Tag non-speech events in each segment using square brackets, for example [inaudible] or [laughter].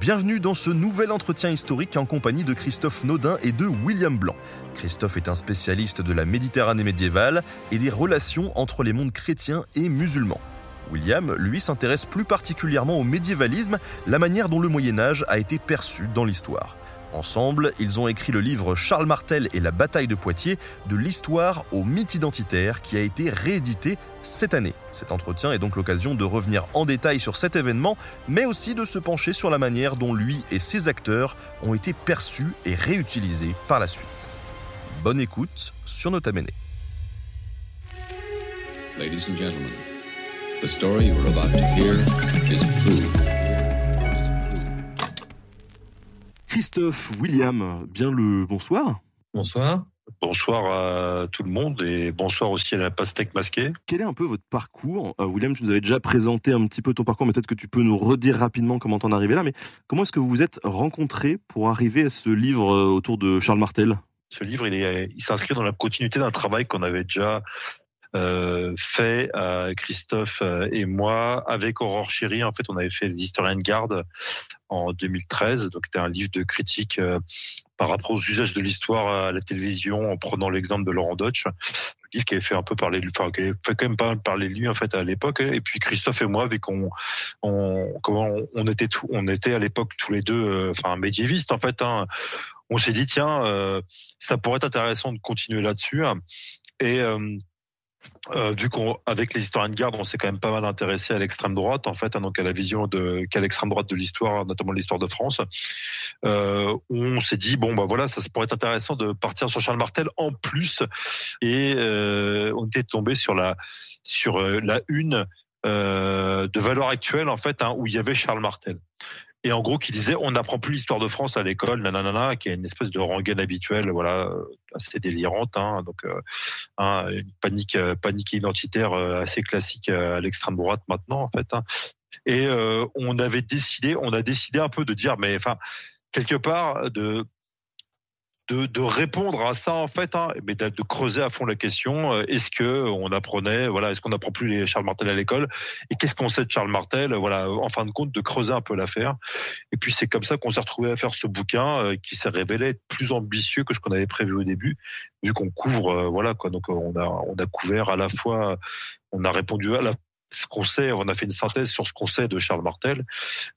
Bienvenue dans ce nouvel entretien historique en compagnie de Christophe Naudin et de William Blanc. Christophe est un spécialiste de la Méditerranée médiévale et des relations entre les mondes chrétiens et musulmans. William, lui, s'intéresse plus particulièrement au médiévalisme, la manière dont le Moyen Âge a été perçu dans l'histoire. Ensemble, ils ont écrit le livre Charles Martel et la bataille de Poitiers, de l'histoire au mythe identitaire, qui a été réédité cette année. Cet entretien est donc l'occasion de revenir en détail sur cet événement, mais aussi de se pencher sur la manière dont lui et ses acteurs ont été perçus et réutilisés par la suite. Bonne écoute sur is true. Christophe, William, bien le bonsoir. Bonsoir. Bonsoir à tout le monde et bonsoir aussi à la pastèque masquée. Quel est un peu votre parcours Euh, William, tu nous avais déjà présenté un petit peu ton parcours, mais peut-être que tu peux nous redire rapidement comment t'en es arrivé là. Mais comment est-ce que vous vous êtes rencontrés pour arriver à ce livre euh, autour de Charles Martel? Ce livre, il, est- il s'inscrit dans la continuité d'un travail qu'on avait déjà euh, fait, euh, Christophe et moi, avec Aurore Chéry. En fait, on avait fait les de garde en 2013. Donc, c'était un livre de critique euh, par rapport aux usages de l'histoire à la télévision, en prenant l'exemple de Laurent Deutsch. Le livre qui avait fait un peu parler, de lui- enfin, qui avait fait quand même pas parler de lui, en fait, à l'époque. Et puis, Christophe et moi, vu qu'on, on, comment on, était tout, on était à l'époque tous les deux, euh, enfin, médiévistes, en fait, hein, on s'est dit, tiens, ça pourrait être intéressant de continuer là-dessus. Et, euh, vu qu'avec les historiens de garde, on s'est quand même pas mal intéressé à l'extrême droite, en fait, hein, donc à la vision de qu'a l'extrême droite de l'histoire, notamment l'histoire de France. Euh, on s'est dit bon bah voilà, ça, pourrait être intéressant de partir sur Charles Martel en plus, et euh, on était tombé sur la sur euh, la une de valeur actuelle en fait, hein, où il y avait Charles Martel. Et en gros, qui disait, on n'apprend plus l'histoire de France à l'école, nanana, qui est une espèce de rengaine habituelle, voilà, euh, assez délirante, hein, donc euh, hein, une panique, euh, panique identitaire assez classique à l'extrême droite maintenant, en fait. hein. Et on avait décidé, on a décidé un peu de dire, mais enfin, quelque part, de de, répondre à ça en fait, hein, mais de, creuser à fond la question. euh, Est-ce que on apprenait, voilà, est-ce qu'on n'apprend plus les Charles Martel à l'école Et qu'est-ce qu'on sait de Charles Martel Voilà, en fin de compte, de creuser un peu l'affaire. Et puis c'est comme ça qu'on s'est retrouvé à faire ce bouquin euh, qui s'est révélé être plus ambitieux que ce qu'on avait prévu au début, vu qu'on couvre, euh, voilà quoi. Donc euh, on a on a couvert à la fois, on a répondu à la ce qu'on sait, on a fait une synthèse sur ce qu'on sait de Charles Martel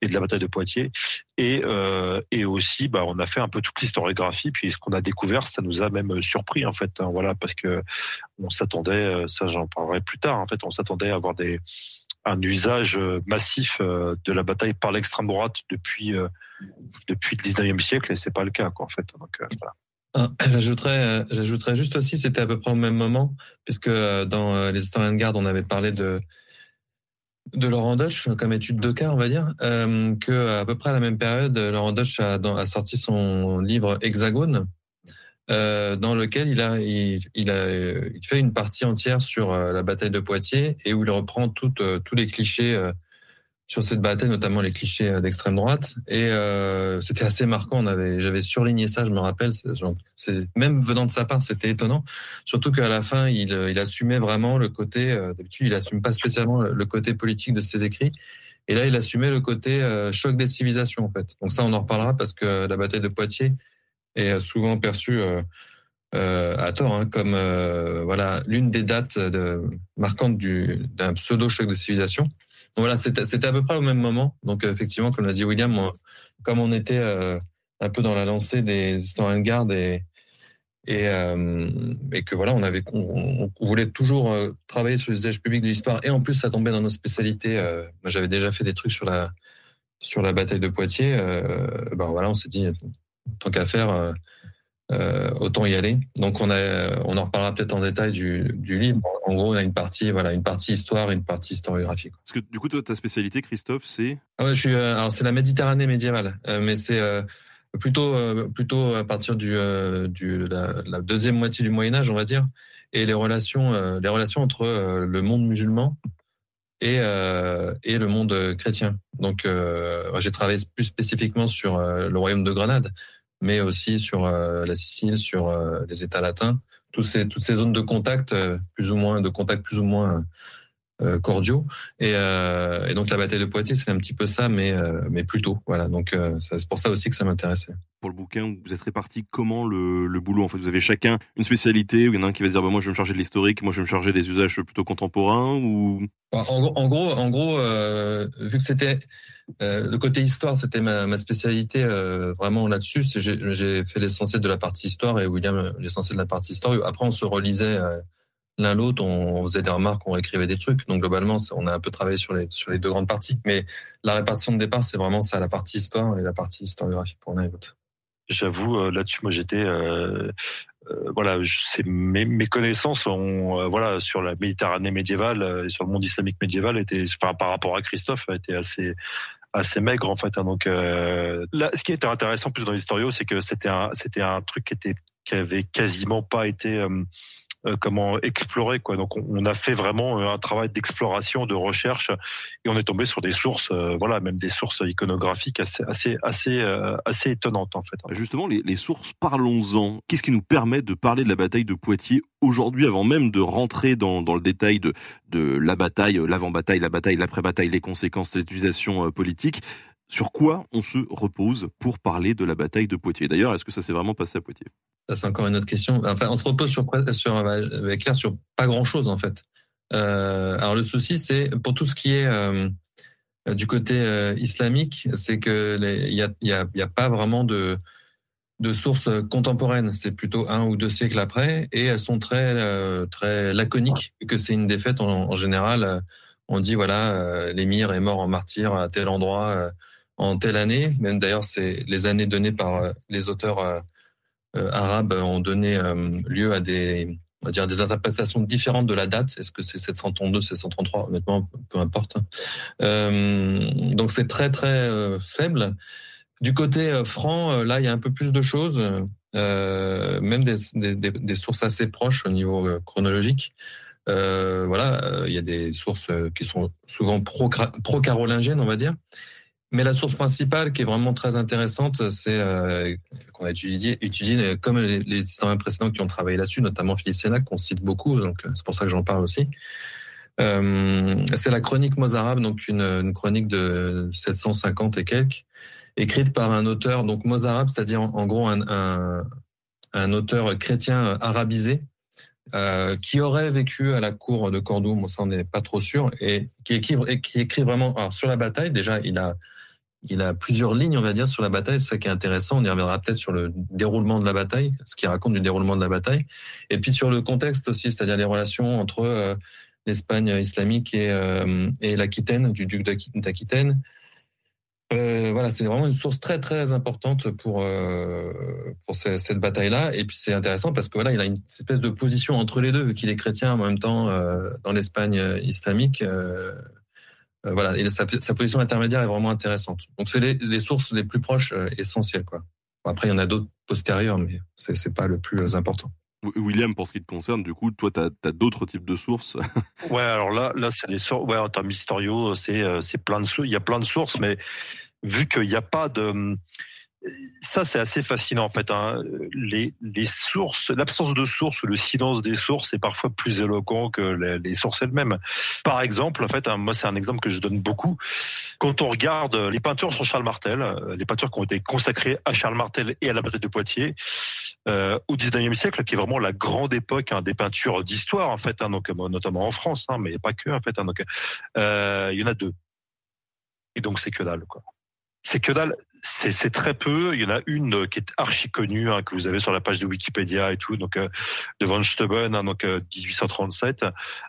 et de la bataille de Poitiers, et euh, et aussi, bah, on a fait un peu toute l'historiographie. Puis ce qu'on a découvert, ça nous a même surpris en fait, hein, voilà, parce que on s'attendait, euh, ça j'en parlerai plus tard. En fait, on s'attendait à avoir des un usage euh, massif euh, de la bataille par l'extrême droite depuis euh, depuis le 19e siècle, et c'est pas le cas, en fait. Euh. Ah, J'ajouterais, euh, j'ajouterais juste aussi, c'était à peu près au même moment, puisque euh, dans euh, les historiens de garde, on avait parlé de de Laurent Deutsch comme étude de cas, on va dire, euh, que à peu près à la même période, Laurent Deutsch a, sorti son livre Hexagone, euh, dans lequel il a il, a il fait une partie entière sur euh, la bataille de Poitiers et où il reprend toutes, euh, tous les clichés sur cette bataille, notamment les clichés euh, d'extrême droite. Et euh, c'était assez marquant. On avait, j'avais surligné ça, je me rappelle. C'est, même venant de sa part, c'était étonnant. Surtout qu'à la fin, il, euh, il assumait vraiment le côté. euh, d'habitude, il assume pas spécialement le, côté politique de ses écrits. Et là, il assumait le côté euh, choc des civilisations, en fait. Donc ça, on en reparlera parce que la bataille de Poitiers est euh, souvent perçue euh, à tort hein, comme euh, voilà l'une des dates de, marquantes du, d'un pseudo choc de civilisation. Voilà, c'était à peu près au même moment. Donc euh, effectivement, comme l'a dit William, comme on était euh, un peu dans la lancée des historiens de garde et euh, et que voilà, on avait on, voulait toujours travailler sur l'usage public de l'histoire et en plus ça tombait dans nos spécialités. moi, j'avais déjà fait des trucs sur la sur la bataille de Poitiers. Ben voilà, on s'est dit tant qu'à faire. Euh, autant y aller. Donc on a, on en reparlera peut-être en détail du, du livre. En gros, on a une partie, voilà, une partie histoire, et une partie historiographie. quoi. Parce que du coup, toi, ta spécialité, Christophe, c'est? Ah ouais, je suis, euh, alors c'est la Méditerranée médiévale, euh, mais c'est plutôt, plutôt à partir du, du la, la deuxième moitié du Moyen Âge, on va dire, et les relations, les relations entre le monde musulman et et le monde chrétien. Donc, j'ai travaillé plus spécifiquement sur le royaume de Grenade, mais aussi sur euh, la Sicile, sur euh, les États latins, toutes ces zones de contact, euh, plus ou moins de contact plus ou moins cordiaux. Et, euh, et donc la bataille de Poitiers, c'est un petit peu ça, mais euh, mais plus tôt. Voilà. Donc euh, c'est pour ça aussi que ça m'intéressait. pour le bouquin, vous êtes répartis comment le, le boulot En fait, vous avez chacun une spécialité, où il y en a un qui va dire, bah, moi je vais me charger de l'historique, moi je vais me charger des usages plutôt contemporains, ou? En, gros- en gros, en gros, euh, vu que c'était euh, le côté histoire, c'était ma, ma spécialité euh, vraiment là-dessus. J'ai fait l'essentiel de la partie histoire et William euh, l'essentiel de la partie histoire. Après, on se relisait euh, l'un l'autre, on, faisait des remarques, on écrivait des trucs. Donc globalement, on a un peu travaillé sur les sur les deux grandes parties. Mais la répartition de départ, c'est vraiment ça, la partie histoire et la partie historiographie pour l'un et l'autre. J'avoue, euh, là-dessus, moi, j'étais, euh, euh, voilà, c'est mes, connaissances, ont, voilà, sur la Méditerranée médiévale et sur le monde islamique médiéval, étaient, enfin, par rapport à Christophe, étaient assez, assez maigres en fait. hein. donc, là, ce qui était intéressant plus dans l'historio, c'est que c'était un, c'était un truc qui était, qui avait quasiment pas été comment explorer quoi. Donc on, a fait vraiment euh, un travail d'exploration, de recherche, et on est tombé sur des sources, euh, voilà, même des sources iconographiques assez, assez, assez, euh, assez étonnantes en fait. justement les, sources, parlons-en. Qu'est-ce qui nous permet de parler de la bataille de Poitiers aujourd'hui, avant même de rentrer dans, le détail de, de la bataille, euh, l'avant-bataille, la bataille, l'après-bataille, les conséquences, les utilisations euh, politiques? Sur quoi on se repose pour parler de la bataille de Poitiers D'ailleurs, est-ce que ça s'est vraiment passé à Poitiers? Ça, c'est encore une autre question. Enfin, on se repose sur, sur avec Claire sur pas grand-chose en fait. Euh, alors le souci, c'est pour tout ce qui est euh, du côté euh, islamique, c'est que les- il y a, y, a, pas vraiment de sources contemporaines. C'est plutôt un ou deux siècles après, et elles sont très euh, très laconiques. Que c'est une défaite en, général. euh, On dit voilà, euh, l'émir est mort en martyr à tel endroit euh, en telle année. Même d'ailleurs, c'est les années données par euh, les auteurs. euh, euh, arabes ont donné lieu à des, on va dire des interprétations différentes de la date. Est-ce que c'est 732, 733 Honnêtement, peu importe. Donc c'est très très faible. Du côté franc, là, il y a un peu plus de choses, même des, sources assez proches au niveau chronologique. Voilà, il y a des sources qui sont souvent pro- pro-carolingiennes, on va dire. Mais la source principale, qui est vraiment très intéressante, c'est euh, qu'on a étudié, étudié comme les, les historiens précédents qui ont travaillé là-dessus, notamment Philippe Sénac, qu'on cite beaucoup, donc euh, c'est pour ça que j'en parle aussi. Euh, c'est la chronique mozarabe, donc une, chronique de 750 et quelques, écrite par un auteur, donc mozarabe, c'est-à-dire en, gros un, un, auteur chrétien arabisé, euh, qui aurait vécu à la cour de Cordoue, ça on n'est pas trop sûr, et qui écrit, vraiment sur la bataille. Déjà, il a il a plusieurs lignes, on va dire, sur la bataille. C'est ça qui est intéressant. On y reviendra peut-être sur le déroulement de la bataille, ce qui raconte du déroulement de la bataille, et puis sur le contexte aussi, c'est-à-dire les relations entre euh, l'Espagne islamique et, euh, et l'Aquitaine, du duc d'Aquitaine. Euh, voilà, c'est vraiment une source très très importante pour euh, pour cette, cette bataille-là. Et puis c'est intéressant parce que voilà, il a une espèce de position entre les deux, vu qu'il est chrétien en même temps dans l'Espagne islamique. Euh, voilà, et sa, sa, position intermédiaire est vraiment intéressante. Donc c'est les, les, sources les plus proches euh, essentielles, quoi. Bon, après, il y en a d'autres postérieures, mais c'est c'est pas le plus important. William, pour ce qui te concerne, du coup, toi, tu as, as d'autres types de sources? [laughs] Ouais, alors là, là c'est des sources. Ouais, en termes historiaux, c'est c'est plein de sources. Il y a plein de sources, mais vu qu'il n'y a pas de ça, c'est assez fascinant en fait. Hein. Les, sources, l'absence de sources ou le silence des sources est parfois plus éloquent que les, sources elles-mêmes. Par exemple, en fait, moi c'est un exemple que je donne beaucoup. Quand on regarde les peintures sur Charles Martel, les peintures qui ont été consacrées à Charles Martel et à la bataille de Poitiers euh, au 19e siècle, qui est vraiment la grande époque hein, des peintures d'histoire en fait, hein, donc notamment en France, mais pas que en fait. donc, euh, il y en a deux. Et donc c'est que dalle quoi c'est que dalle. C'est très peu. Il y en a une qui est archi connue hein, que vous avez sur la page de Wikipédia et tout, donc de von Steuben, hein, donc 1837.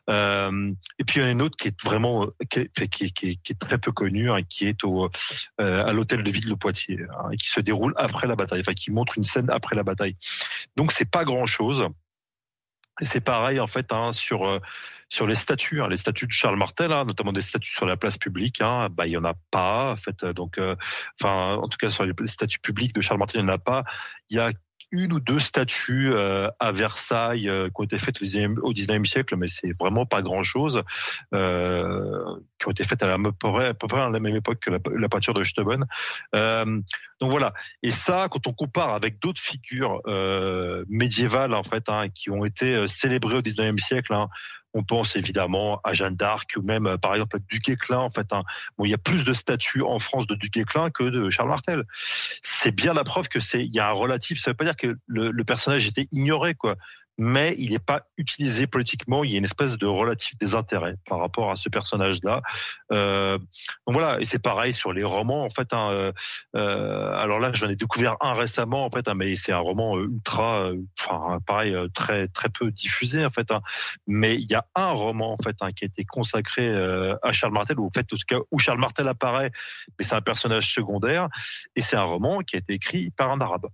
et puis il y en a une autre qui est vraiment qui est, très peu connue, hein, qui est au à l'hôtel de ville de Poitiers, hein, et qui se déroule après la bataille, enfin qui montre une scène après la bataille. Donc c'est pas grand chose. C'est pareil en fait sur euh, sur les statues, hein, les statues de Charles Martel, hein, notamment des statues sur la place publique. Hein, bah il y en a pas en fait. Donc, euh, enfin en tout cas sur les statues publiques de Charles Martel, il n'y en a pas. Il y a une ou deux statues euh, à Versailles euh, qui ont été faites au 19e, siècle, mais c'est vraiment pas grand-chose, euh, qui ont été faites à, peu près, à peu près à la même époque que la, peinture de Steuben. donc voilà. Et ça, quand on compare avec d'autres figures médiévales, en fait, hein, qui ont été célébrées au 19e siècle, on pense évidemment à Jeanne d'Arc ou même, par exemple, à Duc Éclin. En fait, hein. bon, il y a plus de statues en France de Duc Éclin que de Charles Martel. C'est bien la preuve que c'est, il y a un relatif. Ça veut pas dire que le, le personnage était ignoré, quoi mais il n'est pas utilisé politiquement. Il y a une espèce de relatif désintérêt par rapport à ce personnage-là. Euh, donc voilà, et c'est pareil sur les romans. En fait, hein, euh, euh alors là, j'en ai découvert un récemment, en fait, hein, mais c'est un roman ultra, enfin pareil, très très peu diffusé en fait. Hein. mais il y a un roman en fait qui a été consacré à Charles Martel, ou en en tout cas, où Charles Martel apparaît, mais c'est un personnage secondaire, et c'est un roman qui a été écrit par un arabe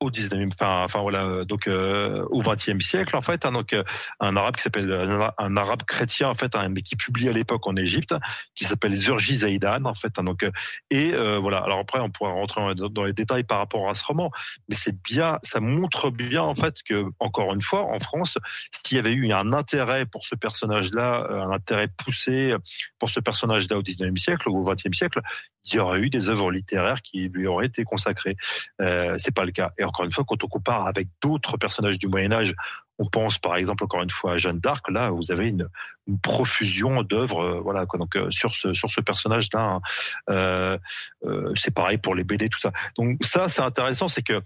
au 19e, enfin, enfin voilà, donc euh, au 20e siècle en fait, hein, donc euh, un arabe qui s'appelle un, arabe chrétien en fait, hein, mais qui publie à l'époque en Égypte, qui s'appelle Zurgi Zaidan en fait, hein, donc euh, et voilà. Alors après, on pourra rentrer dans les détails par rapport à ce roman, mais c'est bien, ça montre bien en fait que encore une fois, en France, s'il y avait eu un intérêt pour ce personnage-là, un intérêt poussé pour ce personnage-là au 19e siècle ou au 20e siècle, il y aurait eu des œuvres littéraires qui lui auraient été consacrées. Euh, c'est pas le cas. Encore une fois, quand on compare avec d'autres personnages du Moyen Âge, on pense par exemple encore une fois à Jeanne d'Arc. Là, vous avez une, profusion d'œuvres, euh, voilà. Donc euh, sur ce sur ce personnage-là, hein, euh, c'est pareil pour les BD, tout ça. Donc ça, c'est intéressant, c'est que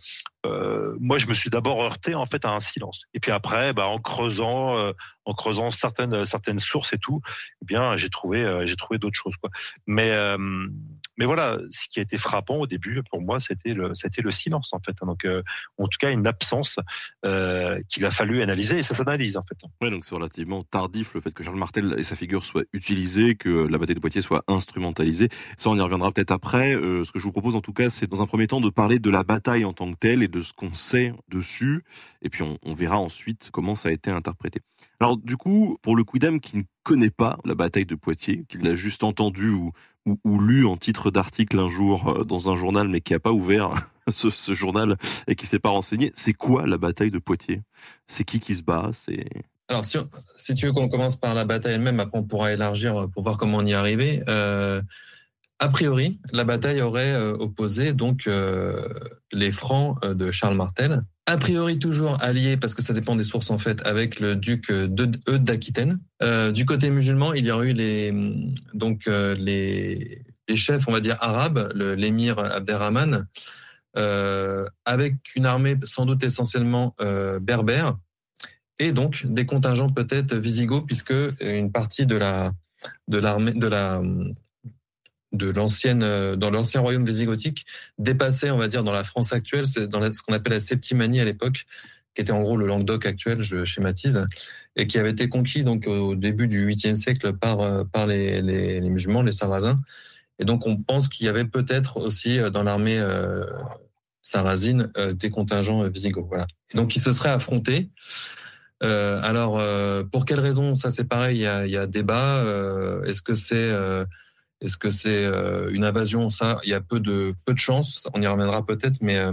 moi, je me suis d'abord heurté en fait à un silence. Et puis après, bah, en creusant, en creusant certaines certaines sources et tout, eh bien, j'ai trouvé j'ai trouvé d'autres choses. Mais mais voilà, ce qui a été frappant au début pour moi, c'était le, silence en fait. Donc, euh, en tout cas, une absence euh, qu'il a fallu analyser et ça s'analyse en fait. Oui, donc c'est relativement tardif le fait que Charles Martel et sa figure soient utilisés, que la bataille de Poitiers soit instrumentalisée. Ça, on y reviendra peut-être après. Euh, ce que je vous propose en tout cas, c'est dans un premier temps de parler de la bataille en tant que telle et de ce qu'on sait dessus, et puis on verra ensuite comment ça a été interprété. Alors du coup, pour le Quidam qui ne connaît pas la bataille de Poitiers, qui l'a juste entendu ou, ou, lu en titre d'article un jour euh, dans un journal, mais qui n'a pas ouvert [laughs] ce, journal et qui s'est pas renseigné, c'est quoi la bataille de Poitiers? C'est qui qui se bat? C'est alors, si, tu veux qu'on commence par la bataille elle-même, après on pourra élargir pour voir comment on y est. Euh, a priori, la bataille aurait euh, opposé donc euh, les Francs euh, de Charles Martel a priori toujours allié, parce que ça dépend des sources en fait, avec le duc d'Aquitaine. Euh, du côté musulman, il y aurait eu les donc euh, les, les, chefs, on va dire arabes, l'émir Abderrahman, euh, avec une armée sans doute essentiellement berbère, et donc des contingents peut-être visigoths, puisque une partie de la de l'armée de la de l'ancienne euh, dans l'ancien royaume visigothique dépassait, on va dire, dans la France actuelle, c'est dans ce qu'on appelle la Septimanie à l'époque, qui était en gros le Languedoc actuel, je schématise, et qui avait été conquis donc au début du 8e siècle par euh, par les, les, les musulmans, les Sarrasins. Et donc on pense qu'il y avait peut-être aussi euh, dans l'armée euh, sarrasine des contingents visigoths. Voilà. Et donc ils se seraient affrontés. Euh, alors, pour quelles raisons Ça, c'est pareil. Il y a, y a débat. Est-ce que c'est est-ce que c'est euh, une invasion? Ça, il y a peu de peu de chances. On y reviendra peut-être, mais euh,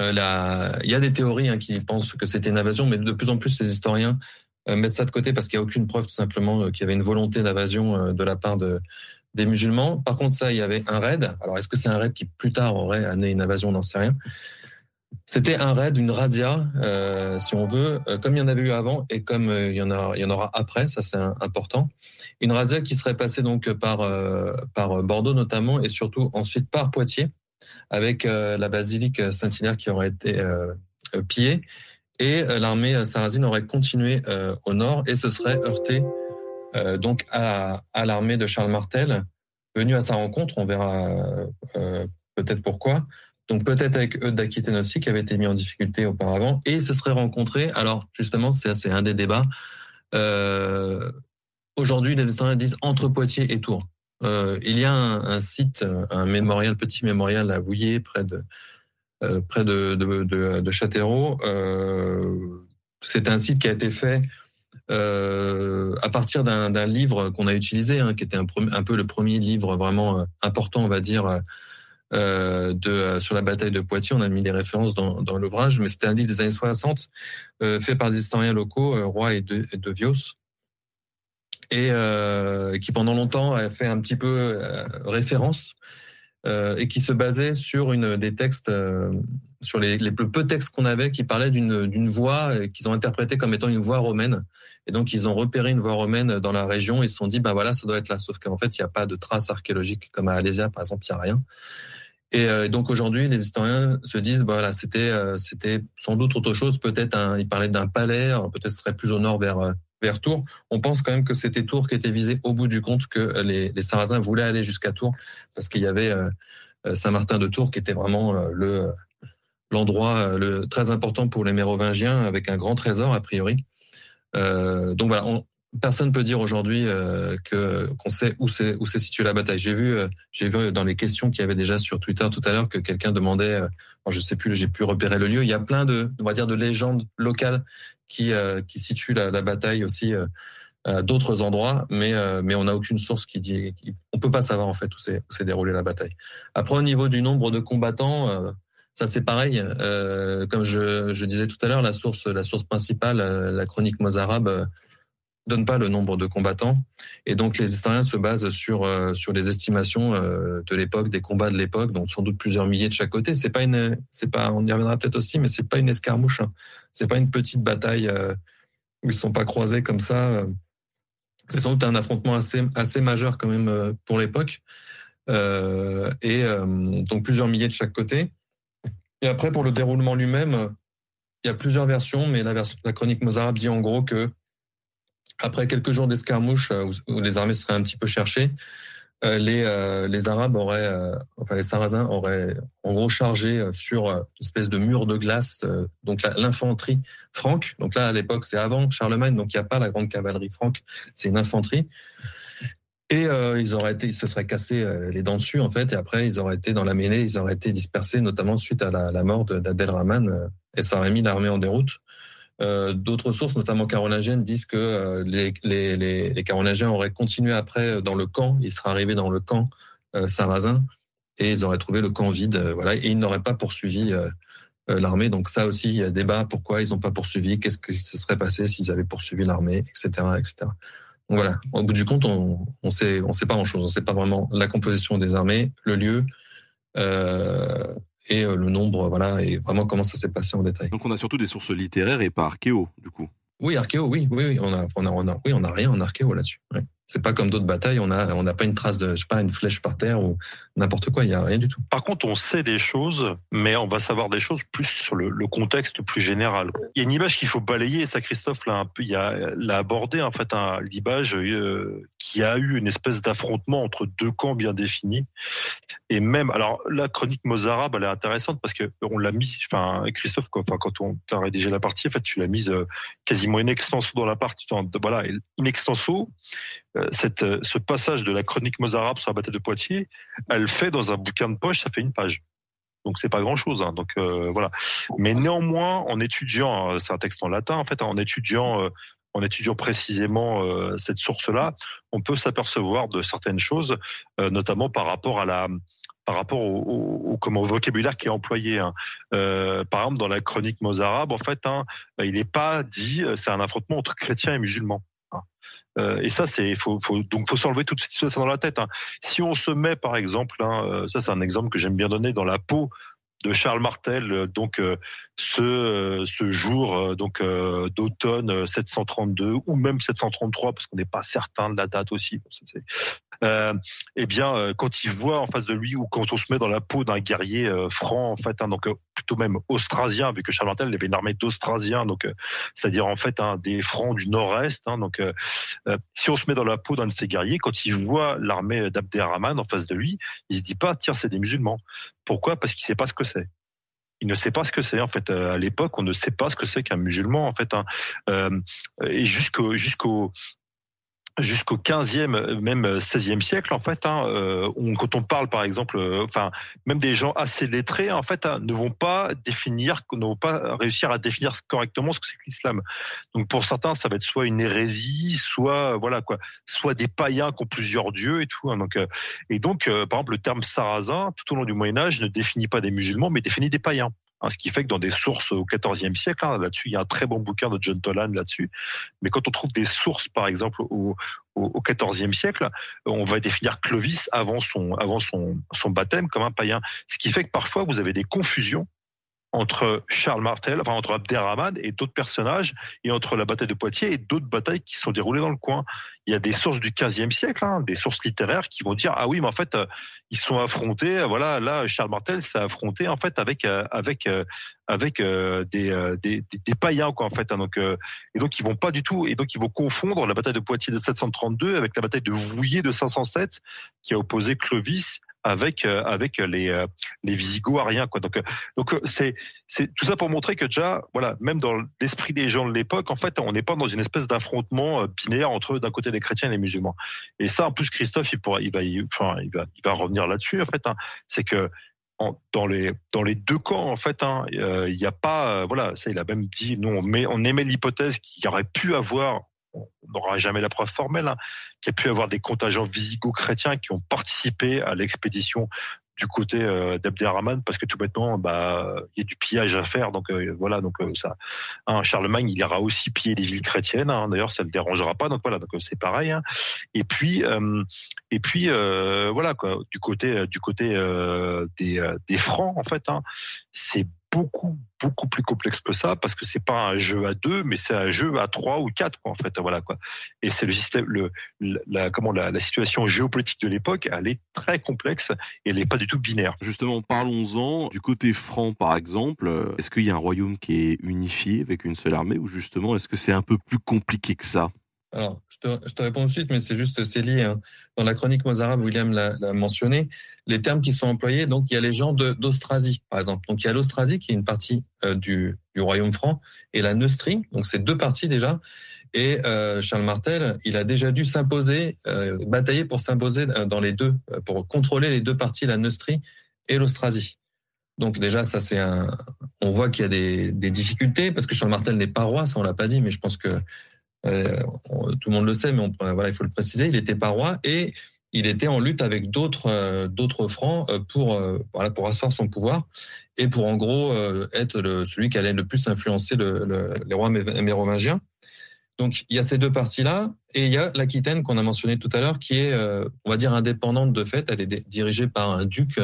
euh il y a des théories hein, qui pensent que c'était une invasion, mais de plus en plus ces historiens mettent ça de côté parce qu'il n'y a aucune preuve tout simplement qu'il y avait une volonté d'invasion de la part de des musulmans. Par contre, ça, il y avait un raid. Alors, est-ce que c'est un raid qui plus tard aurait amené une invasion? On n'en sait rien. C'était un raid, une radia, euh, si on veut, euh, comme il y en avait eu avant et comme euh, il y en a, il y en aura après. Ça, c'est important. Une radia qui serait passée donc par par Bordeaux notamment et surtout ensuite par Poitiers, avec la basilique Saint-Hilaire qui aurait été pillée et l'armée sarrasine aurait continué au nord et se serait heurtée donc à, à l'armée de Charles Martel venu à sa rencontre. On verra peut-être pourquoi. Donc peut-être avec eux d'Aquitaine aussi, qui avait été mis en difficulté auparavant, et se seraient rencontrés. Alors justement, c'est un des débats. Euh, Aujourd'hui, les historiens disent entre Poitiers et Tours. Euh, il y a un, site, un mémorial, petit mémorial à Vouillé, près de euh, près de. Euh, c'est un site qui a été fait à partir d'un livre qu'on a utilisé, hein, qui était un, peu le premier livre vraiment important, on va dire, euh, sur la bataille de Poitiers. On a mis les références dans, l'ouvrage, mais c'était un livre des années 60, euh, fait par des historiens locaux, euh, Roy et de, et et qui pendant longtemps a fait un petit peu référence et qui se basait sur des textes sur les, les peu de textes qu'on avait qui parlaient d'une d'une voie qu'ils ont interprété comme étant une voie romaine. Et donc ils ont repéré une voie romaine dans la région. Ils se sont dit bah voilà ça doit être là. Sauf qu'en fait il n'y a pas de traces archéologiques comme à Alésia par exemple il n'y a rien. Et euh, donc aujourd'hui les historiens se disent bah voilà c'était euh, c'était sans doute autre chose. Peut-être un ils parlaient d'un palais. Peut-être serait plus au nord vers euh, vers Tours. On pense quand même que c'était Tours qui était visé au bout du compte que les, les Sarrasins voulaient aller jusqu'à Tours parce qu'il y avait Saint-Martin de Tours qui était vraiment le l'endroit le, très important pour les Mérovingiens, avec un grand trésor a priori. Donc voilà, personne peut dire aujourd'hui euh, que qu'on sait où c'est où s'est située la bataille. J'ai vu euh, j'ai vu dans les questions qu'il y avait déjà sur Twitter tout à l'heure que quelqu'un demandait, euh, je sais plus, j'ai pu repérer le lieu. Il y a plein de on va dire de légendes locales qui euh, qui situent la, bataille aussi à d'autres endroits, mais mais on n'a aucune source qui dit on peut pas savoir en fait où s'est s'est déroulée la bataille. Après au niveau du nombre de combattants ça c'est pareil. Euh, comme je, je, disais tout à l'heure, la source, la source principale, euh, la chronique mozarabe, euh, donne pas le nombre de combattants, et donc les historiens se basent sur euh, sur les estimations de l'époque, des combats de l'époque, donc sans doute plusieurs milliers de chaque côté. C'est pas une, c'est pas, on y reviendra peut-être aussi, mais c'est pas une escarmouche. Hein. C'est pas une petite bataille où ils sont pas croisés comme ça. C'est sans doute un affrontement assez assez majeur quand même pour l'époque, et donc plusieurs milliers de chaque côté. Et après, pour le déroulement lui-même, il y a plusieurs versions, mais la, chronique Mozarabe dit en gros que après quelques jours d'escarmouche euh, où, les armées seraient un petit peu cherchées, euh, les, euh, les Arabes auraient, enfin les Sarrasins auraient en gros chargé sur une espèce de mur de glace, donc l'infanterie franque. Donc là, à l'époque, c'est avant Charlemagne, donc il n'y a pas la grande cavalerie franque, c'est une infanterie. Et ils auraient été, ils se seraient cassés les dents dessus en fait, et après ils auraient été dans la mêlée, ils auraient été dispersés, notamment suite à la, la mort d'Abdel Rahman, euh, et ça aurait mis l'armée en déroute. Euh, D'autres sources, notamment carolingiennes, disent que euh, les, les, auraient continué après dans le camp, ils seraient arrivés dans le camp sarrasin, et ils auraient trouvé le camp vide, voilà, et ils n'auraient pas poursuivi l'armée. Donc ça aussi, il y a débat pourquoi ils n'ont pas poursuivi, qu'est-ce qui se serait passé s'ils avaient poursuivi l'armée, etc., etc voilà, au bout du compte, on on sait pas grand chose. On sait pas vraiment la composition des armées, le lieu euh, et euh, le nombre, voilà, et vraiment comment ça s'est passé en détail. Donc on a surtout des sources littéraires et pas archéo, du coup. Oui, archéo, oui, oui, oui, on a, on a, on a, oui, on a rien en archéo là-dessus. C'est pas comme d'autres batailles, on a, on n'a pas une trace de, je sais pas, une flèche par terre ou n'importe quoi. Il y a rien du tout. Par contre, on sait des choses, mais on va savoir des choses plus sur le, contexte plus général. Il y a une image qu'il faut balayer, et ça, Christophe l'a abordé en fait un l'image euh, qui a eu une espèce d'affrontement entre deux camps bien définis. Et même, alors la chronique mozarabe, elle est intéressante parce que on l'a mis, enfin Christophe, quand, quand on t'a rédigé la partie, en fait, tu l'as mise euh, quasiment in extenso dans la partie, voilà, in extenso. Euh, cette, euh, ce passage de la chronique mozarabe sur la bataille de Poitiers, elle fait dans un bouquin de poche, ça fait une page. Donc c'est pas grand chose. Hein. Donc euh, voilà. Mais néanmoins, en étudiant, euh, c'est un texte en latin en fait, en étudiant, euh, en étudiant précisément euh, cette source-là, on peut s'apercevoir de certaines choses, notamment par rapport à la par rapport au, au, au, comment, vocabulaire qui est employé. Hein. Par exemple, dans la chronique mozarabe, en fait, hein, il n'est pas dit c'est un affrontement entre chrétiens et musulmans. Euh, et ça, c'est faut, faut donc faut s'enlever toute cette situation dans la tête. Hein. Si on se met, par exemple, hein, euh, ça c'est un exemple que j'aime bien donner dans la peau de Charles Martel, euh, donc ce, ce jour donc d'automne 732 ou même 733 parce qu'on n'est pas certain de la date aussi. Euh, eh bien, quand il voit en face de lui ou quand on se met dans la peau d'un guerrier franc, en fait, hein, donc plutôt même austrasien, vu que Charles Martel avait une armée d'Austrasiens, donc c'est-à-dire en fait des francs du nord-est. Hein, donc, si on se met dans la peau d'un de ces guerriers, quand il voit l'armée d'Abderrahman en face de lui, il se dit pas tiens c'est des musulmans. Pourquoi? Parce qu'il sait pas ce que c'est il ne sait pas ce que c'est en fait à l'époque on ne sait pas ce que c'est qu'un musulman en fait hein. euh, et jusqu'au jusqu'au 15e, même 16e siècle, en fait, hein, euh, quand on parle, par exemple, euh, enfin, même des gens assez lettrés, en fait, hein, ne vont pas définir, ne vont pas réussir à définir correctement ce que c'est que l'islam. Donc, pour certains, ça va être soit une hérésie, soit, voilà, quoi, soit des païens qui ont plusieurs dieux et tout. Hein, donc, euh, et donc, par exemple, le terme sarrasin, tout au long du Moyen Âge, ne définit pas des musulmans, mais définit des païens. Hein, ce qui fait que dans des sources au XIVe siècle, hein, là-dessus, il y a un très bon bouquin de John Tolan là-dessus. Mais quand on trouve des sources, par exemple, au, au, XIVe siècle, on va définir Clovis avant son, avant son, son baptême comme un païen. Ce qui fait que parfois, vous avez des confusions entre Charles Martel, enfin entre Abderrahman et d'autres personnages, et entre la bataille de Poitiers et d'autres batailles qui sont déroulées dans le coin. Il y a des sources du XVe siècle, hein, des sources littéraires qui vont dire ah oui, mais en fait euh, ils sont affrontés. Voilà, là Charles Martel s'est affronté en fait avec euh, avec euh, avec des, des, des, païens quoi en fait. Hein, donc et donc ils vont pas du tout et donc ils vont confondre la bataille de Poitiers de 732 avec la bataille de Vouillé de 507 qui a opposé Clovis avec euh, avec les euh, les Visigoths ariens quoi. Donc euh, donc c'est c'est tout ça pour montrer que déjà voilà même dans l'esprit des gens de l'époque en fait on n'est pas dans une espèce d'affrontement binaire entre d'un côté les chrétiens et les musulmans. Et ça en plus Christophe il pourra il va il va il va revenir là-dessus en fait. Hein. C'est que dans les dans les deux camps en fait hein, il n'y a pas voilà ça il a même dit nous on met on émet l'hypothèse qu'il y aurait pu avoir on n'aura jamais la preuve formelle, hein, qu'il y a pu avoir des contingents visigo-chrétiens qui ont participé à l'expédition du côté euh, d'Abderrahman parce que tout bêtement bah il y a du pillage à faire donc euh, voilà donc euh, ça hein, Charlemagne il ira aussi piller les villes chrétiennes hein, d'ailleurs ça le dérangera pas donc voilà donc c'est pareil et puis et puis voilà du côté du côté des des francs en fait c'est beaucoup beaucoup plus complexe que ça parce que c'est pas un jeu à deux mais c'est un jeu à trois ou quatre quoi, en fait voilà quoi. Et c'est le système le la comment la, la situation géopolitique de l'époque elle est très complexe et elle n'est pas du tout binaire. Justement parlons-en du côté franc par exemple. Est-ce qu'il y a un royaume qui est unifié avec une seule armée ou justement est-ce que c'est un peu plus compliqué que ça? Alors, je te, réponds tout de suite, mais c'est juste, c'est lié. Hein. Dans la chronique mozarabe, William l'a mentionné, les termes qui sont employés, donc il y a les gens d'Austrasie, par exemple. Donc il y a l'Austrasie qui est une partie euh, du, du, royaume franc, et la Neustrie, donc c'est deux parties déjà. Et euh, Charles Martel, il a déjà dû s'imposer, euh, batailler pour s'imposer dans les deux, pour contrôler les deux parties, la Neustrie et l'Austrasie. Donc déjà, ça c'est un. On voit qu'il y a des, des, difficultés parce que Charles Martel n'est pas roi, ça on l'a pas dit, mais je pense que euh, tout le monde le sait, mais il faut le préciser. Il était pas roi et il était en lutte avec d'autres euh, d'autres francs euh, pour voilà pour asseoir son pouvoir et pour en gros être celui qui allait le plus influencer le, le, les rois mérovingiens. Donc il y a ces deux parties-là et il y a l'Aquitaine qu'on a mentionné tout à l'heure qui est on va dire indépendante de fait. Elle est dirigée par un duc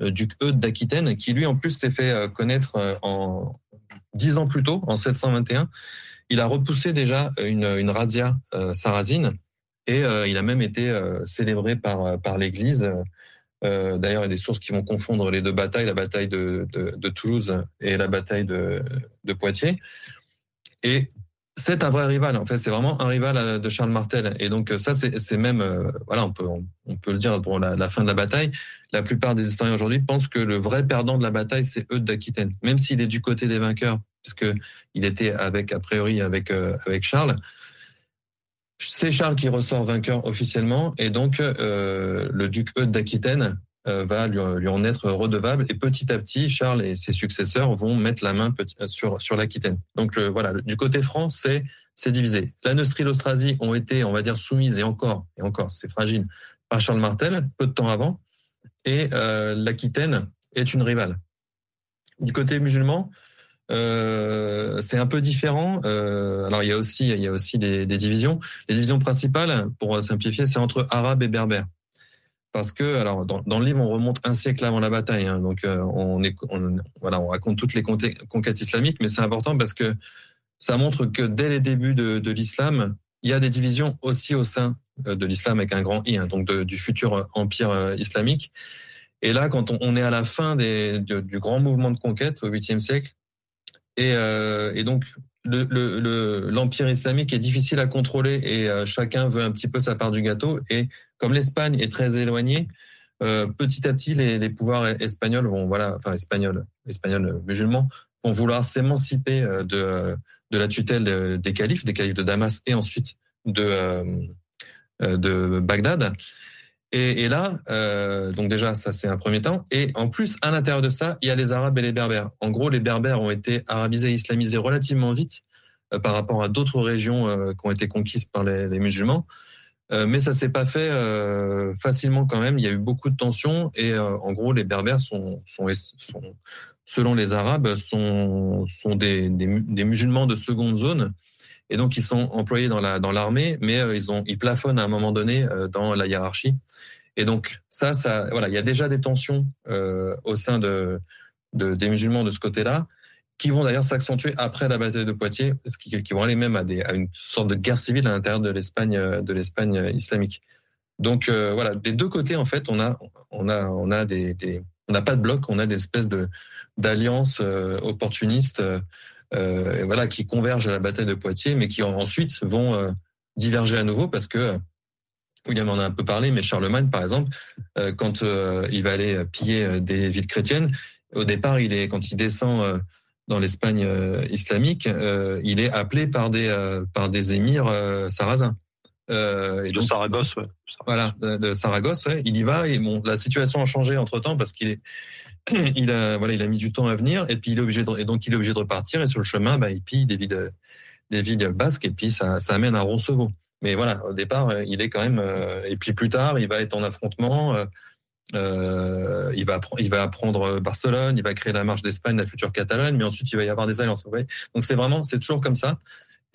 duc Eudes d'Aquitaine qui lui en plus s'est fait connaître en dix ans plus tôt en 721 il a repoussé déjà une, une razzia euh, sarrasine et euh, il a même été euh, célébré par, par l'Église. D'ailleurs, il y a des sources qui vont confondre les deux batailles, la bataille de, de, de Toulouse et la bataille de, de Poitiers. Et c'est un vrai rival. En fait, c'est vraiment un rival de Charles Martel. Et donc ça, c'est même, voilà, on peut, on, peut le dire pour la, la, fin de la bataille. La plupart des historiens aujourd'hui pensent que le vrai perdant de la bataille, c'est Eudes d'Aquitaine. Même s'il est du côté des vainqueurs, puisque il était avec a priori avec euh, avec Charles. C'est Charles qui ressort vainqueur officiellement et donc euh, le duc Eudes d'Aquitaine euh, va lui, en être redevable et petit à petit Charles et ses successeurs vont mettre la main sur sur l'Aquitaine. Donc voilà, du côté franc, c'est c'est divisé. La Neustrie et l'Austrasie ont été, on va dire, soumises et encore et encore, c'est fragile par Charles Martel peu de temps avant et l'Aquitaine est une rivale. Du côté musulman, euh, c'est un peu différent. Euh, alors il y a aussi il y a aussi des, divisions. Les divisions principales, pour simplifier, c'est entre arabes et berbères. parce que alors dans, le livre on remonte un siècle avant la bataille, hein, donc euh, on, voilà, on raconte toutes les conquêtes islamiques, mais c'est important parce que ça montre que dès les débuts de, l'islam, il y a des divisions aussi au sein de l'islam avec un grand I, hein, donc du futur empire islamique. Et là, quand on, est à la fin du grand mouvement de conquête au 8e siècle, et, euh, et donc l'empire le, le, islamique est difficile à contrôler et euh, chacun veut un petit peu sa part du gâteau. Et comme l'Espagne est très éloignée, euh, petit à petit, les, les, pouvoirs espagnols vont, voilà, enfin espagnols, espagnols musulmans, vont vouloir s'émanciper euh, de, de la tutelle des califes, des califes de Damas et ensuite de, euh, de Bagdad. Et, là, euh, donc déjà, ça c'est un premier temps. Et en plus, à l'intérieur de ça, il y a les Arabes et les Berbères. En gros, les Berbères ont été arabisés islamisés relativement vite euh, par rapport à d'autres régions euh, qui ont été conquises par les, musulmans. Mais ça s'est pas fait facilement quand même. Il y a eu beaucoup de tensions et en gros, les Berbères sont, selon les Arabes, sont, des musulmans de seconde zone et donc ils sont employés dans la dans l'armée, mais euh, ils ont ils plafonnent à un moment donné euh, dans la hiérarchie. Et donc ça, ça voilà, il y a déjà des tensions euh, au sein de, de, des musulmans de ce côté-là, qui vont d'ailleurs s'accentuer après la bataille de Poitiers, ce qui, qui vont aller même à, des, à une sorte de guerre civile à l'intérieur de l'Espagne de l'Espagne islamique. Donc euh, voilà, des deux côtés en fait, on a on a on a des, on n'a pas de bloc, on a des espèces de d'alliances euh, opportunistes euh, et voilà, qui convergent à la bataille de Poitiers, mais qui ensuite vont euh, diverger à nouveau parce que euh, William en a un peu parlé, mais Charlemagne, par exemple, quand il va aller piller des villes chrétiennes, au départ, il est quand il descend dans l'Espagne islamique, il est appelé par des par des émirs sarrasins. Euh, et de donc, Saragosse, ouais. Voilà, de, de Saragosse, ouais. Il y va et bon, la situation a changé entre temps parce qu'il est [coughs] il a voilà, il a mis du temps à venir et puis il est obligé de, et donc il est obligé de repartir et sur le chemin, bah, il pille des villes des villes basques et puis ça, ça amène à Roncevaux. Mais voilà, au départ, il est quand même euh, et puis plus tard, il va être en affrontement. Euh, euh, il va il va apprendre Barcelone, il va créer la marche d'Espagne, la future Catalogne, mais ensuite il va y avoir des alliances. Donc c'est vraiment c'est toujours comme ça.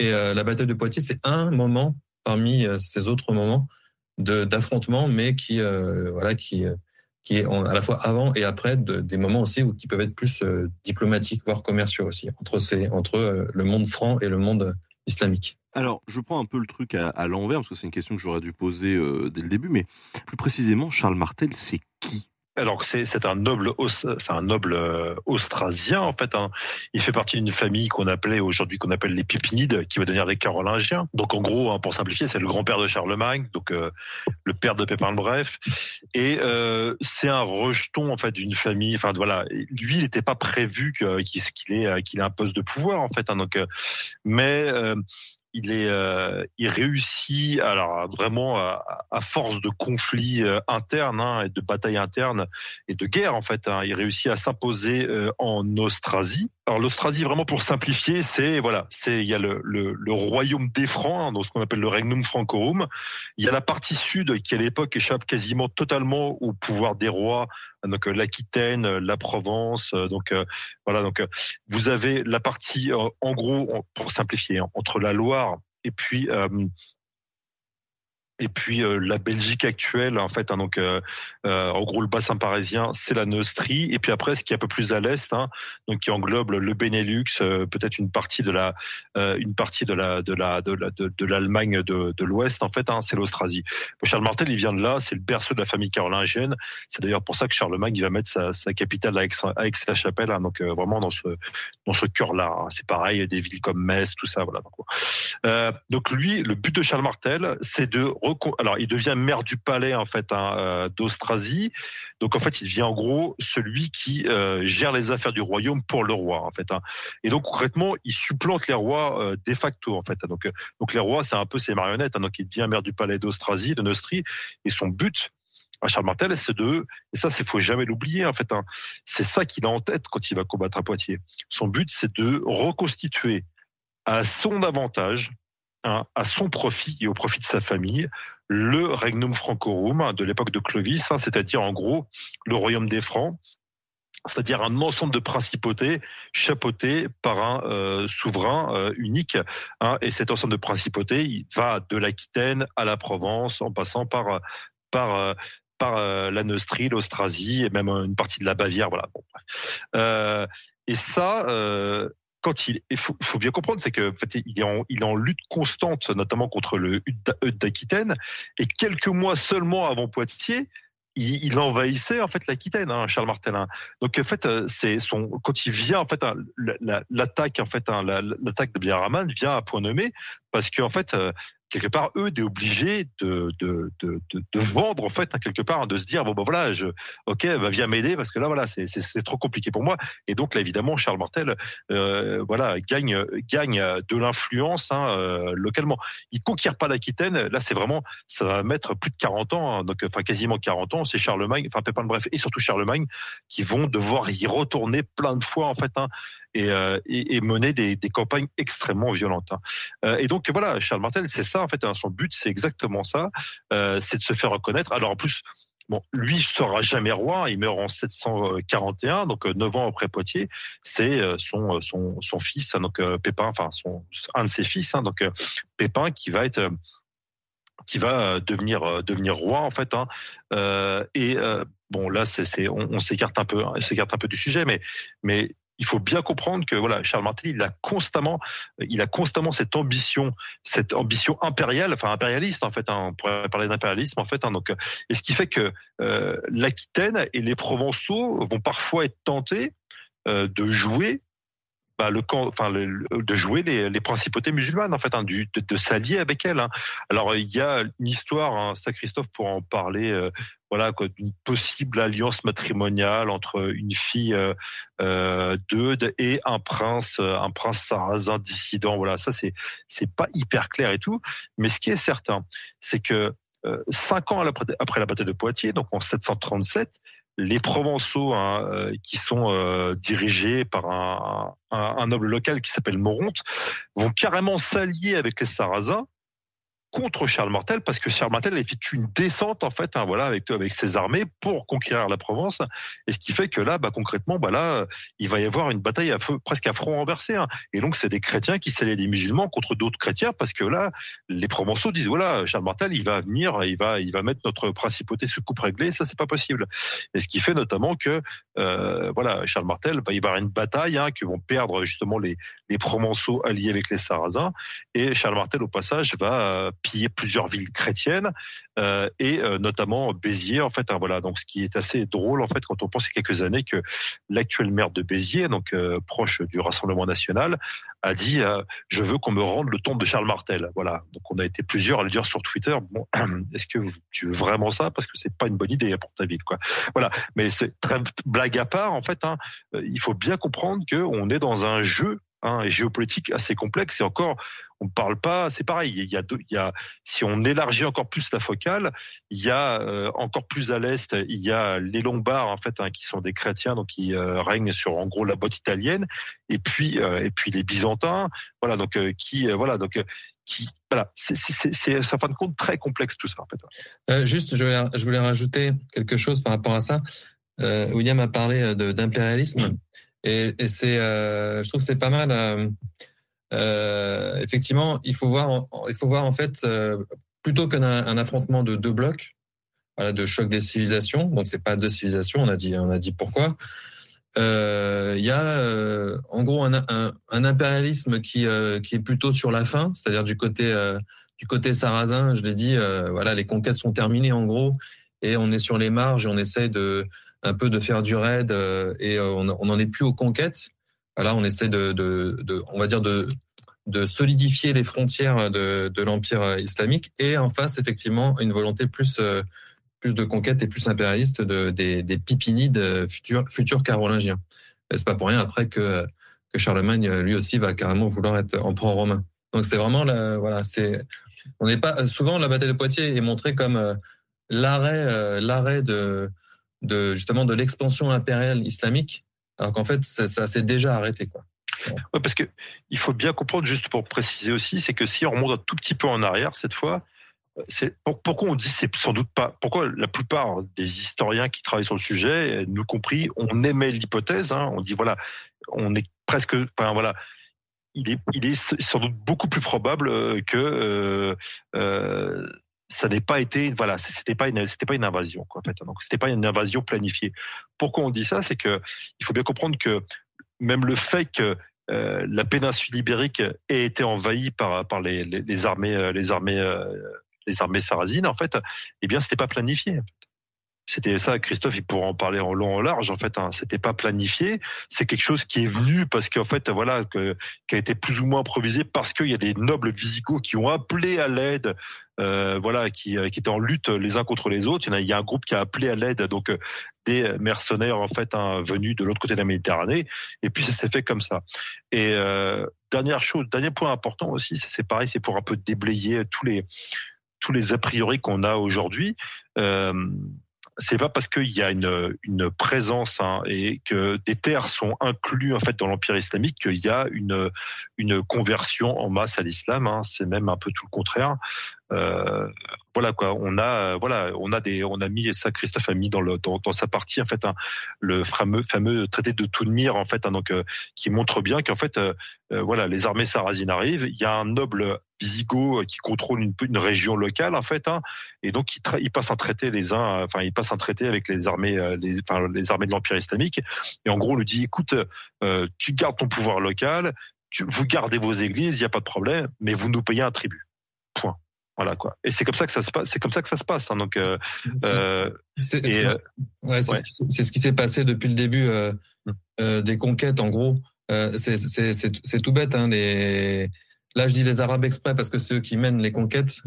Et euh, la bataille de Poitiers, c'est un moment parmi euh, ces autres moments de d'affrontement, mais qui euh, voilà qui qui est à la fois avant et après de, des moments aussi où qui peuvent être plus euh, diplomatiques, voire commerciaux aussi, entre, entre euh, le monde franc et le monde islamique. Alors, je prends un peu le truc à, à l'envers, parce que c'est une question que j'aurais dû poser euh, dès le début, mais plus précisément, Charles Martel, c'est qui? Alors c'est c'est un noble euh, austrasien en fait. Hein. Il fait partie d'une famille qu'on appelait aujourd'hui qu'on appelle les Pipinides, qui va devenir les Carolingiens. Donc en gros, hein, pour simplifier, c'est le grand-père de Charlemagne, donc euh, le père de Pépin le Bref. Et euh, c'est un rejeton en fait d'une famille. Enfin voilà, lui, il n'était pas prévu qu'il ait qu'il un poste de pouvoir en fait. Hein, donc, mais il est, euh, réussit, alors vraiment à, à force de conflits euh, internes hein, et de batailles internes et de guerres en fait, hein, il réussit à s'imposer euh, en Austrasie. Alors l'Austrasie, vraiment pour simplifier, c'est voilà, c'est il y a le, le, royaume des Francs, hein, donc ce qu'on appelle le Regnum Francorum. Il y a la partie sud qui à l'époque échappe quasiment totalement au pouvoir des rois, donc euh, l'Aquitaine, la Provence, euh, donc euh, voilà, donc vous avez la partie en gros pour simplifier hein, entre la Loire et puis et puis euh, la Belgique actuelle, en fait, hein, donc euh, euh, en gros le bassin parisien, c'est la Neustrie, et puis après ce qui est un peu plus à l'est, hein, donc qui englobe le Benelux, peut-être une partie de la, une partie de la, de la, de la, de, de l'Allemagne de, l'Ouest, en fait, hein, c'est l'Austrasie. Charles Martel, il vient de là, c'est le berceau de la famille carolingienne. C'est d'ailleurs pour ça que Charlemagne il va mettre sa, capitale à Aix-la-Chapelle, donc vraiment dans ce, dans ce cœur-là. C'est pareil, des villes comme Metz, tout ça, voilà. Donc, donc lui, le but de Charles Martel, c'est de alors il devient maire du palais en fait hein, euh, d'Austrasie. Donc en fait, il devient en gros celui qui euh, gère les affaires du royaume pour le roi en fait. Hein. Et donc concrètement, il supplante les rois euh, de facto en fait. Donc donc les rois, c'est un peu ses marionnettes. Hein. Donc il devient maire du palais d'Austrasie, de Neustrie, et son but à Charles Martel, c'est de, et ça, c'est faut jamais l'oublier en fait. Hein. C'est ça qu'il a en tête quand il va combattre à Poitiers. Son but, c'est de reconstituer à son avantage À son profit et au profit de sa famille le Regnum Francorum de l'époque de Clovis, hein, c'est-à-dire en gros le royaume des Francs, c'est-à-dire un ensemble de principautés chapeautés par un euh, souverain euh, unique. Hein, et cet ensemble de principautés, il va de l'Aquitaine à la Provence, en passant par par euh, par la Neustrie, l'Austrasie et même une partie de la Bavière. Voilà. et ça, quand il, faut, bien comprendre, c'est que fait, il, est en, en lutte constante, notamment contre le d'Aquitaine, et quelques mois seulement avant Poitiers, il, envahissait en fait l'Aquitaine, hein, Charles Martel. Hein. Donc en fait, c'est son quand il vient en fait hein, l'attaque en fait l'attaque de Biaraman vient à point nommé parce qu'en fait quelque part, eux, d'être obligés de, de, de, de, vendre, en fait, quelque part, de se dire, bon, ben voilà, je, ok, bah, viens m'aider, parce que là, voilà, c'est trop compliqué pour moi. Et donc, là, évidemment, Charles Martel, euh, voilà, gagne, gagne de l'influence hein, euh, localement. Il conquiert pas l'Aquitaine. Là, c'est vraiment, ça va mettre plus de 40 ans, hein, donc, enfin, quasiment 40 ans. C'est Charlemagne, enfin, Pépin, bref, et surtout Charlemagne, qui vont devoir y retourner plein de fois, en fait, hein, et, euh, et, et, mener des, des, campagnes extrêmement violentes. Hein. Euh, et donc voilà, Charles Martel, c'est ça en fait, hein, son but, c'est exactement ça, euh, c'est de se faire reconnaître. Alors en plus, Bon, lui ne sera jamais roi, il meurt en 741, donc neuf ans après Poitiers. C'est son, son, son fils, hein, donc Pépin, enfin son, un de ses fils, donc Pépin, qui va être qui va devenir devenir roi en fait. Et bon là, c'est on, on s'écarte un peu, s'écarte un peu du sujet, mais mais il faut bien comprendre que voilà, Charles Martel, il a constamment, il a constamment cette ambition, cette ambition impériale, enfin impérialiste en fait. Hein, on pourrait parler d'impérialisme en fait. Hein, donc, et ce qui fait que euh, l'Aquitaine et les Provençaux vont parfois être tentés euh, de jouer bah, de jouer les, principautés musulmanes, en fait, hein, de, s'allier avec elles. Hein. Alors, il y a une histoire, hein, ça, Christophe, pour en parler, euh, voilà, d'une possible alliance matrimoniale entre une fille euh, euh et un prince, euh, un prince sarrasin dissident. Voilà, ça, c'est pas hyper clair et tout. Mais ce qui est certain, c'est que cinq ans après la bataille de Poitiers, donc en 737, les Provençaux hein, euh, qui sont euh, dirigés par un, noble local qui s'appelle Moronte vont carrément s'allier avec les Sarrasins contre Charles Martel parce que Charles Martel a fait une descente en fait hein, voilà avec ses armées pour conquérir la Provence. Et ce qui fait que là bah concrètement bah là il va y avoir une bataille presque à front renversé hein. et donc c'est des chrétiens qui s'allient des musulmans contre d'autres chrétiens parce que là les Provençaux disent voilà Charles Martel il va venir il va il va mettre notre principauté sous coupe réglée ça c'est pas possible. Et ce qui fait notamment que euh, voilà Charles Martel bah, il va y avoir une bataille hein, que vont perdre justement les les Provençaux alliés avec les Sarrasins. Et Charles Martel au passage va piller plusieurs villes chrétiennes euh, et euh, notamment Béziers en fait hein, voilà. Donc ce qui est assez drôle en fait quand on pense il y a quelques années que l'actuel maire de Béziers donc euh, proche du Rassemblement national a dit je veux qu'on me rende le tombe de Charles Martel voilà. Donc on a été plusieurs à le dire sur Twitter. [clears throat] Est-ce que tu veux vraiment ça? Parce que c'est pas une bonne idée pour ta ville quoi. Voilà. Mais c'est très blague à part en fait hein, il faut bien comprendre que on est dans un jeu hein, géopolitique assez complexe. Et encore on ne parle pas, c'est pareil. Il y, a, il y a, si on élargit encore plus la focale, il y a euh, encore plus à l'est, il y a les Lombards en fait, hein, qui sont des chrétiens, donc qui euh, règnent sur en gros la botte italienne, et puis euh, et puis les Byzantins, voilà, donc qui voilà donc qui voilà, c'est ça fin de compte très complexe tout ça en fait. juste, je voulais, je voulais rajouter quelque chose par rapport à ça. William a parlé d'impérialisme. Et, et c'est, je trouve que c'est pas mal euh, effectivement, il faut voir, il faut voir en fait euh, plutôt qu'un un affrontement de deux blocs, voilà, de choc des civilisations. Donc c'est pas deux civilisations. On a dit, on a dit pourquoi. Euh, il y a euh, en gros un, un, un impérialisme qui qui est plutôt sur la fin, c'est-à-dire du côté du côté sarrasin. Je l'ai dit, voilà, les conquêtes sont terminées en gros, et on est sur les marges et on essaye de un peu de faire du raid et on n'en est plus aux conquêtes. Voilà, on essaie de, de, de, on va dire de, de solidifier les frontières de, de l'empire islamique et en face effectivement une volonté plus euh, plus de conquête et plus impérialiste de, des, des pipinides futurs futurs carolingiens. C'est pas pour rien après que que Charlemagne lui aussi va carrément vouloir être empereur romain. Donc c'est vraiment la, voilà, c'est on n'est pas souvent la bataille de Poitiers est montrée comme euh, l'arrêt euh, l'arrêt de de justement de l'expansion impériale islamique alors qu'en fait, ça, s'est déjà arrêté. Quoi. Parce que il faut bien comprendre, juste pour préciser aussi, c'est que si on remonte un tout petit peu en arrière cette fois, c'est pourquoi on dit c'est sans doute pas pourquoi la plupart des historiens qui travaillent sur le sujet, nous compris, on émet l'hypothèse. Hein, on dit voilà, on est presque, enfin voilà, il est, sans doute beaucoup plus probable que euh, euh, ça n'est pas été voilà c'était pas une c'était pas une invasion quoi en fait donc c'était pas une invasion planifiée pourquoi on dit ça? C'est que il faut bien comprendre que même le fait que euh, la péninsule ibérique ait été envahie par par les, les, les armées les armées les armées sarrasines en fait eh bien c'était pas planifié c'était ça, Christophe, il pourra en parler en long en large. En fait, hein, c'était pas planifié. C'est quelque chose qui est venu parce qu'en fait, voilà, qui a été plus ou moins improvisé parce qu'il y a des nobles visigoths qui ont appelé à l'aide, euh, voilà, qui, qui étaient en lutte les uns contre les autres. Il y, a, un groupe qui a appelé à l'aide, donc euh, des mercenaires en fait hein, venus de l'autre côté de la Méditerranée. Et puis ça s'est fait comme ça. Et euh, dernière chose, dernier point important aussi, c'est pareil, c'est pour un peu déblayer tous les tous les a priori qu'on a aujourd'hui. Euh, c'est pas parce qu'il y a une, présence hein, et que des terres sont inclus en fait dans l'empire islamique qu'il y a une une conversion en masse à l'islam. Hein. C'est même un peu tout le contraire. Euh, voilà quoi, on a voilà, on a des, on a mis ça. Christophe a mis dans dans, sa partie en fait hein, le fameux fameux traité de Toulmir en fait, hein, donc euh, qui montre bien qu'en fait euh, euh, voilà, les armées sarrasines arrivent. Il y a un noble visigoth qui contrôle une, région locale en fait, hein, et donc il, passe un traité les uns, enfin il passe un traité avec les armées, les armées de l'empire islamique, et en gros on lui dit écoute, tu gardes ton pouvoir local, tu, vous gardez vos églises, il n'y a pas de problème, mais vous nous payez un tribut. Voilà quoi. Et c'est comme ça que ça se passe. C'est comme ça que ça se passe. Hein. Donc, euh, euh, c'est euh, ouais, ouais. ce qui s'est passé depuis le début euh, mm. euh, des conquêtes. En gros, euh, c'est tout bête. Hein, les... Là, je dis les Arabes exprès parce que c'est eux qui mènent les conquêtes.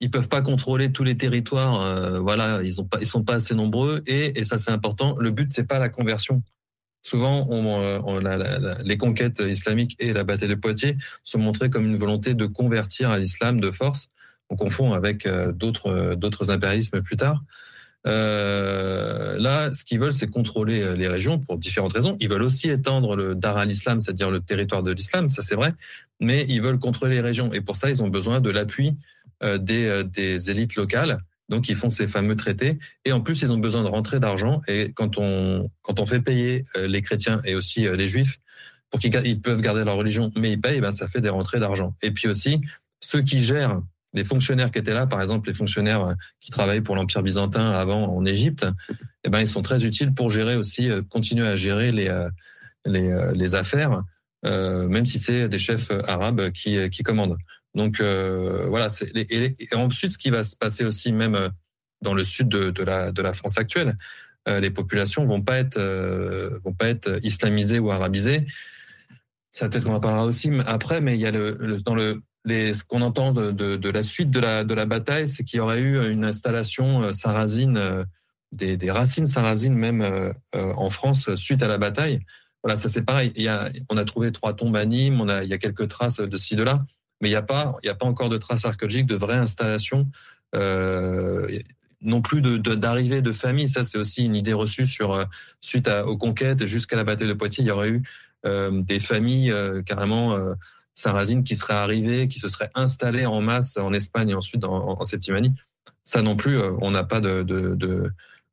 ils peuvent pas contrôler tous les territoires. voilà, ils ont pas, ils sont pas assez nombreux. Et, et ça, c'est important. Le but, c'est pas la conversion souvent on, on, la, la, les conquêtes islamiques et la bataille de Poitiers sont montrées comme une volonté de convertir à l'islam de force. On confond avec euh, d'autres d'autres impérialismes plus tard. Euh, là, ce qu'ils veulent, c'est contrôler euh, les régions pour différentes raisons. Ils veulent aussi étendre le dar al-Islam, c'est-à-dire le territoire de l'islam, ça c'est vrai, mais ils veulent contrôler les régions. Et pour ça, ils ont besoin de l'appui euh, des, des élites locales donc ils font ces fameux traités et en plus ils ont besoin de rentrer d'argent et quand on quand on fait payer euh, les chrétiens et aussi euh, les juifs pour qu'ils ils peuvent garder leur religion mais ils payent ben ça fait des rentrées d'argent. Et puis aussi ceux qui gèrent les fonctionnaires qui étaient là par exemple les fonctionnaires euh, qui travaillaient pour l'empire byzantin avant en Égypte eh ben ils sont très utiles pour gérer aussi continuer à gérer les les, les affaires même si c'est des chefs arabes qui qui commandent. Donc euh, voilà. Et, ensuite, ce qui va se passer aussi, même euh, dans le sud de, la, France actuelle, euh, les populations vont pas être vont pas être islamisées ou arabisées. Ça peut-être qu'on en parlera aussi après, mais il y a le, dans le les, ce qu'on entend de, la suite de la, bataille, c'est qu'il y aurait eu une installation sarrasine, des, racines sarrasines même en France suite à la bataille. Voilà, ça c'est pareil. On a trouvé trois tombes à Nîmes, il y a quelques traces de ci de là mais il n'y a pas, il a pas encore de traces archéologiques de vraies installations. Euh, non plus de d'arrivée de, famille. Ça, c'est aussi une idée reçue sur euh, suite à, aux conquêtes jusqu'à la bataille de Poitiers. Il y aurait eu euh, des familles carrément euh, sarrasines qui seraient arrivées, qui se seraient installées en masse en Espagne et ensuite en, en Septimanie. Ça non plus, on n'a pas de, de, de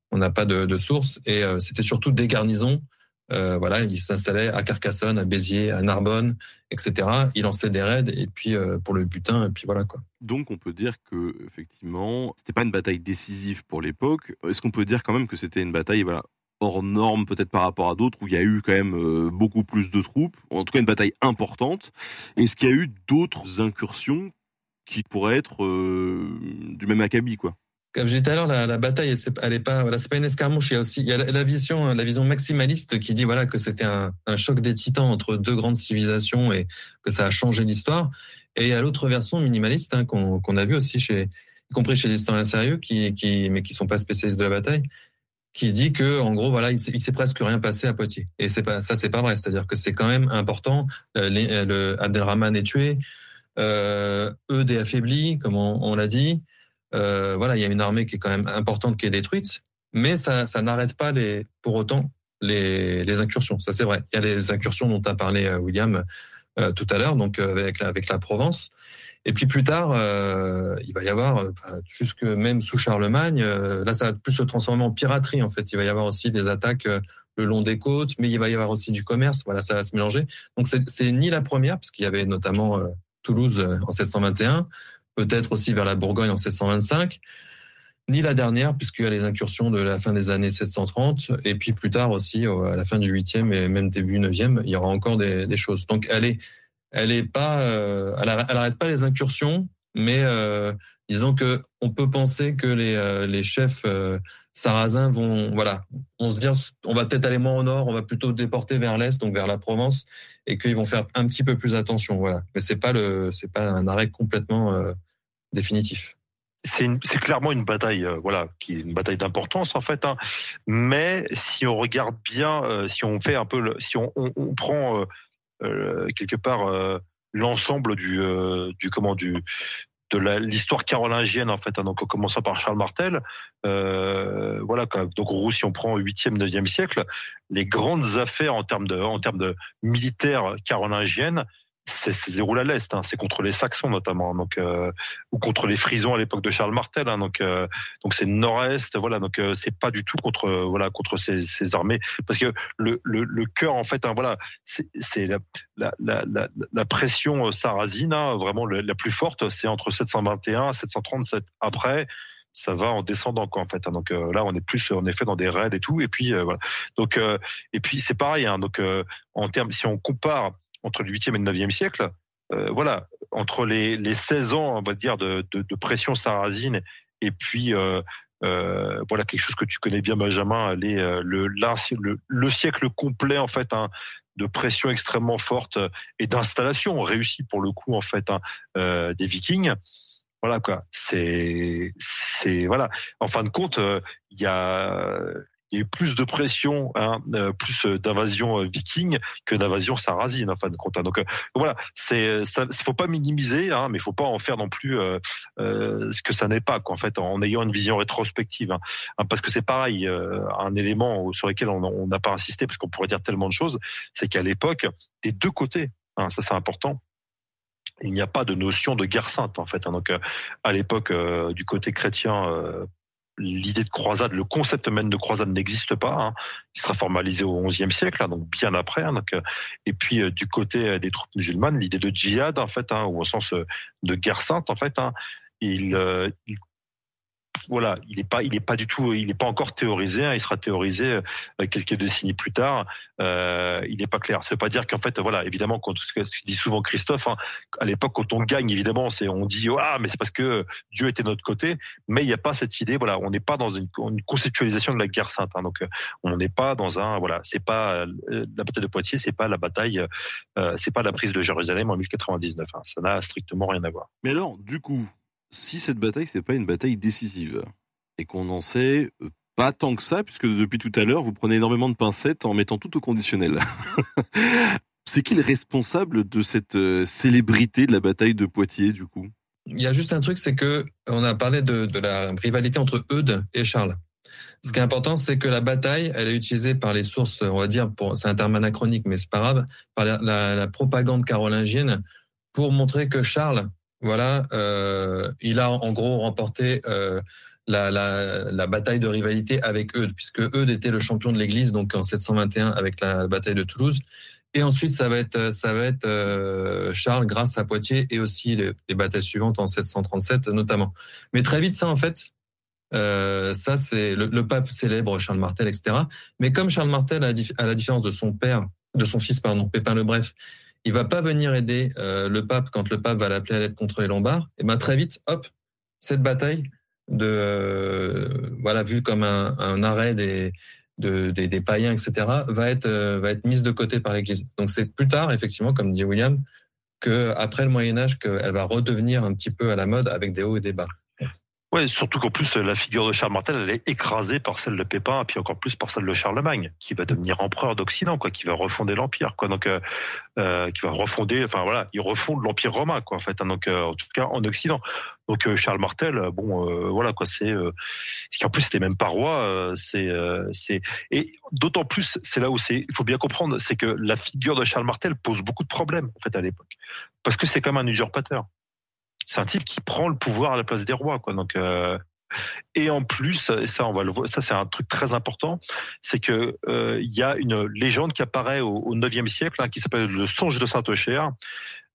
on n'a pas de, de source. Et c'était surtout des garnisons euh, voilà, il s'installait à Carcassonne, à Béziers, à Narbonne, etc. Il lançait des raids et puis euh, pour le butin et puis voilà quoi. Donc on peut dire que effectivement, c'était pas une bataille décisive pour l'époque. Est-ce qu'on peut dire quand même que c'était une bataille voilà hors norme peut-être par rapport à d'autres où il y a eu quand même euh, beaucoup plus de troupes, en tout cas une bataille importante? Est-ce qu'il y a eu d'autres incursions qui pourraient être du même acabit quoi? Comme je disais tout à l'heure, la, bataille, elle est pas, voilà, c'est pas une escarmouche. Il y a aussi, il y a la, vision, la vision maximaliste qui dit voilà que c'était un, choc des titans entre deux grandes civilisations et que ça a changé l'histoire. Et il y a l'autre version minimaliste hein, qu'on qu a vu aussi chez, y compris chez les historiens sérieux, qui, qui, mais qui sont pas spécialistes de la bataille, qui dit que en gros voilà, il s'est presque rien passé à Poitiers. Et c'est pas ça, c'est pas vrai. C'est-à-dire que c'est quand même important. Euh, les, le Abdelrahman est tué, euh, eux des affaiblis, comme on l'a dit. Euh, voilà, il y a une armée qui est quand même importante qui est détruite, mais ça, n'arrête pas les, pour autant les, incursions. Ça c'est vrai. Il y a les incursions dont a parlé euh, William euh, tout à l'heure, donc avec la, avec la Provence. Et puis plus tard, il va y avoir, euh, jusque même sous Charlemagne, là ça va plus se transformer en piraterie en fait. Il va y avoir aussi des attaques le long des côtes, mais il va y avoir aussi du commerce. Voilà, ça va se mélanger. Donc c'est ni la première, puisqu'il y avait notamment Toulouse en 721, peut-être aussi vers la Bourgogne en 725, ni la dernière, puisqu'il y a les incursions de la fin des années 730, et puis plus tard aussi, à la fin du 8e et même début 9e, il y aura encore des, choses. Donc elle est, elle est pas, euh, elle, arrête, pas les incursions, mais euh, disons que on peut penser que les, euh, les chefs euh, sarrasins vont, voilà, on se dire, on va peut-être aller moins au nord, on va plutôt déporter vers l'est, donc vers la Provence, et qu'ils vont faire un petit peu plus attention, voilà. Mais c'est pas le, c'est pas un arrêt complètement euh, définitif c'est clairement une bataille, voilà, qui est une bataille d'importance en fait. Hein. Mais si on regarde bien, si on fait un peu, si on, on, prend quelque part l'ensemble du, du comment du de l'histoire carolingienne en fait, hein, donc en commençant par Charles Martel, voilà. Donc si on prend 8e, 9e siècle, les grandes affaires en termes de en termes de militaires carolingiennes, c'est se déroule à l'est. Hein. C'est contre les Saxons notamment, donc euh, ou contre les Frisons à l'époque de Charles Martel. Hein. donc euh, donc c'est nord-est. Voilà, donc euh, c'est pas du tout contre voilà contre ces, ces armées parce que le le, le cœur en fait, hein, voilà, c'est la, la, la, la, pression sarrasine hein, vraiment la plus forte. C'est entre 721 et 737. Après ça va en descendant quoi en fait. Hein. Donc là, on est plus en effet dans des raids et tout. Et puis voilà. Donc et puis c'est pareil. Hein, donc en termes, si on compare entre le 8e et le 9e siècle, euh, voilà, entre les, les 16 ans, on va dire, de, de, pression sarrasine et puis euh, euh, voilà quelque chose que tu connais bien, Benjamin, le, le, le, siècle complet en fait hein, de pression extrêmement forte et d'installation réussie pour le coup en fait hein, des Vikings. Voilà quoi, c'est c'est voilà. En fin de compte, il y a il y a eu plus de pression, hein, euh, plus d'invasion euh, viking que d'invasion sarrasine en fin de compte. Hein. Donc euh, voilà, c'est ça, faut pas minimiser, hein, mais faut pas en faire non plus euh, ce que ça n'est pas. En fait, en ayant une vision rétrospective. Hein, parce que c'est pareil, un élément sur lequel on n'a pas insisté, parce qu'on pourrait dire tellement de choses, c'est qu'à l'époque, des deux côtés, ça c'est important, il n'y a pas de notion de guerre sainte en fait. Donc à l'époque du côté chrétien l'idée de croisade, le concept même de croisade n'existe pas. Hein. Il sera formalisé au XIe siècle, hein, donc bien après. Hein, donc, euh, et puis euh, du côté euh, des troupes musulmanes, l'idée de djihad, en fait, ou au sens de guerre sainte, en fait, il, il voilà, il n'est pas, il est pas du tout, il n'est pas encore théorisé. Hein, il sera théorisé euh, quelques décennies plus tard. Euh, il n'est pas clair. Ça veut pas dire qu'en fait, voilà, évidemment, quand, ce que dit souvent Christophe, hein, à l'époque, quand on gagne, évidemment, c'est, on dit, ah, mais c'est parce que Dieu était de notre côté. Mais il n'y a pas cette idée, voilà, on n'est pas dans une, conceptualisation de la guerre sainte. Hein, donc, euh, on n'est pas dans un, voilà, c'est pas la bataille de Poitiers, c'est pas la bataille, c'est pas la prise de Jérusalem en 1099. Hein, ça n'a strictement rien à voir. Mais alors, du coup, si cette bataille, c'est pas une bataille décisive, et qu'on en sait euh, pas tant que ça, puisque depuis tout à l'heure, vous prenez énormément de pincettes en mettant tout au conditionnel. [laughs] c'est qui le responsable de cette euh, célébrité de la bataille de Poitiers, du coup? Il y a juste un truc, c'est que on a parlé de, la rivalité entre Eudes et Charles. Ce qui est important, c'est que la bataille, elle est utilisée par les sources, on va dire, c'est un terme anachronique, mais c'est pas grave, par la propagande carolingienne pour montrer que Charles voilà, euh, il a en gros remporté euh, la, la, la, bataille de rivalité avec Eudes, puisque Eudes était le champion de l'Église, donc en 721 avec la bataille de Toulouse. Et ensuite, ça va être, ça va être euh, Charles grâce à Poitiers et aussi les, les, batailles suivantes en 737 notamment. Mais très vite, ça en fait, euh, ça c'est le, le, pape célèbre Charles Martel, etc. Mais comme Charles Martel, à la différence de son père, de son fils, pardon, Pépin le Bref, il va pas venir aider euh, le pape quand le pape va l'appeler à l'aide contre les Lombards. Et ben très vite, hop, cette bataille de euh, voilà vue comme un, arrêt des, de, des, des païens, etc. va être euh, va être mise de côté par l'Église. Donc c'est plus tard, effectivement, comme dit William, que après le Moyen Âge, qu'elle va redevenir un petit peu à la mode avec des hauts et des bas. Ouais, surtout qu'en plus, la figure de Charles Martel, elle est écrasée par celle de Pépin, et puis encore plus par celle de Charlemagne, qui va devenir empereur d'Occident, quoi, qui va refonder l'empire, quoi. Donc, euh, euh, qui va refonder, enfin voilà, il refonde l'empire romain, quoi, en fait. Hein, donc, euh, en tout cas, en Occident. Donc, euh, Charles Martel, bon, euh, voilà, quoi, c'est, ce qu'en plus c'était même pas roi, c'est, c'est, et d'autant plus, c'est là où c'est, il faut bien comprendre, c'est que la figure de Charles Martel pose beaucoup de problèmes, en fait, à l'époque, parce que c'est comme un usurpateur c'est un type qui prend le pouvoir à la place des rois, quoi. Donc, euh, et en plus, ça, on va le voir, ça c'est un truc très important, c'est que euh, il y a une légende qui apparaît au, 9e siècle, hein, qui s'appelle le Songe de Saint-Eucher,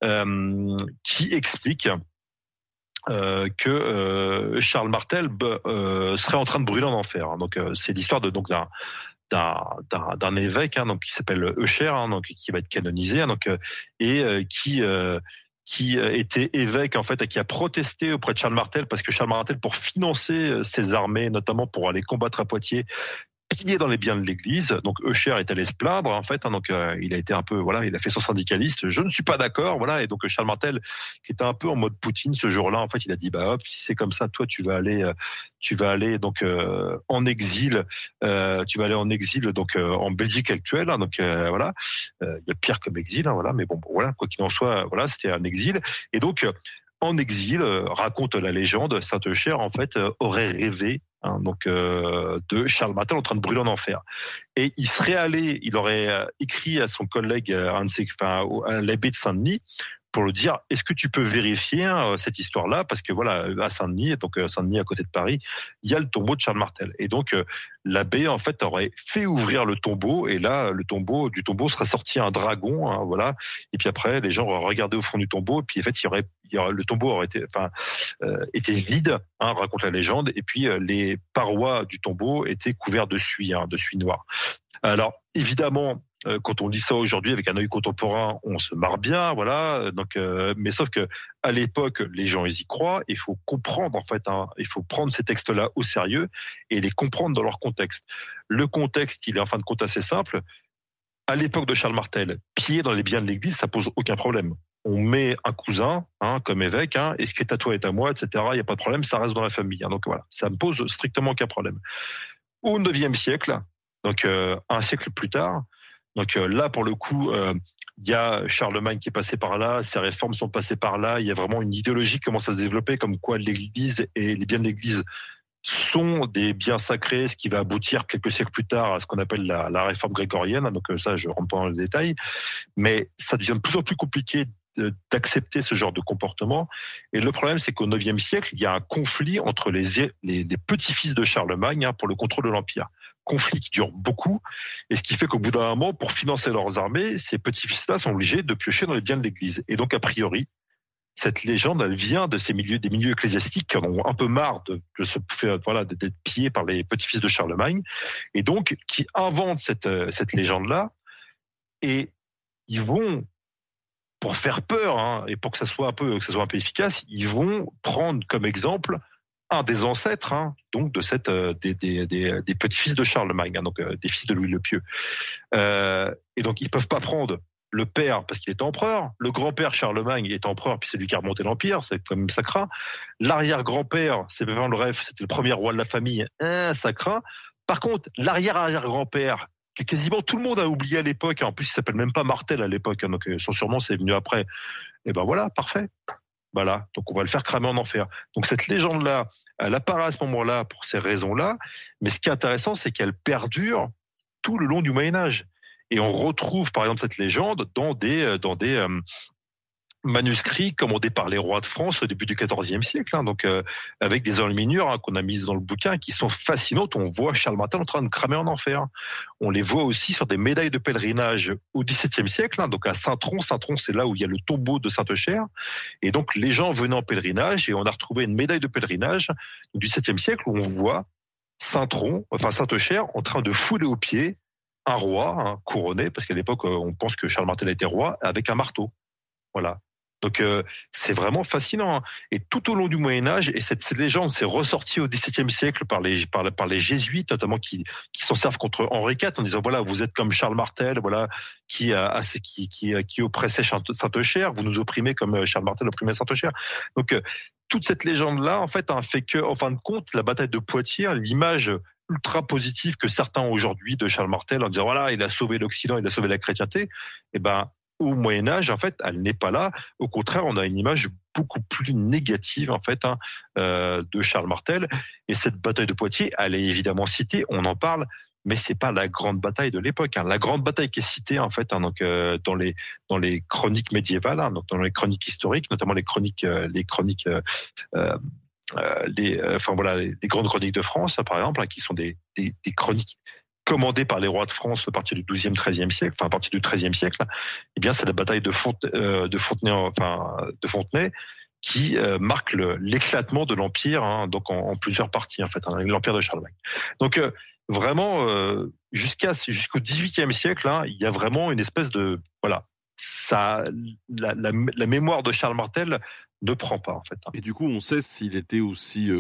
euh, qui explique que Charles Martel serait en train de brûler en enfer. Donc euh, c'est l'histoire de donc d'un d'un évêque hein, donc qui s'appelle Eucher hein, donc qui va être canonisé hein, donc et qui qui était évêque en fait et qui a protesté auprès de Charles Martel parce que Charles Martel pour financer ses armées notamment pour aller combattre à Poitiers pillé dans les biens de l'Église. Donc Eucher est allé se plaindre en fait. Hein, donc euh, il a été un peu voilà, il a fait son syndicaliste. Je ne suis pas d'accord, voilà. Et donc Charles Martel, qui était un peu en mode Poutine ce jour-là, en fait, il a dit bah hop, si c'est comme ça, toi tu vas aller, euh, tu vas aller donc euh, en exil, tu vas aller en exil donc en Belgique actuelle. Hein, donc voilà, il y a pire comme exil, hein, voilà. Mais bon, bon voilà, quoi qu'il en soit, voilà, c'était un exil. Et donc en exil, raconte la légende, Saint-Eucher en fait aurait rêvé Hein, donc euh, de Charles Martel en train de brûler en enfer. Et il serait allé, il aurait euh, écrit à son collègue, euh, de ses, enfin, à l'abbé de Saint-Denis, pour le dire est-ce que tu peux vérifier hein, cette histoire-là? Parce que voilà à Saint-Denis donc Saint-Denis à côté de Paris il y a le tombeau de Charles Martel. Et donc l'abbé en fait aurait fait ouvrir le tombeau et là le tombeau du tombeau serait sorti un dragon hein, voilà. Et puis après les gens auraient regardé au fond du tombeau et puis en fait il y aurait, le tombeau aurait été enfin euh, était vide hein, raconte la légende. Et puis les parois du tombeau étaient couvertes de suie de suie noire alors évidemment euh, quand on lit ça aujourd'hui avec un œil contemporain, on se marre bien, voilà. Donc, euh, mais sauf que à l'époque, les gens y croient. Il faut comprendre en fait, hein, il faut prendre ces textes-là au sérieux et les comprendre dans leur contexte. Le contexte, il est en fin de compte assez simple. À l'époque de Charles Martel, piller dans les biens de l'Église, ça pose aucun problème. On met un cousin hein, comme évêque, hein, et ce qui est à toi est à moi, etc. Il n'y a pas de problème, ça reste dans la famille. Hein, donc voilà, ça me pose strictement aucun problème. Au IXe siècle, donc euh, un siècle plus tard, donc euh, là, pour le coup, euh, il y a Charlemagne qui est passé par là, ses réformes sont passées par là, il y a vraiment une idéologie qui commence à se développer, comme quoi l'Église et les biens de l'Église sont des biens sacrés, ce qui va aboutir quelques siècles plus tard à ce qu'on appelle la, réforme grégorienne. Donc ça, je rentre pas dans le détail, mais ça devient de plus en plus compliqué d'accepter ce genre de comportement. Et le problème, c'est qu'au IXe siècle, il y a un conflit entre les, les, petits-fils de Charlemagne hein, pour le contrôle de l'Empire conflit qui dure beaucoup, et ce qui fait qu'au bout d'un moment, pour financer leurs armées, ces petits-fils-là sont obligés de piocher dans les biens de l'Église. Et donc, a priori, cette légende, elle vient de ces milieux, des milieux ecclésiastiques qui en ont un peu marre de, se faire, voilà, d'être pillés par les petits-fils de Charlemagne, et donc qui inventent cette, cette légende-là, et ils vont pour faire peur hein, et pour que ça soit un peu que ça soit un peu efficace, ils vont prendre comme exemple un des ancêtres hein, donc de cette euh, des, des, des, des petits-fils de Charlemagne, hein, donc euh, des fils de Louis le Pieux. Euh, et donc ils peuvent pas prendre le père parce qu'il est empereur, le grand-père Charlemagne est empereur puis c'est lui qui a remonté l'empire, c'est quand même sacré. L'arrière-grand-père, c'est Pépin le Ref, c'était le premier roi de la famille, hein, ça Par contre, l'arrière-arrière-grand-père que quasiment tout le monde a oublié à l'époque, en plus il s'appelle même pas Martel à l'époque, hein, donc son surnom c'est venu après. Et ben voilà, parfait. Voilà, donc on va le faire cramer en enfer. Donc cette légende-là, elle apparaît à ce moment-là pour ces raisons-là, mais ce qui est intéressant, c'est qu'elle perdure tout le long du Moyen Âge. Et on retrouve par exemple cette légende dans des, euh, dans des, euh, manuscrits commandés par les rois de France au début du XIVe siècle, hein, donc euh, avec des enluminures hein, qu'on a mises dans le bouquin qui sont fascinantes. On voit Charles Martel en train de cramer en enfer. On les voit aussi sur des médailles de pèlerinage au XVIIe siècle, hein, donc à Saint-Tron. Saint-Tron, c'est là où il y a le tombeau de Saint-Eucher. Et donc les gens venaient en pèlerinage et on a retrouvé une médaille de pèlerinage du XVIIe siècle où on voit Saint-Tron, enfin Saint-Eucher, en train de fouler aux pieds un roi couronné, parce qu'à l'époque on pense que Charles Martel était roi, avec un marteau. Voilà. Donc euh, c'est vraiment fascinant. Hein. Et tout au long du Moyen Âge, et cette, légende s'est ressortie au XVIIe siècle par les par, les jésuites notamment qui qui s'en servent contre Henri IV en disant voilà vous êtes comme Charles Martel voilà qui qui qui oppressait Saint-Eucher, vous nous opprimez comme euh, Charles Martel opprimait Saint-Eucher. Donc euh, toute cette légende là en fait a fait que en fin de compte la bataille de Poitiers, l'image ultra positive que certains ont aujourd'hui de Charles Martel en disant voilà il a sauvé l'Occident, il a sauvé la chrétienté, eh ben au Moyen Âge, en fait, elle n'est pas là. Au contraire, on a une image beaucoup plus négative, en fait, hein, euh, de Charles Martel. Et cette bataille de Poitiers, elle est évidemment citée, on en parle, mais c'est pas la grande bataille de l'époque. Hein. La grande bataille qui est citée, en fait, hein, donc euh, dans les dans les chroniques médiévales, donc dans les chroniques historiques, notamment les chroniques euh, les chroniques les, enfin voilà, les, grandes chroniques de France, par exemple, qui sont des, des, des, chroniques commandé par les rois de France à partir du XIIe, XIIIe siècle, enfin à partir du XIIIe siècle, eh bien c'est la bataille de, euh, Fontenay, qui euh, marque l'éclatement de l'empire, hein, donc en, plusieurs parties en fait, hein, l'empire de Charlemagne. Donc euh, vraiment jusqu'à jusqu'au XVIIIe siècle, hein, il y a vraiment une espèce de voilà, la, la, mémoire de Charles Martel ne prend pas en fait. Et du coup, on sait s'il était aussi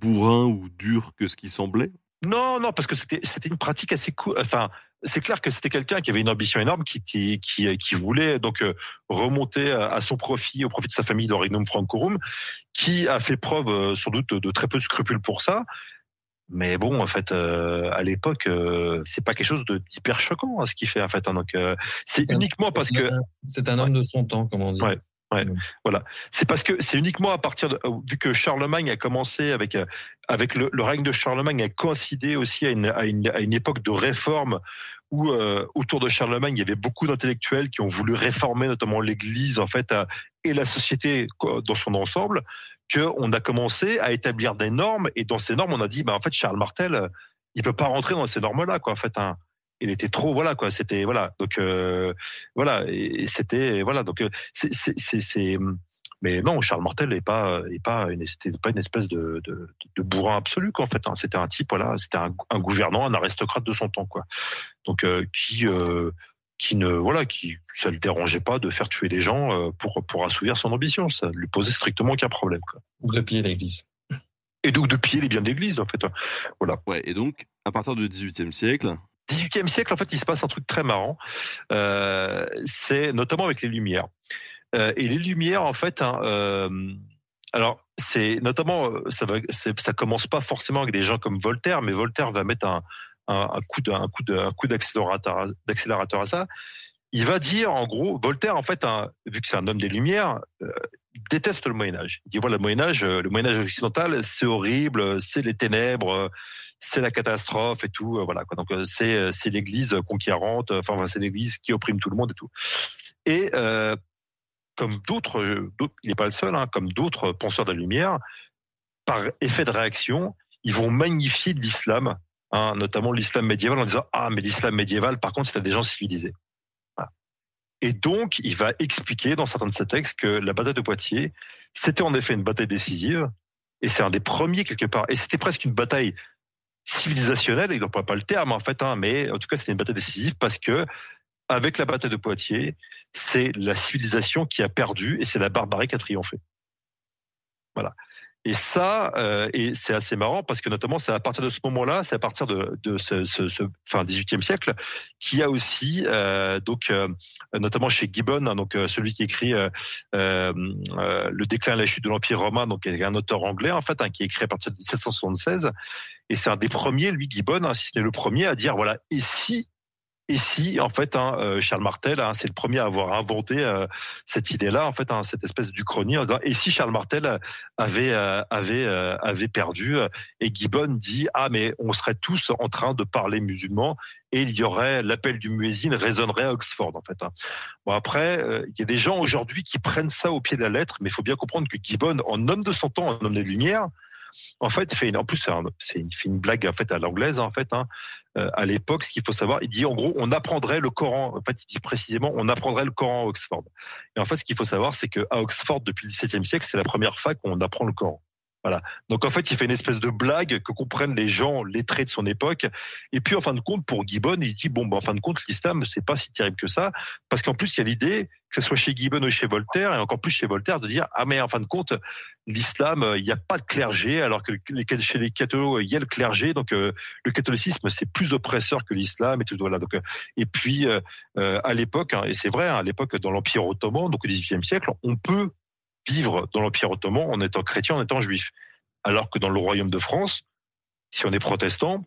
bourrin ou dur que ce qui semblait? Non, non, parce que c'était une pratique assez cool. Enfin, c'est clair que c'était quelqu'un qui avait une ambition énorme, qui qui qui, voulait donc euh, remonter à à son profit, au profit de sa famille, le Regnum Francorum, qui a fait preuve euh, sans doute de très peu de scrupules pour ça. Mais bon, en fait, euh, à l'époque, euh, c'est pas quelque chose de d'hyper choquant hein, ce qu'il fait en fait. hein. donc, euh, c'est uniquement parce que c'est un homme de son temps, comme on dit. Ouais. Voilà, c'est parce que c'est uniquement à partir de vu que Charlemagne a commencé avec euh, avec le, le règne de Charlemagne a coïncidé aussi à une, à une, à une époque de réforme où euh, autour de Charlemagne il y avait beaucoup d'intellectuels qui ont voulu réformer notamment l'Église en fait à- et la société dans son ensemble que on a commencé à établir des normes et dans ces normes on a dit bah en fait Charles Martel euh, il peut pas rentrer dans ces normes là quoi. En fait hein. Il était trop voilà quoi c'était voilà donc euh, voilà et, c'était voilà donc euh, c'est c'est c'est c'est- mais non Charles Martel n'est pas est pas une c'était pas une espèce de de, de bourrin absolu quoi en fait hein. c'était un type voilà c'était un, un gouvernant un aristocrate de son temps quoi donc euh, qui euh, qui ne voilà qui ça le dérangeait pas de faire tuer des gens euh, pour pour assouvir son ambition ça lui posait strictement aucun problème quoi Ou de piller l'église. et donc de piller les biens de l'église en fait hein. voilà Ouais, et donc, à partir du XVIIIe siècle, 18e siècle, en fait, il se passe un truc très marrant. Euh, c'est notamment avec les Lumières. Euh, et les Lumières, en fait, hein, euh, alors c'est notamment, ça va, commence pas forcément avec des gens comme Voltaire, mais Voltaire va mettre un, coup d'accélérateur à ça. Il va dire, en gros, Voltaire, en fait, vu que c'est un homme des Lumières, euh, il déteste le Moyen Âge. Il dit voilà, le Moyen Âge, euh, le Moyen Âge occidental, c'est horrible, c'est les ténèbres, euh, c'est la catastrophe et tout. euh, Voilà quoi. Donc euh, c'est euh, c'est l'Église conquérante. euh, Enfin, c'est l'Église qui opprime tout le monde et tout. Et euh, comme d'autres, euh, d'autres- il n'est pas le seul, hein, comme d'autres penseurs de la lumière, par effet de réaction, ils vont magnifier l'islam, hein, notamment l'islam médiéval, en disant ah mais l'islam médiéval, par contre, c'était des gens civilisés. Et donc, il va expliquer dans certains de ses textes que la bataille de Poitiers, c'était en effet une bataille décisive, et c'est un des premiers quelque part, et c'était presque une bataille civilisationnelle, il n'emploie pas le terme en fait, hein, mais en tout cas c'était une bataille décisive parce que avec la bataille de Poitiers, c'est la civilisation qui a perdu et c'est la barbarie qui a triomphé. Voilà. Et ça, euh, et c'est assez marrant parce que notamment c'est à partir de ce moment-là, c'est à partir de, de ce, ce, ce fin 18e siècle, qu'il y a aussi euh, donc euh, notamment chez Gibbon, hein, donc euh, celui qui écrit euh, euh, le déclin et la chute de l'empire romain, donc un auteur anglais en fait hein, qui écrit à partir de 1776 et c'est un des premiers, lui Gibbon, hein, si ce n'est le premier, à dire voilà et si et si, en fait, hein, euh, Charles Martel, hein, c'est le premier à avoir inventé euh, cette idée-là, en fait, hein, cette espèce d'Uchronie, et si Charles Martel avait euh, avait avait perdu, et Gibbon dit ah mais on serait tous en train de parler musulman et il y aurait l'appel du muezzin résonnerait à Oxford en fait. Bon après, il y a des gens aujourd'hui qui prennent ça au pied de la lettre, mais il faut bien comprendre que Gibbon, en homme de son temps, en homme des Lumières, en fait, fait une, en plus, c'est un- c'est une, une blague en fait à l'anglaise en fait. Hein. Euh, à l'époque, ce qu'il faut savoir, il dit en gros, on apprendrait le Coran. En fait, il dit précisément, on apprendrait le Coran à Oxford. Et en fait, ce qu'il faut savoir, c'est que à Oxford, depuis le XVIIe siècle, c'est la première fois qu'on apprend le Coran. Donc en fait, il fait une espèce de blague que comprennent les gens lettrés de son époque. Et puis en fin de compte, pour Gibbon, il dit bon, ben, en fin de compte, l'islam c'est pas si terrible que ça, parce qu'en plus il y a l'idée que ce soit chez Gibbon ou chez Voltaire, et encore plus chez Voltaire, de dire ah mais en fin de compte, l'islam, euh, il n'y a pas de clergé, alors que les- chez les catholos il y a le clergé, donc euh, le catholicisme c'est plus oppresseur que l'islam et tout voilà. Euh, et puis euh, euh, à l'époque, hein, et c'est vrai, hein, à l'époque dans l'Empire ottoman, donc au XVIIIe siècle, on peut vivre dans l'Empire ottoman en étant chrétien, en étant juif. Alors que dans le royaume de France, si on est protestant,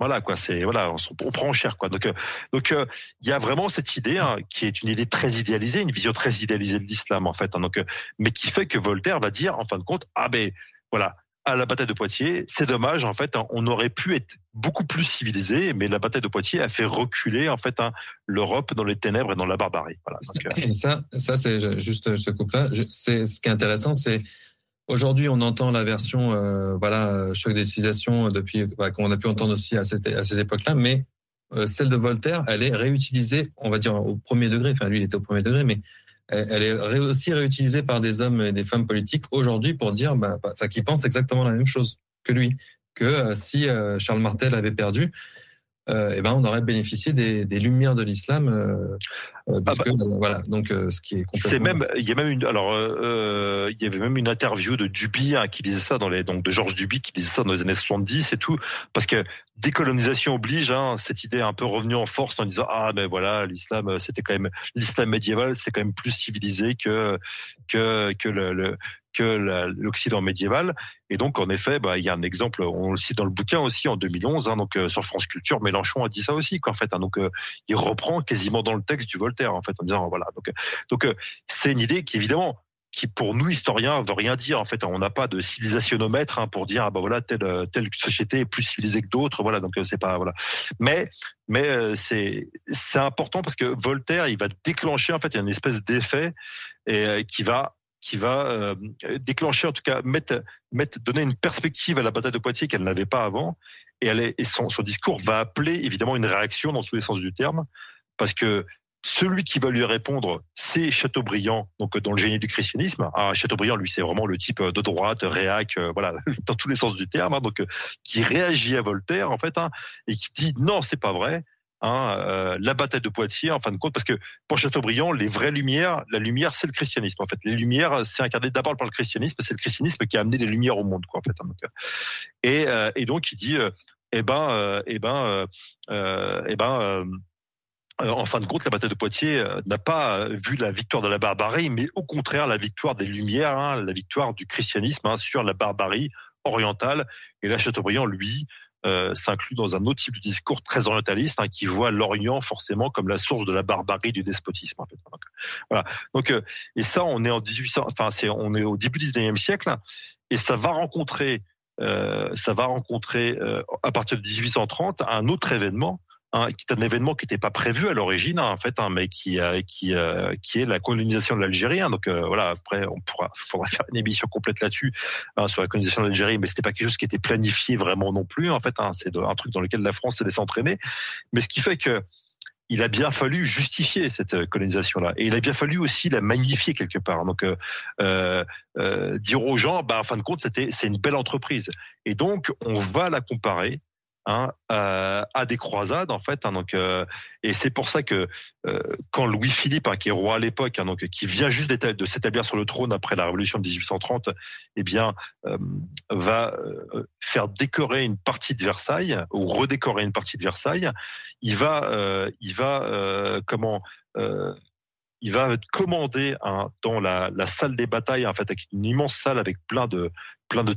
voilà quoi, c'est voilà, on, prend cher quoi. Donc euh, euh, il y a vraiment cette idée hein, qui est une idée très idéalisée, une vision très idéalisée de l'islam en fait. hein. donc euh, mais qui fait que Voltaire va dire en fin de compte ah ben voilà à la bataille de Poitiers, c'est dommage en fait, on aurait pu être beaucoup plus civilisé, mais la bataille de Poitiers a fait reculer en fait hein, l'Europe dans les ténèbres et dans la barbarie. Voilà. Donc, euh, Et ça, ça c'est juste ce couple-là. C'est ce qui est intéressant, c'est aujourd'hui on entend la version euh, voilà euh, choc des civilisations depuis bah, qu'on a pu entendre aussi à cette à ces époques-là, mais euh, celle de Voltaire, elle est réutilisée, on va dire au premier degré. Enfin lui, il était au premier degré, mais elle, est aussi réutilisée par des hommes et des femmes politiques aujourd'hui pour dire, bah, bah, qu'ils pensent exactement la même chose que lui, que euh, si euh, Charles Martel avait perdu, euh, eh ben, on aurait bénéficié des, des lumières de l'islam, euh, euh, parce bah, que, euh, voilà, donc euh, ce qui est complètement. C'est même, il y a même une, alors, euh, il y avait même une interview de Duby hein, qui disait ça dans les, donc de Georges Duby qui disait ça dans les années 70 et tout, parce que décolonisation oblige, hein, cette idée est un peu revenue en force en disant ah ben voilà l'islam c'était quand même l'islam médiéval c'est quand même plus civilisé que que que le, le que la- l'Occident médiéval. Et donc, en effet, bah, il y a un exemple, on le cite dans le bouquin aussi en 2011, hein, donc euh, sur France Culture, Mélenchon a dit ça aussi, quoi, en fait. hein. donc, euh, il reprend quasiment dans le texte du Voltaire, en fait, en disant voilà. Donc, donc euh, c'est une idée qui évidemment qui pour nous historiens veut rien dire en fait on n'a pas de civilisationnomètre hein, pour dire ah bah voilà telle telle société est plus civilisée que d'autres voilà donc euh, c'est pas voilà mais mais euh, c'est c'est important parce que Voltaire il va déclencher en fait une espèce d'effet et qui va qui va déclencher en tout cas mettre mettre donner une perspective à la bataille de Poitiers qu'elle n'avait pas avant et elle et son son discours va appeler évidemment une réaction dans tous les sens du terme parce que celui qui va lui répondre, c'est Chateaubriand, donc dans le génie du christianisme. Ah, Chateaubriand, lui, c'est vraiment le type de droite, réac, euh, voilà, [laughs] dans tous les sens du terme, hein, donc euh, qui réagit à Voltaire en fait, hein, et qui dit non, c'est pas vrai. Hein, euh, la bataille de Poitiers, en fin de compte, parce que pour Chateaubriand, les vraies lumières, la lumière, c'est le christianisme. En fait, les lumières, c'est incarné d'abord par le christianisme, c'est le christianisme qui a amené les lumières au monde, quoi, en fait. euh. et, euh, et donc, il dit, euh, eh ben, euh, eh ben, euh, euh, eh ben. Euh, en fin de compte, la bataille de Poitiers euh, n'a pas euh, vu la victoire de la barbarie, mais au contraire la victoire des Lumières, hein, la victoire du christianisme hein, sur la barbarie orientale. Et là, Chateaubriand, lui, s'inclut dans un autre type de discours très orientaliste, hein, qui voit l'Orient forcément comme la source de la barbarie du despotisme. Voilà. Donc, et ça, on est en 1800, enfin, c'est, on est au début du 19e siècle, et ça va rencontrer, ça va rencontrer à partir de 1830 un autre événement hein, qui est un événement qui n'était pas prévu à l'origine, hein, en fait, hein, mais qui, euh, qui, euh, qui est la colonisation de l'Algérie. hein. donc euh, voilà, après, on pourra, [laughs] faudra faire une émission complète là-dessus sur la colonisation de l'Algérie, mais c'était pas quelque chose qui était planifié vraiment non plus. En fait, c'est un truc dans lequel la France s'est laissée entraîner. Mais ce qui fait que il a bien fallu justifier cette colonisation-là, et il a bien fallu aussi la magnifier quelque part. Donc, dire aux gens, bah, en fin de compte, c'était c'est une belle entreprise, et donc on va la comparer hein, à, à des croisades en fait. hein, donc, euh, et c'est pour ça que euh, quand Louis Philippe, hein, qui est roi à l'époque, hein, donc qui vient juste de s'établir sur le trône après la Révolution de 1830, eh bien, euh, va euh, faire décorer une partie de Versailles ou redécorer une partie de Versailles. Il va, euh, il va, euh, comment euh, il va commander hein, dans la, salle des batailles, en fait, une immense salle avec plein de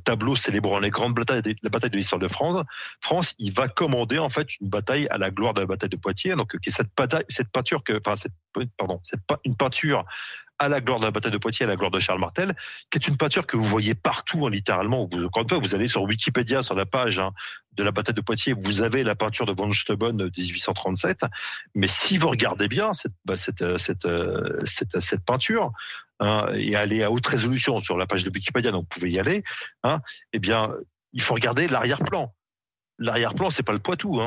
tableaux célébrant les grandes batailles, la bataille de l'histoire de France. France, il va commander en fait une bataille à la gloire de la bataille de Poitiers, donc qui est cette bataille, peinture à la gloire de la bataille de Poitiers, à la gloire de Charles Martel, qui est une peinture que vous voyez partout, hein, littéralement. Vous, fois, vous allez sur Wikipédia, sur la page hein, de la bataille de Poitiers, vous avez la peinture de von Steuben de 1837. Mais si vous regardez bien cette, bah, euh, euh, peinture, hein, et est à haute résolution sur la page de Wikipédia, donc vous pouvez y aller, eh bien, il faut regarder l'arrière-plan. L'arrière-plan, c'est pas le Poitou.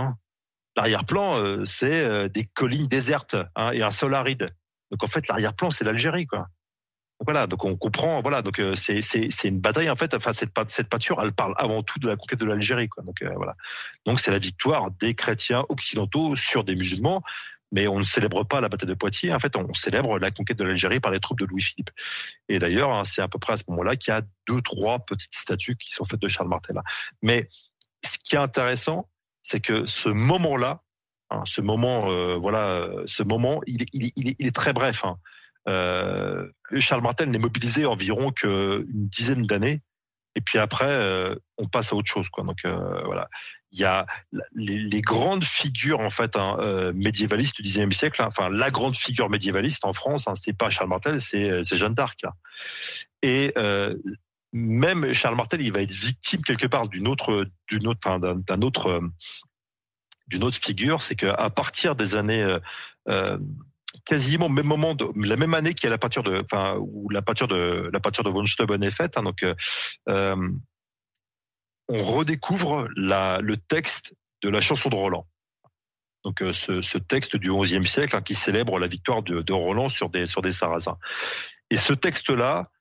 L'arrière-plan, euh, c'est euh, des collines désertes et un sol aride. Donc en fait, l'arrière-plan, c'est l'Algérie, quoi. Donc, voilà, donc on comprend, voilà, donc euh, c'est une bataille en fait. Enfin, cette cette peinture, elle parle avant tout de la conquête de l'Algérie, quoi. Donc euh, voilà, donc c'est la victoire des chrétiens occidentaux sur des musulmans. Mais on ne célèbre pas la bataille de Poitiers. En fait, on célèbre la conquête de l'Algérie par les troupes de Louis-Philippe. Et d'ailleurs, hein, c'est à peu près à ce moment-là qu'il y a deux, trois petites statues qui sont faites de Charles Martel. Mais ce qui est intéressant, c'est que ce moment-là, hein, ce moment, euh, voilà, ce moment, il, est- très bref. hein. Euh, Charles Martel n'est mobilisé environ qu'une dizaine d'années, et puis après, euh, on passe à autre chose. Quoi. Donc voilà, il y a les, grandes figures en fait hein, médiévalistes du XIXe siècle. hein. enfin, la grande figure médiévaliste en France, c'est pas Charles Martel, c'est Jeanne d'Arc. Et même Charles Martel, il va être victime quelque part d'une autre, d'une autre, d'un autre, d'une autre figure, c'est qu'à partir des années, euh, euh, quasiment au même moment, la même année qu'il y a la peinture de, enfin, où la peinture de, la peinture de von Steuben est faite, hein, donc, euh, on redécouvre le texte de la chanson de Roland. Donc ce, texte du XIe siècle hein, qui célèbre la victoire de, de, Roland sur des sur des Sarrasins. Et ce texte-là,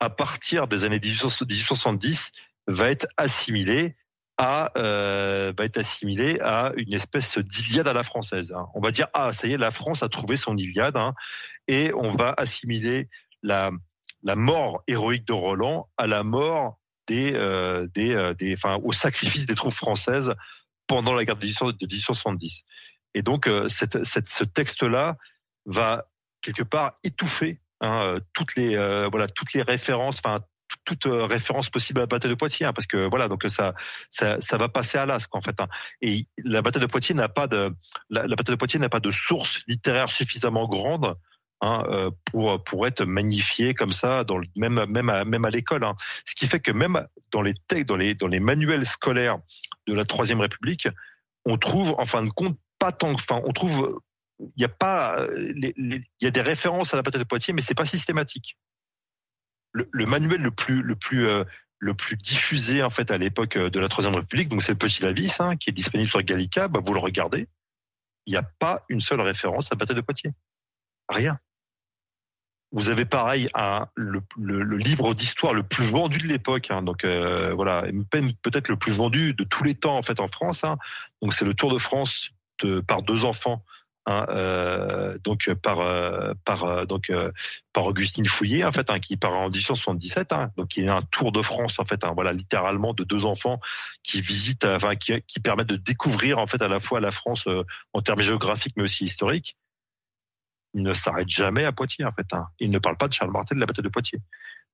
à partir des années 1870, va être assimilé à euh, va être assimilé à une espèce d'Iliade à la française. Hein. On va dire ah ça y est la France a trouvé son Iliade hein, et on va assimiler la la mort héroïque de Roland à la mort des euh, des, euh, des enfin au sacrifice des troupes françaises pendant la guerre de 1870. Et donc euh, cette, ce texte là va quelque part étouffer hein, toutes les voilà toutes les références enfin toute référence possible à la bataille de Poitiers, hein, parce que voilà, donc ça, ça, ça va passer à l'asque en fait. Hein. Et la bataille de Poitiers n'a pas de, la, bataille de Poitiers n'a pas de source littéraire suffisamment grande hein, pour pour être magnifiée comme ça, même même à, même à l'école. Ce qui fait que même dans les textes, dans les dans les manuels scolaires de la Troisième République, on trouve en fin de compte pas tant, enfin on trouve il y a pas, il y a des références à la bataille de Poitiers, mais c'est pas systématique le, manuel le plus le plus euh, le plus diffusé en fait à l'époque euh, de la Troisième République, donc c'est le Petit Lavis, hein, qui est disponible sur Gallica. Bah, vous le regardez, il n'y a pas une seule référence à la bataille de Poitiers, rien. Vous avez pareil le, livre d'histoire le plus vendu de l'époque, hein, donc euh, voilà, peut-être le plus vendu de tous les temps en fait en France. Hein, donc c'est le Tour de France par deux enfants Hein, euh, donc par euh, par euh, donc euh, par Augustine Fouillé en fait hein, qui part en 1877 hein, donc qui est un tour de France en fait hein, voilà littéralement de deux enfants qui visitent qui, qui permettent de découvrir en fait à la fois la France en termes géographiques mais aussi historiques. Il ne s'arrête jamais à Poitiers en fait il ne parle pas de Charles Martel de la bataille de Poitiers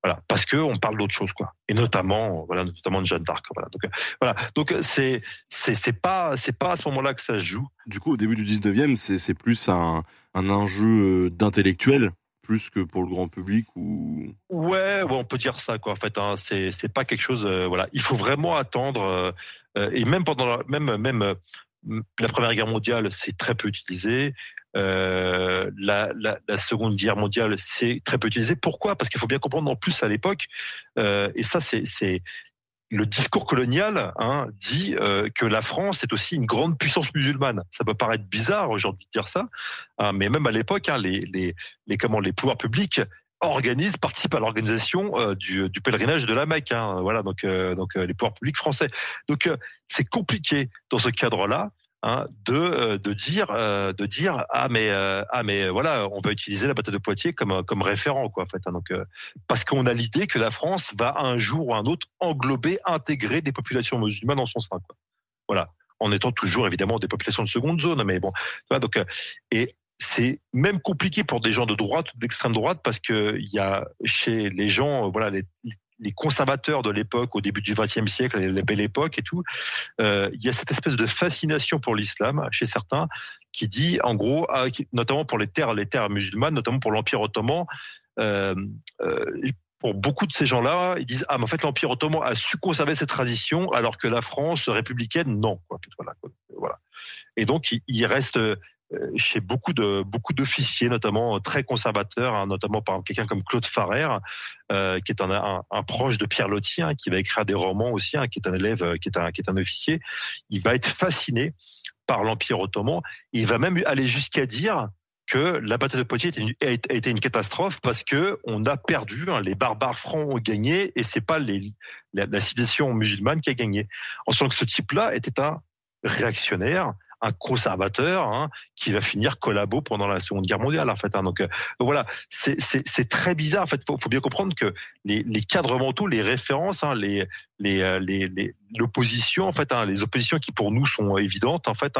voilà, parce que on parle d'autre chose, quoi. Et notamment, voilà, notamment de Jeanne d'Arc. Voilà. Donc, voilà. Donc, c'est, c'est, c'est pas, c'est pas à ce moment-là que ça se joue. Du coup, au début du 19e, c'est, c'est plus un, un enjeu d'intellectuel plus que pour le grand public ou ouais, ouais on peut dire ça quoi en fait hein, c'est c'est pas quelque chose euh, voilà il faut vraiment attendre euh, et même pendant la, même même euh, la première guerre mondiale c'est très peu utilisé euh, la, Seconde Guerre mondiale, c'est très peu utilisé. Pourquoi? Parce qu'il faut bien comprendre en plus à l'époque, euh, et ça c'est le discours colonial hein, dit euh, que la France est aussi une grande puissance musulmane. Ça peut paraître bizarre aujourd'hui de dire ça, hein, mais même à l'époque, hein, les, les, pouvoirs publics organisent, participent à l'organisation du, pèlerinage de la Mecque. Voilà, donc les pouvoirs publics français. Donc c'est compliqué dans ce cadre-là hein, de euh, de dire euh, de dire ah mais euh, ah mais voilà on va utiliser la bataille de Poitiers comme comme référent quoi en fait hein, donc parce qu'on a l'idée que la France va un jour ou un autre englober intégrer des populations musulmanes dans son sein quoi. voilà en étant toujours évidemment des populations de seconde zone mais bon donc et c'est même compliqué pour des gens de droite ou d'extrême droite parce que il y a chez les gens voilà les, les conservateurs de l'époque, au début du XXe siècle, la belle époque et tout, euh, il y a cette espèce de fascination pour l'islam chez certains qui dit, en gros, ah, notamment pour les terres, les terres musulmanes, notamment pour l'Empire ottoman, euh, euh, pour beaucoup de ces gens-là, ils disent ah mais en fait l'Empire ottoman a su conserver cette tradition alors que la France républicaine non. Quoi. Voilà. Et donc il reste euh, chez beaucoup de beaucoup d'officiers, notamment euh, très conservateurs, hein, notamment par quelqu'un comme Claude Farrer, euh, qui est un, proche de Pierre Loti, hein, qui va écrire des romans aussi, hein, qui est un élève, euh, qui est un qui est un officier. Il va être fasciné par l'Empire ottoman. Il va même aller jusqu'à dire que la bataille de Poitiers a été une catastrophe parce que on a perdu, les barbares francs ont gagné et c'est pas la, la civilisation musulmane qui a gagné. En sachant que ce type-là était un réactionnaire, un conservateur hein, qui va finir collabo pendant la Seconde Guerre mondiale en fait. Hein. Euh, donc, voilà, c'est très bizarre. En fait, faut, faut bien comprendre que les, cadres mentaux, les références, hein, euh, les les l'opposition en fait, les oppositions qui pour nous sont évidentes en fait,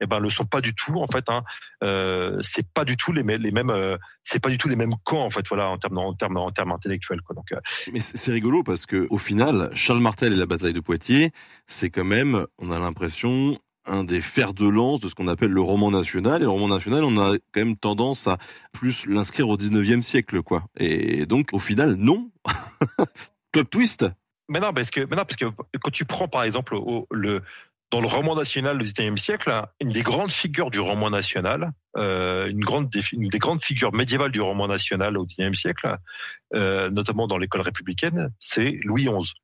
eh ben le sont pas du tout en fait. Euh, c'est pas du tout les, mêmes, c'est pas du tout les mêmes camps en fait. Voilà en termes en termes en termes intellectuels quoi. Donc, mais c'est rigolo parce que au final, Charles Martel et la bataille de Poitiers, c'est quand même, on a l'impression un des fers de lance de ce qu'on appelle le roman national. Et le roman national, on a quand même tendance à plus l'inscrire au 19e siècle, quoi. Et donc, au final, non. [laughs] Club twist. Mais non, parce que, mais parce que quand tu prends, par exemple, le, dans le roman national du 19e siècle, une des grandes figures du roman national, euh, une, des grandes figures médiévales du roman national au 19e siècle, euh, notamment dans l'école républicaine, c'est Louis XI.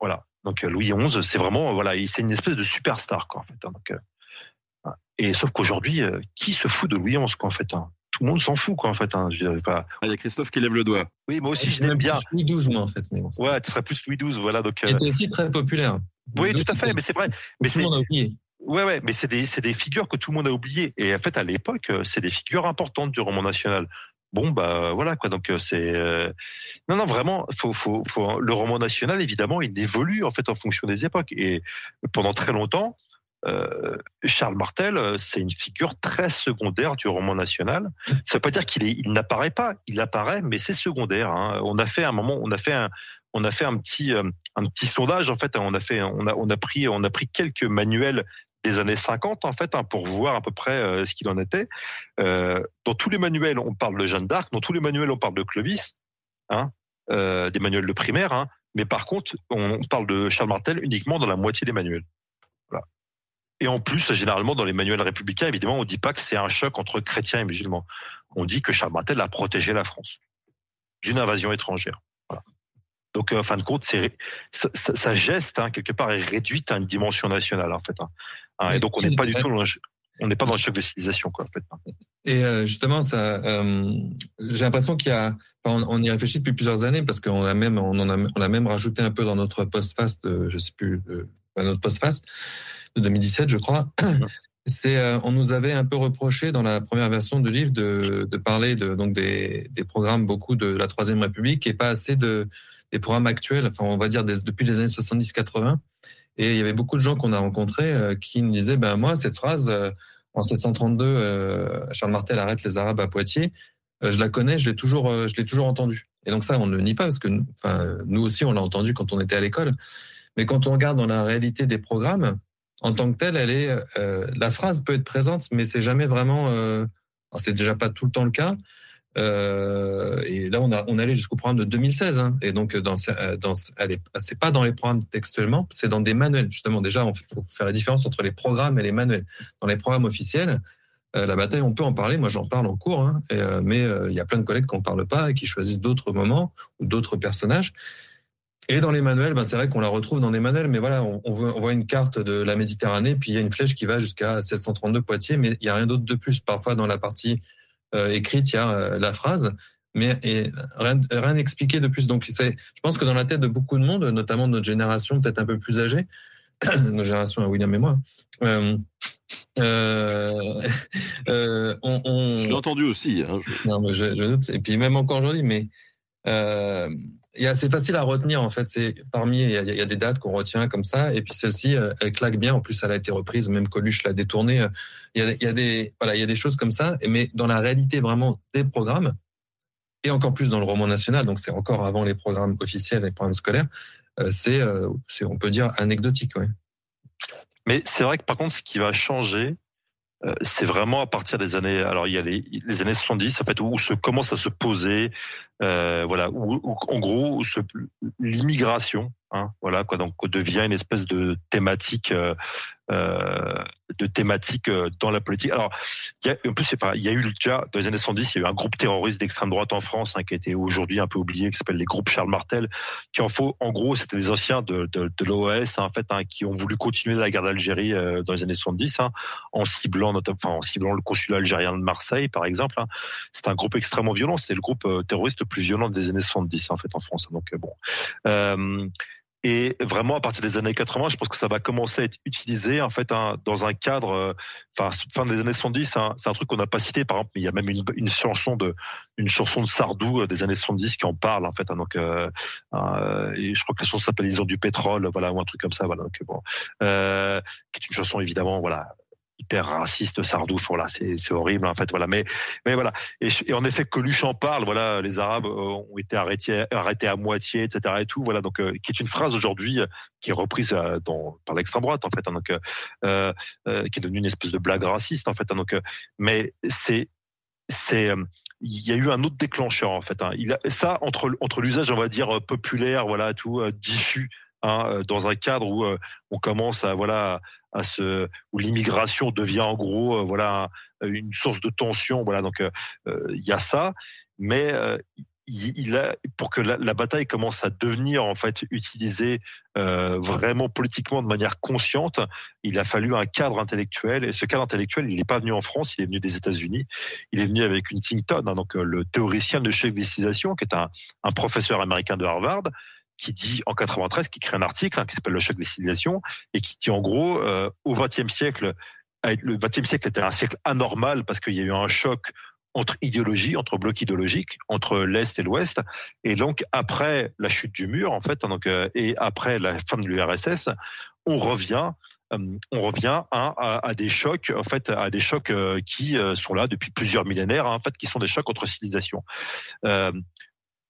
Voilà. Donc euh, Louis XI, c'est vraiment voilà, c'est une espèce de superstar quoi en fait. Hein. Donc, euh, Et sauf qu'aujourd'hui, euh, qui se fout de Louis XI, quoi, en fait hein? Tout le monde s'en fout, quoi, en fait. Hein je dirais pas. Ah, il y a Christophe qui lève le doigt. Oui, moi aussi, je l'aime bien. Louis XII, moi, en fait. Mais bon, c'est- Ouais, tu serais plus Louis XII, voilà. Donc, euh, Il était aussi très populaire. oui, Louis tout à fait, mais c'est vrai. Mais tout c'est Ouais, ouais, mais c'est des, des figures que tout le monde a oubliées. Et en fait, à l'époque, euh, c'est des figures importantes du roman national. Bon, bah voilà quoi. Donc euh, c'est euh, non, non, vraiment, faut, faut, le roman national, évidemment, il évolue en fait en fonction des époques. Et pendant très longtemps, Charles Martel, c'est une figure très secondaire du roman national. Ça veut pas dire qu'il il n'apparaît pas. Il apparaît, mais c'est secondaire. Hein. On a fait un moment, on a fait un, on a fait un petit, un petit sondage en fait. On a fait, on a, on a pris, on a pris quelques manuels des années 50 en fait hein, pour voir à peu près euh, ce qu'il en était. Euh, dans tous les manuels, on parle de Jeanne d'Arc. Dans tous les manuels, on parle de Clovis, hein, euh, des manuels de primaire. Hein, mais par contre, on parle de Charles Martel uniquement dans la moitié des manuels. Voilà. Et en plus, généralement, dans les manuels républicains, évidemment, on dit pas que c'est un choc entre chrétiens et musulmans. On dit que Charles Martel a protégé la France d'une invasion étrangère. Donc, euh, en fin de compte, sa, geste hein, quelque part est réduite à une dimension nationale en fait. Hein, et donc, on n'est pas du tout, dans le- on n'est pas dans le choc de civilisation quoi. En fait. Et euh, justement, ça, euh, j'ai l'impression qu'il y a, enfin, on, on y réfléchit depuis plusieurs années parce qu'on a même, on en a, on a même rajouté un peu dans notre post-fast, euh, je sais plus, notre post-fast de 2017, je crois. [clears throat] C'est, euh, on nous avait un peu reproché dans la première version du livre de, de parler de donc des, des programmes beaucoup de la Troisième République et pas assez de des programmes actuels. Enfin, on va dire des- depuis les années 70-80. Et il y avait beaucoup de gens qu'on a rencontrés euh, qui nous disaient, ben moi, cette phrase, euh, en 732, euh, Charles Martel arrête les Arabes à Poitiers. Je la connais, je l'ai toujours, je l'ai toujours entendue. Et donc ça, on ne le nie pas parce que, nous- enfin, nous aussi, on l'a entendu quand on était à l'école. Mais quand on regarde dans la réalité des programmes, en tant que telle, elle est, euh, la phrase peut être présente, mais c'est jamais vraiment. Euh, c'est déjà pas tout le temps le cas. Euh, et là, on allait jusqu'au programme de 2016. Hein, et donc, dans, euh, dans, c'est pas dans les programmes textuellement, c'est dans des manuels. Justement, déjà, on faut faire la différence entre les programmes et les manuels. Dans les programmes officiels, euh, la bataille, on peut en parler. Moi, j'en parle en cours, hein, mais il y a plein de collègues qui en parlent pas et qui choisissent d'autres moments ou d'autres personnages. Et dans les manuels, ben, c'est vrai qu'on la retrouve dans des manuels, mais voilà, on, voit, une carte de la Méditerranée, puis il y a une flèche qui va jusqu'à 1632 Poitiers, mais il y a rien d'autre de plus. Parfois, dans la partie écrite, il y a euh, la phrase, mais et rien, rien expliqué de plus. Donc, c'est, je pense que dans la tête de beaucoup de monde, notamment de notre génération, peut-être un peu plus âgée, [clears throat] notre génération à William et moi, euh, euh, [laughs] euh, on, on, Je l'ai entendu aussi. Hein, je- non, mais je, je doute. Et puis même encore aujourd'hui, mais euh, c'est facile à retenir en fait. C'est parmi il y, a, des dates qu'on retient comme ça, et puis celle-ci, elle claque bien. En plus, elle a été reprise, même Coluche l'a détournée. Il y a, des voilà, il y a des choses comme ça. Mais dans la réalité vraiment des programmes, et encore plus dans le roman national, donc c'est encore avant les programmes officiels, les programmes scolaires, euh, c'est, euh, c'est on peut dire anecdotique. Mais c'est vrai que par contre, ce qui va changer, c'est vraiment à partir des années. Alors il y a les, les années 70 en fait où se commence à se poser, euh, voilà, où, où, en gros l'immigration, hein, voilà quoi, donc devient une espèce de thématique. Euh, euh, de thématique euh, dans la politique. Alors, en plus, c'est pas, il y a eu déjà dans les années 70, il y a eu un groupe terroriste d'extrême droite en France hein, qui a été aujourd'hui un peu oublié, qui s'appelle les groupes Charles Martel, qui en faut, en gros, c'était des anciens de, de, l'OAS en fait, hein, qui ont voulu continuer la guerre d'Algérie euh, dans les années 70, hein, en ciblant enfin, en ciblant le consulat algérien de Marseille, par exemple. Hein. C'est un groupe extrêmement violent. C'était le groupe euh, terroriste le plus violent des années 70 en fait en France. Donc euh, bon. Euh, et vraiment, à partir des années 80, je pense que ça va commencer à être utilisé en fait dans un cadre, euh, fin des années 70. Hein, c'est un truc qu'on n'a pas cité. Par exemple, il y a même une, chanson de une chanson de Sardou euh, des années 70 qui en parle en fait. Hein, donc, euh, je crois que la chanson s'appelle Ils ont du pétrole, voilà, ou un truc comme ça. Voilà. Donc bon, qui est une chanson évidemment, voilà hyper raciste Sardou voilà c'est c'est horrible en fait voilà. Mais mais voilà. Et, et en effet Coluche en parle voilà les Arabes euh, ont été arrêtés arrêtés à moitié etc et tout voilà. Donc euh, qui est une phrase aujourd'hui euh, qui est reprise euh, dans par l'extrême droite en fait hein, donc euh, euh, qui est devenue une espèce de blague raciste en fait hein, donc mais c'est c'est il y a eu un autre déclencheur en fait hein. il a, ça entre entre l'usage on va dire populaire voilà tout diffus Hein, dans un cadre où euh, on commence à voilà où l'immigration devient en gros euh, voilà une source de tension voilà donc il euh, y a ça mais il, a, pour que la, bataille commence à devenir en fait utilisée euh, vraiment politiquement de manière consciente, il a fallu un cadre intellectuel. Et ce cadre intellectuel, il n'est pas venu en France, il est venu des États-Unis. Il est venu avec Huntington, hein, donc euh, le théoricien de décision, qui est un, professeur américain de Harvard, qui dit en 93, qui crée un article hein, qui s'appelle le choc des civilisations et qui dit en gros euh, au XXe siècle, le XXe siècle était un siècle anormal parce qu'il y a eu un choc entre idéologies, entre blocs idéologiques, entre l'Est et l'Ouest. Et donc, après la chute du mur, en fait, donc, euh, et après la fin de l'URSS, on revient euh, on revient à, des chocs, en fait, à des chocs qui sont là depuis plusieurs millénaires, hein, en fait, qui sont des chocs entre civilisations.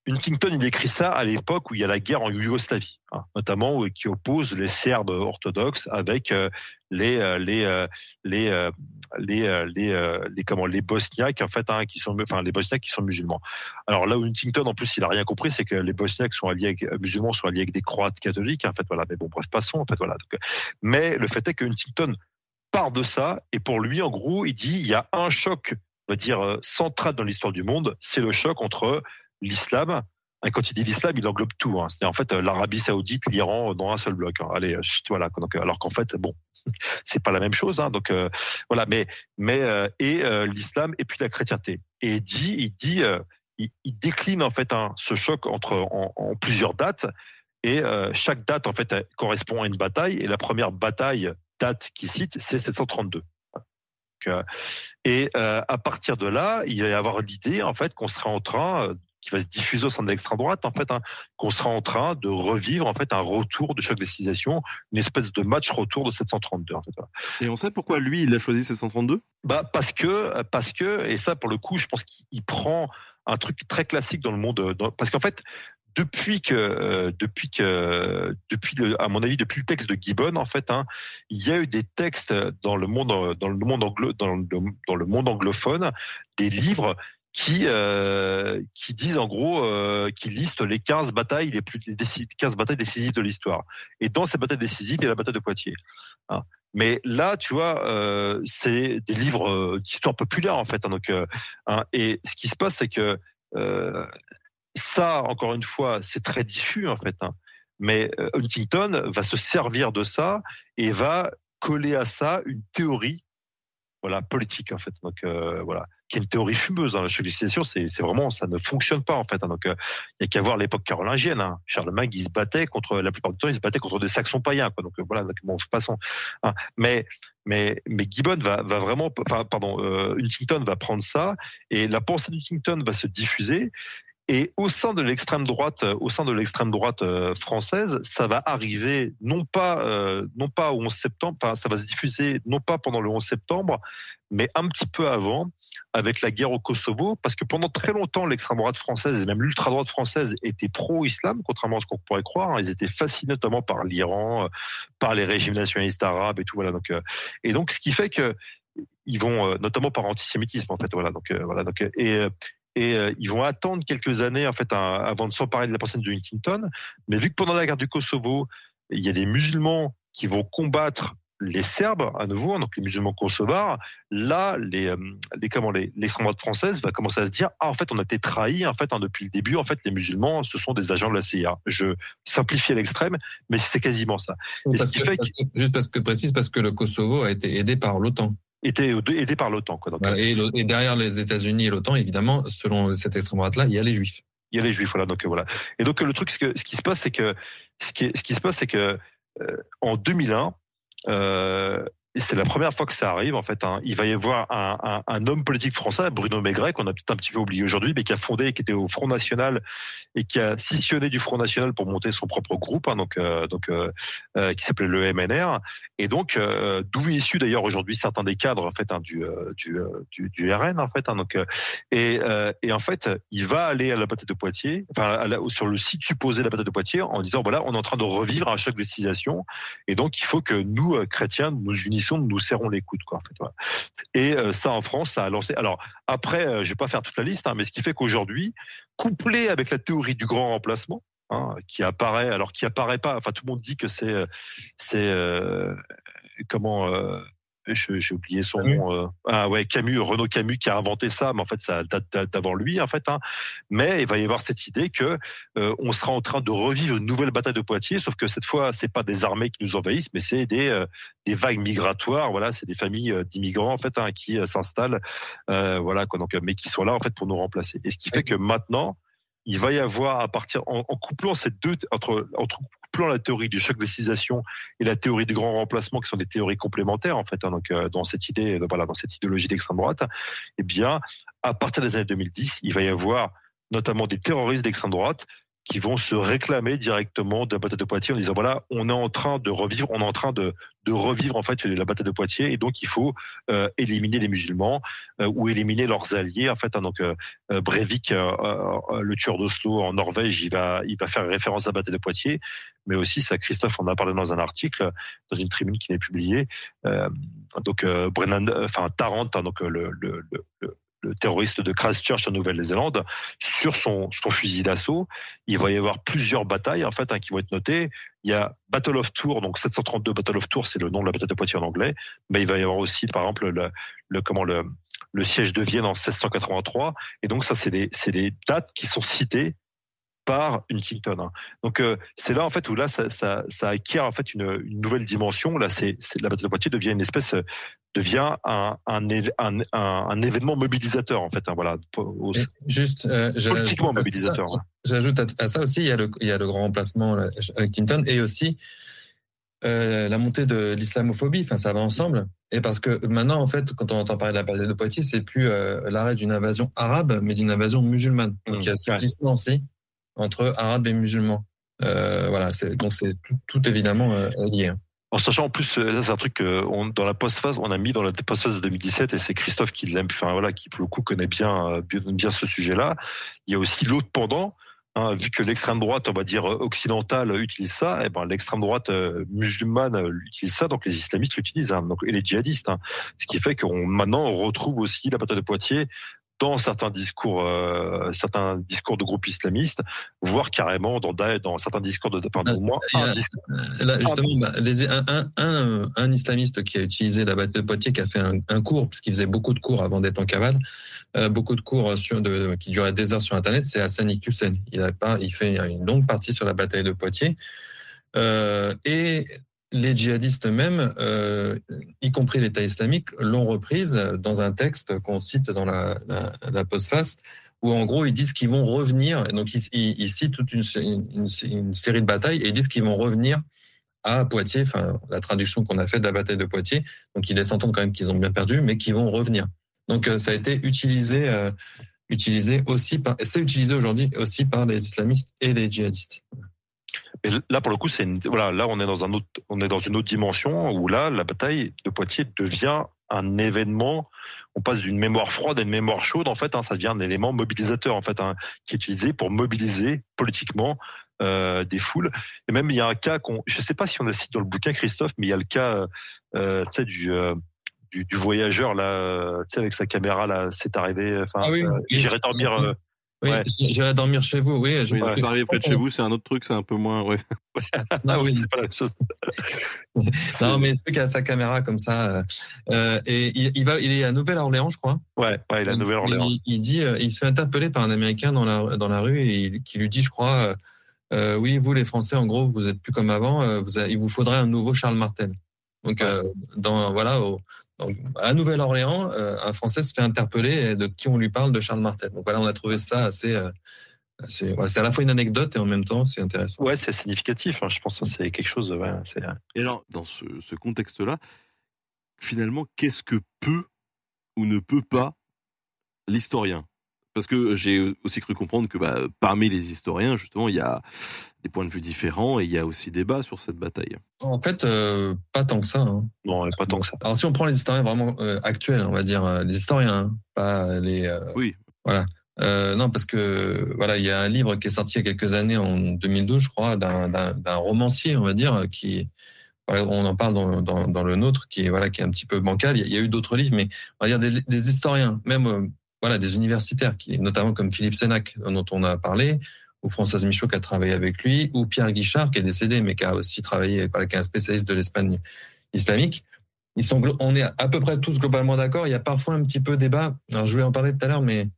Huntington, il écrit ça à l'époque où il y a la guerre en Yougoslavie, hein, notamment qui oppose les Serbes orthodoxes avec euh, les euh, euh, comment les Bosniaques en fait hein, qui sont enfin les Bosniaques qui sont musulmans. Alors là où Huntington en plus il a rien compris c'est que les Bosniaques sont alliés avec, musulmans sont alliés avec des Croates catholiques en fait voilà mais bon bref passons en fait voilà mais le fait est que Huntington part de ça et pour lui en gros il dit il y a un choc on va dire central dans l'histoire du monde c'est le choc entre l'islam. Quand il dit l'islam, il englobe tout. Hein. C'est en fait euh, l'Arabie Saoudite, l'Iran euh, dans un seul bloc. Hein. Allez, euh, voilà. Donc, alors qu'en fait, bon, [laughs] c'est pas la même chose. Hein. Donc voilà, mais mais et l'islam et puis la chrétienté. Et il dit, il dit, il, décline en fait ce choc entre en, plusieurs dates. Et chaque date en fait correspond à une bataille. Et la première bataille date qu'il cite, c'est 732. et à partir de là, il va y avoir l'idée en fait qu'on sera en train qui va se diffuser au sein de l'extrême droite, en fait, hein, qu'on sera en train de revivre en fait un retour de choc des civilisations, une espèce de match retour de 732. En fait. Et on sait pourquoi lui il a choisi 732 Bah parce que parce que et ça pour le coup, je pense qu'il prend un truc très classique dans le monde, parce qu'en fait depuis que, euh, depuis que, depuis à mon avis, depuis le texte de Gibbon, en fait, hein, il y a eu des textes dans le monde, dans le monde anglo, dans le, dans le monde anglophone, des livres qui euh, qui disent en gros euh, qui listent les 15 batailles les plus les 15 batailles décisives de l'histoire. Et dans ces batailles décisives, il y a la bataille de Poitiers. Hein. Mais là, tu vois, euh, c'est des livres euh, d'histoire populaire en fait. Hein, donc, hein, et ce qui se passe, c'est que ça, encore une fois, c'est très diffus en fait. Mais Huntington va se servir de ça et va coller à ça une théorie voilà politique en fait donc voilà qui est une théorie fumeuse hein. la cholisation c'est vraiment ça ne fonctionne pas en fait hein. donc euh, il y a qu'à voir l'époque carolingienne hein. Charlemagne il se battait contre la plupart du temps il se battait contre des saxons païens quoi. donc euh, voilà donc, bon passons hein. mais mais mais Gibbon va va vraiment pardon Huntington va prendre ça et la pensée d'Huntington va se diffuser et au sein de l'extrême droite, euh, au sein de l'extrême droite euh, française, ça va arriver non pas euh, non pas au 11 septembre, ça va se diffuser non pas pendant le 11 septembre, mais un petit peu avant, avec la guerre au Kosovo, parce que pendant très longtemps, l'extrême droite française et même l'ultra droite française étaient pro-islam, contrairement à ce qu'on pourrait croire. Hein. Ils étaient fascinés notamment par l'Iran, par les régimes nationalistes arabes et tout voilà. Donc et donc ce qui fait que ils vont notamment par antisémitisme en fait voilà donc voilà donc et et euh, ils vont attendre quelques années en fait avant de s'emparer de la personne de Huntington. Mais vu que pendant la guerre du Kosovo, il y a des musulmans qui vont combattre les Serbes à nouveau, hein, donc les musulmans kosovars, là, les, euh, les comment les l'extrême droite française va commencer à se dire ah en fait on a été trahi en fait hein, depuis le début en fait les musulmans ce sont des agents de la CIA. Je simplifie à l'extrême, mais c'est quasiment ça. juste parce que précise parce que le Kosovo a été aidé par l'OTAN était aidé par l'OTAN. et, derrière les États-Unis et l'OTAN, évidemment, selon cette extrême droite-là, il y a les Juifs. Il y a les Juifs, voilà. Donc voilà. Et donc le truc, ce, que, ce qui se passe, c'est que ce qui, ce qui se passe, c'est que euh, en 2001, euh, c'est la première fois que ça arrive en fait. Hein. Il va y avoir un, homme politique français, Bruno Maigret, qu'on a peut-être un petit peu oublié aujourd'hui, mais qui a fondé, qui était au Front National et qui a scissionné du Front National pour monter son propre groupe, hein, donc euh, euh, euh qui s'appelait le MNR. Et donc d'où est issu d'ailleurs aujourd'hui certains des cadres en fait hein, du, RN en fait. Et, en fait il va aller à la bataille de Poitiers, enfin sur le site supposé de la bataille de Poitiers, en disant voilà on est en train de revivre un choc de et donc il faut que nous chrétiens nous unissions nous serrons les coudes. Quoi, en fait, Et euh, ça, en France, ça a lancé. Alors, après, euh, je vais pas faire toute la liste, hein, mais ce qui fait qu'aujourd'hui, couplé avec la théorie du grand remplacement, hein, qui apparaît, alors qui apparaît pas, enfin, tout le monde dit que c'est. c'est euh, comment je- j'ai oublié son Camus. nom. euh, ah ouais, Camus, Renaud Camus qui a inventé ça, mais en fait ça date d'avant lui en fait. Hein. Mais il va y avoir cette idée que euh, on sera en train de revivre une nouvelle bataille de Poitiers, sauf que cette fois c'est pas des armées qui nous envahissent, mais c'est des euh, des vagues migratoires. Voilà, c'est des familles euh, d'immigrants en fait hein, qui euh, s'installent, euh, voilà, quoi, donc euh, mais qui sont là en fait pour nous remplacer. Et ce qui fait que maintenant il va y avoir à partir en, couplant ces deux entre couplant la théorie du choc de civilisation et la théorie du grand remplacement qui sont des théories complémentaires en fait hein, euh, dans cette idée euh, dans cette idéologie d'extrême droite eh bien à partir des années 2010 il va y avoir notamment des terroristes d'extrême droite qui vont se réclamer directement de la bataille de Poitiers en disant voilà on est en train de revivre on est en train de, de revivre en fait la bataille de Poitiers. Et donc il faut euh, éliminer les musulmans euh, ou éliminer leurs alliés en fait hein, donc euh, Breivik le tueur d'Oslo en Norvège il va il va faire référence à la bataille de Poitiers. Mais aussi ça Christophe en a parlé dans un article dans une tribune qui est publiée donc Brennan enfin Tarrant hein, donc le terroriste de Christchurch en Nouvelle-Zélande, sur son, son fusil d'assaut. Il va y avoir plusieurs batailles en fait hein, qui vont être notées. Il y a Battle of Tours, donc 732 Battle of Tours, c'est le nom de la bataille de Poitiers en anglais. Mais il va y avoir aussi, par exemple, le, le comment le, le siège de Vienne en 1683. Et donc ça, c'est des, c'est des dates qui sont citées par Huntington. hein. Donc euh, c'est là en fait où là ça, ça, ça acquiert en fait une, une nouvelle dimension. Là, c'est la bataille de Poitiers devient une espèce euh, devient un, un, événement mobilisateur en fait. hein, voilà, au- Juste, euh, politiquement mobilisateur. hein. J'ajoute à, à ça aussi, il y a le, il y a le grand remplacement avec Clinton et aussi la montée de l'islamophobie. Enfin, ça va ensemble. Et parce que maintenant, en fait, quand on entend parler de la bataille de Poitiers, c'est plus l'arrêt d'une invasion arabe, mais d'une invasion musulmane. Donc Mmh, il y a ce ouais. glissement aussi entre arabes et musulmans. Euh, voilà, donc c'est tout, évidemment euh, lié. En sachant en plus, euh, c'est un truc que dans la postphase, on a mis dans la postphase de 2017 et c'est Christophe qui l'aime, enfin voilà, qui pour le coup connaît bien bien, ce sujet-là. Il y a aussi l'autre pendant. hein, vu que l'extrême droite, on va dire occidentale, utilise ça, et ben l'extrême droite musulmane utilise ça, donc les islamistes l'utilisent, hein, donc et les djihadistes. hein. ce qui fait qu'on maintenant on retrouve aussi la bataille de Poitiers dans certains discours, euh, certains discours de groupes islamistes, voire carrément dans, da- dans certains discours de, enfin, au moins Il y a- un discours. Euh, Là, justement, bah, les- un, un, un, un islamiste qui a utilisé la bataille de Poitiers, qui a fait un, un cours, parce qu'il faisait beaucoup de cours avant d'être en cavale, euh, beaucoup de cours sur de, qui duraient des heures sur Internet, c'est Hassan Iqiyoussen. Il a pas, il fait une longue partie sur la bataille de Poitiers. Euh, et les djihadistes eux-mêmes, euh, y compris l'État islamique, l'ont reprise dans un texte qu'on cite dans la, la, la postface, où en gros ils disent qu'ils vont revenir. Donc ils, citent toute une série de batailles et ils disent qu'ils vont revenir à Poitiers, enfin la traduction qu'on a faite de la bataille de Poitiers. Donc ils laissent entendre quand même qu'ils ont bien perdu, mais qu'ils vont revenir. Donc euh, ça a été utilisé, euh, utilisé aussi par, c'est utilisé aujourd'hui aussi par les islamistes et les djihadistes. Mais là, pour le coup, c'est une- voilà, là, on est dans un autre, on est dans une autre dimension où là, la bataille de Poitiers devient un événement. On passe d'une mémoire froide à une mémoire chaude. En fait, hein, ça devient un élément mobilisateur, en fait, hein, qui est utilisé pour mobiliser politiquement euh, des foules. Et même, il y a un cas qu'on, je sais pas si on le cite dans le bouquin, Christophe, mais il y a le cas, euh, tu sais, du, euh, du, du voyageur là, tu sais, avec sa caméra là, c'est arrivé. Enfin, Ah oui, j'irai dormir. Oui, Ouais. j'irai dormir chez vous. Oui, je Oui, que- arrivé près de chez vous, c'est un autre truc, c'est un peu moins. Ouais. Ah oui. [laughs] c'est pas la même chose. [laughs] Non, mais celui qui a sa caméra comme ça, euh, euh, et il, il va, il est à Nouvelle-Orléans, je crois. Ouais, ouais, la Nouvelle-Orléans. Il, il dit, euh, il se fait interpeller par un Américain dans la dans la rue et il, qui lui dit, je crois, euh, oui, vous les Français, en gros, vous êtes plus comme avant. vous il vous faudrait un nouveau Charles Martel. Donc, euh, dans voilà, au, donc, à Nouvelle-Orléans, euh, un Français se fait interpeller et de qui on lui parle de Charles Martel. Donc voilà, on a trouvé ça assez. euh, assez- ouais, c'est à la fois une anecdote et en même temps, c'est intéressant. Ouais, c'est significatif. hein. Je pense que c'est quelque chose. Ouais, c'est Et alors, dans ce, ce contexte-là, finalement, qu'est-ce que peut ou ne peut pas l'historien? Parce que j'ai aussi cru comprendre que bah, parmi les historiens, justement, il y a des points de vue différents et il y a aussi débat sur cette bataille. En fait, euh, pas tant que ça. Hein. non, pas tant que ça. Alors si on prend les historiens vraiment euh, actuels, on va dire euh, les historiens, hein, pas les. euh, Oui. Voilà. Euh, non, parce que voilà, il y a un livre qui est sorti il y a quelques années, en 2012, je crois, d'un romancier, on va dire, qui voilà, on en parle dans, dans, dans le nôtre, qui est voilà, qui est un petit peu bancal. Il y a, il y a eu d'autres livres, mais on va dire des, des historiens, même euh, voilà, des universitaires, qui notamment comme Philippe Sénac, dont on a parlé, ou Françoise Michaud qui a travaillé avec lui, ou Pierre Guichard qui est décédé, mais qui a aussi travaillé, voilà, qui est un spécialiste de l'Espagne islamique. ils on est à peu près tous globalement d'accord. Il y a parfois un petit peu débat. Je voulais en parler tout à l'heure, mais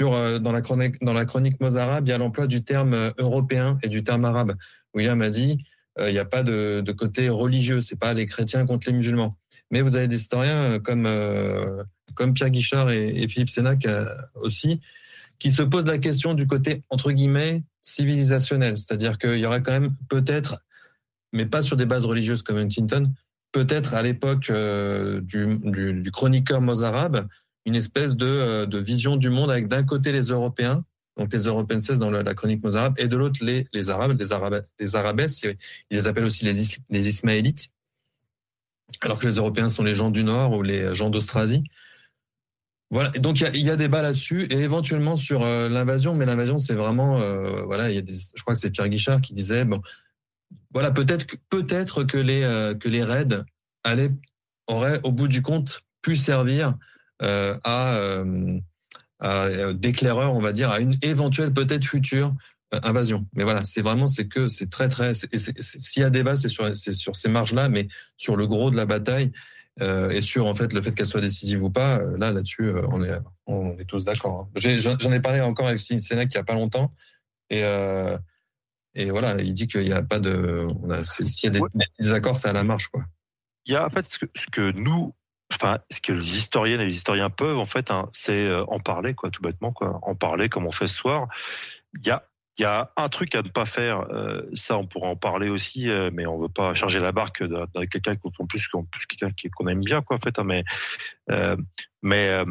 euh, dans la chronique dans la chronique mozarabe, il y a l'emploi du terme euh, européen et du terme arabe. William a dit euh, il n'y a pas de, de côté religieux, c'est pas les chrétiens contre les musulmans. Mais vous avez des historiens comme comme Pierre Guichard et, Philippe Sénac aussi qui se posent la question du côté entre guillemets civilisationnel, c'est-à-dire qu'il y aurait quand même peut-être, mais pas sur des bases religieuses comme Huntington, peut-être à l'époque du, du, du, chroniqueur mozarabe, une espèce de, euh, de vision du monde avec d'un côté les Européens, donc les Européens dans la chronique mozarabe, et de l'autre les, les Arabes, les Arabes, les Arabesses, ils les appellent aussi les, les Ismaélites, alors que les Européens sont les gens du Nord ou les gens d'Austrasie. Voilà, donc il y a, débat là-dessus et éventuellement sur euh, l'invasion, mais l'invasion c'est vraiment, euh, voilà, il y a des, je crois que c'est Pierre Guichard qui disait, bon, voilà, peut-être peut-être que les que les raids auraient au bout du compte pu servir euh, à, euh, à d'éclaireur, on va dire, à une éventuelle peut-être future euh, invasion. Mais voilà, c'est vraiment c'est que c'est très très. S'il y a débat, c'est sur c'est sur ces marges-là, mais sur le gros de la bataille euh, et sur en fait le fait qu'elle soit décisive ou pas, là là-dessus, on est on est tous d'accord. Hein. J'en ai, parlé encore avec Sénac il y a pas longtemps et euh, et voilà, il dit qu'il n'y a pas de. S'il y a des, des désaccords, c'est à la marche quoi. Il y a en fait ce que, ce que nous enfin, ce que les historiennes et les historiens peuvent, en fait, hein, c'est euh, en parler, quoi, tout bêtement, quoi. En parler comme on fait ce soir. Il y a, il y a un truc à ne pas faire. Euh, ça, on pourra en parler aussi, euh, mais on veut pas charger la barque avec quelqu'un qu'on plus, plus quelqu'un qu'on aime bien, quoi, en fait. Hein, mais, mais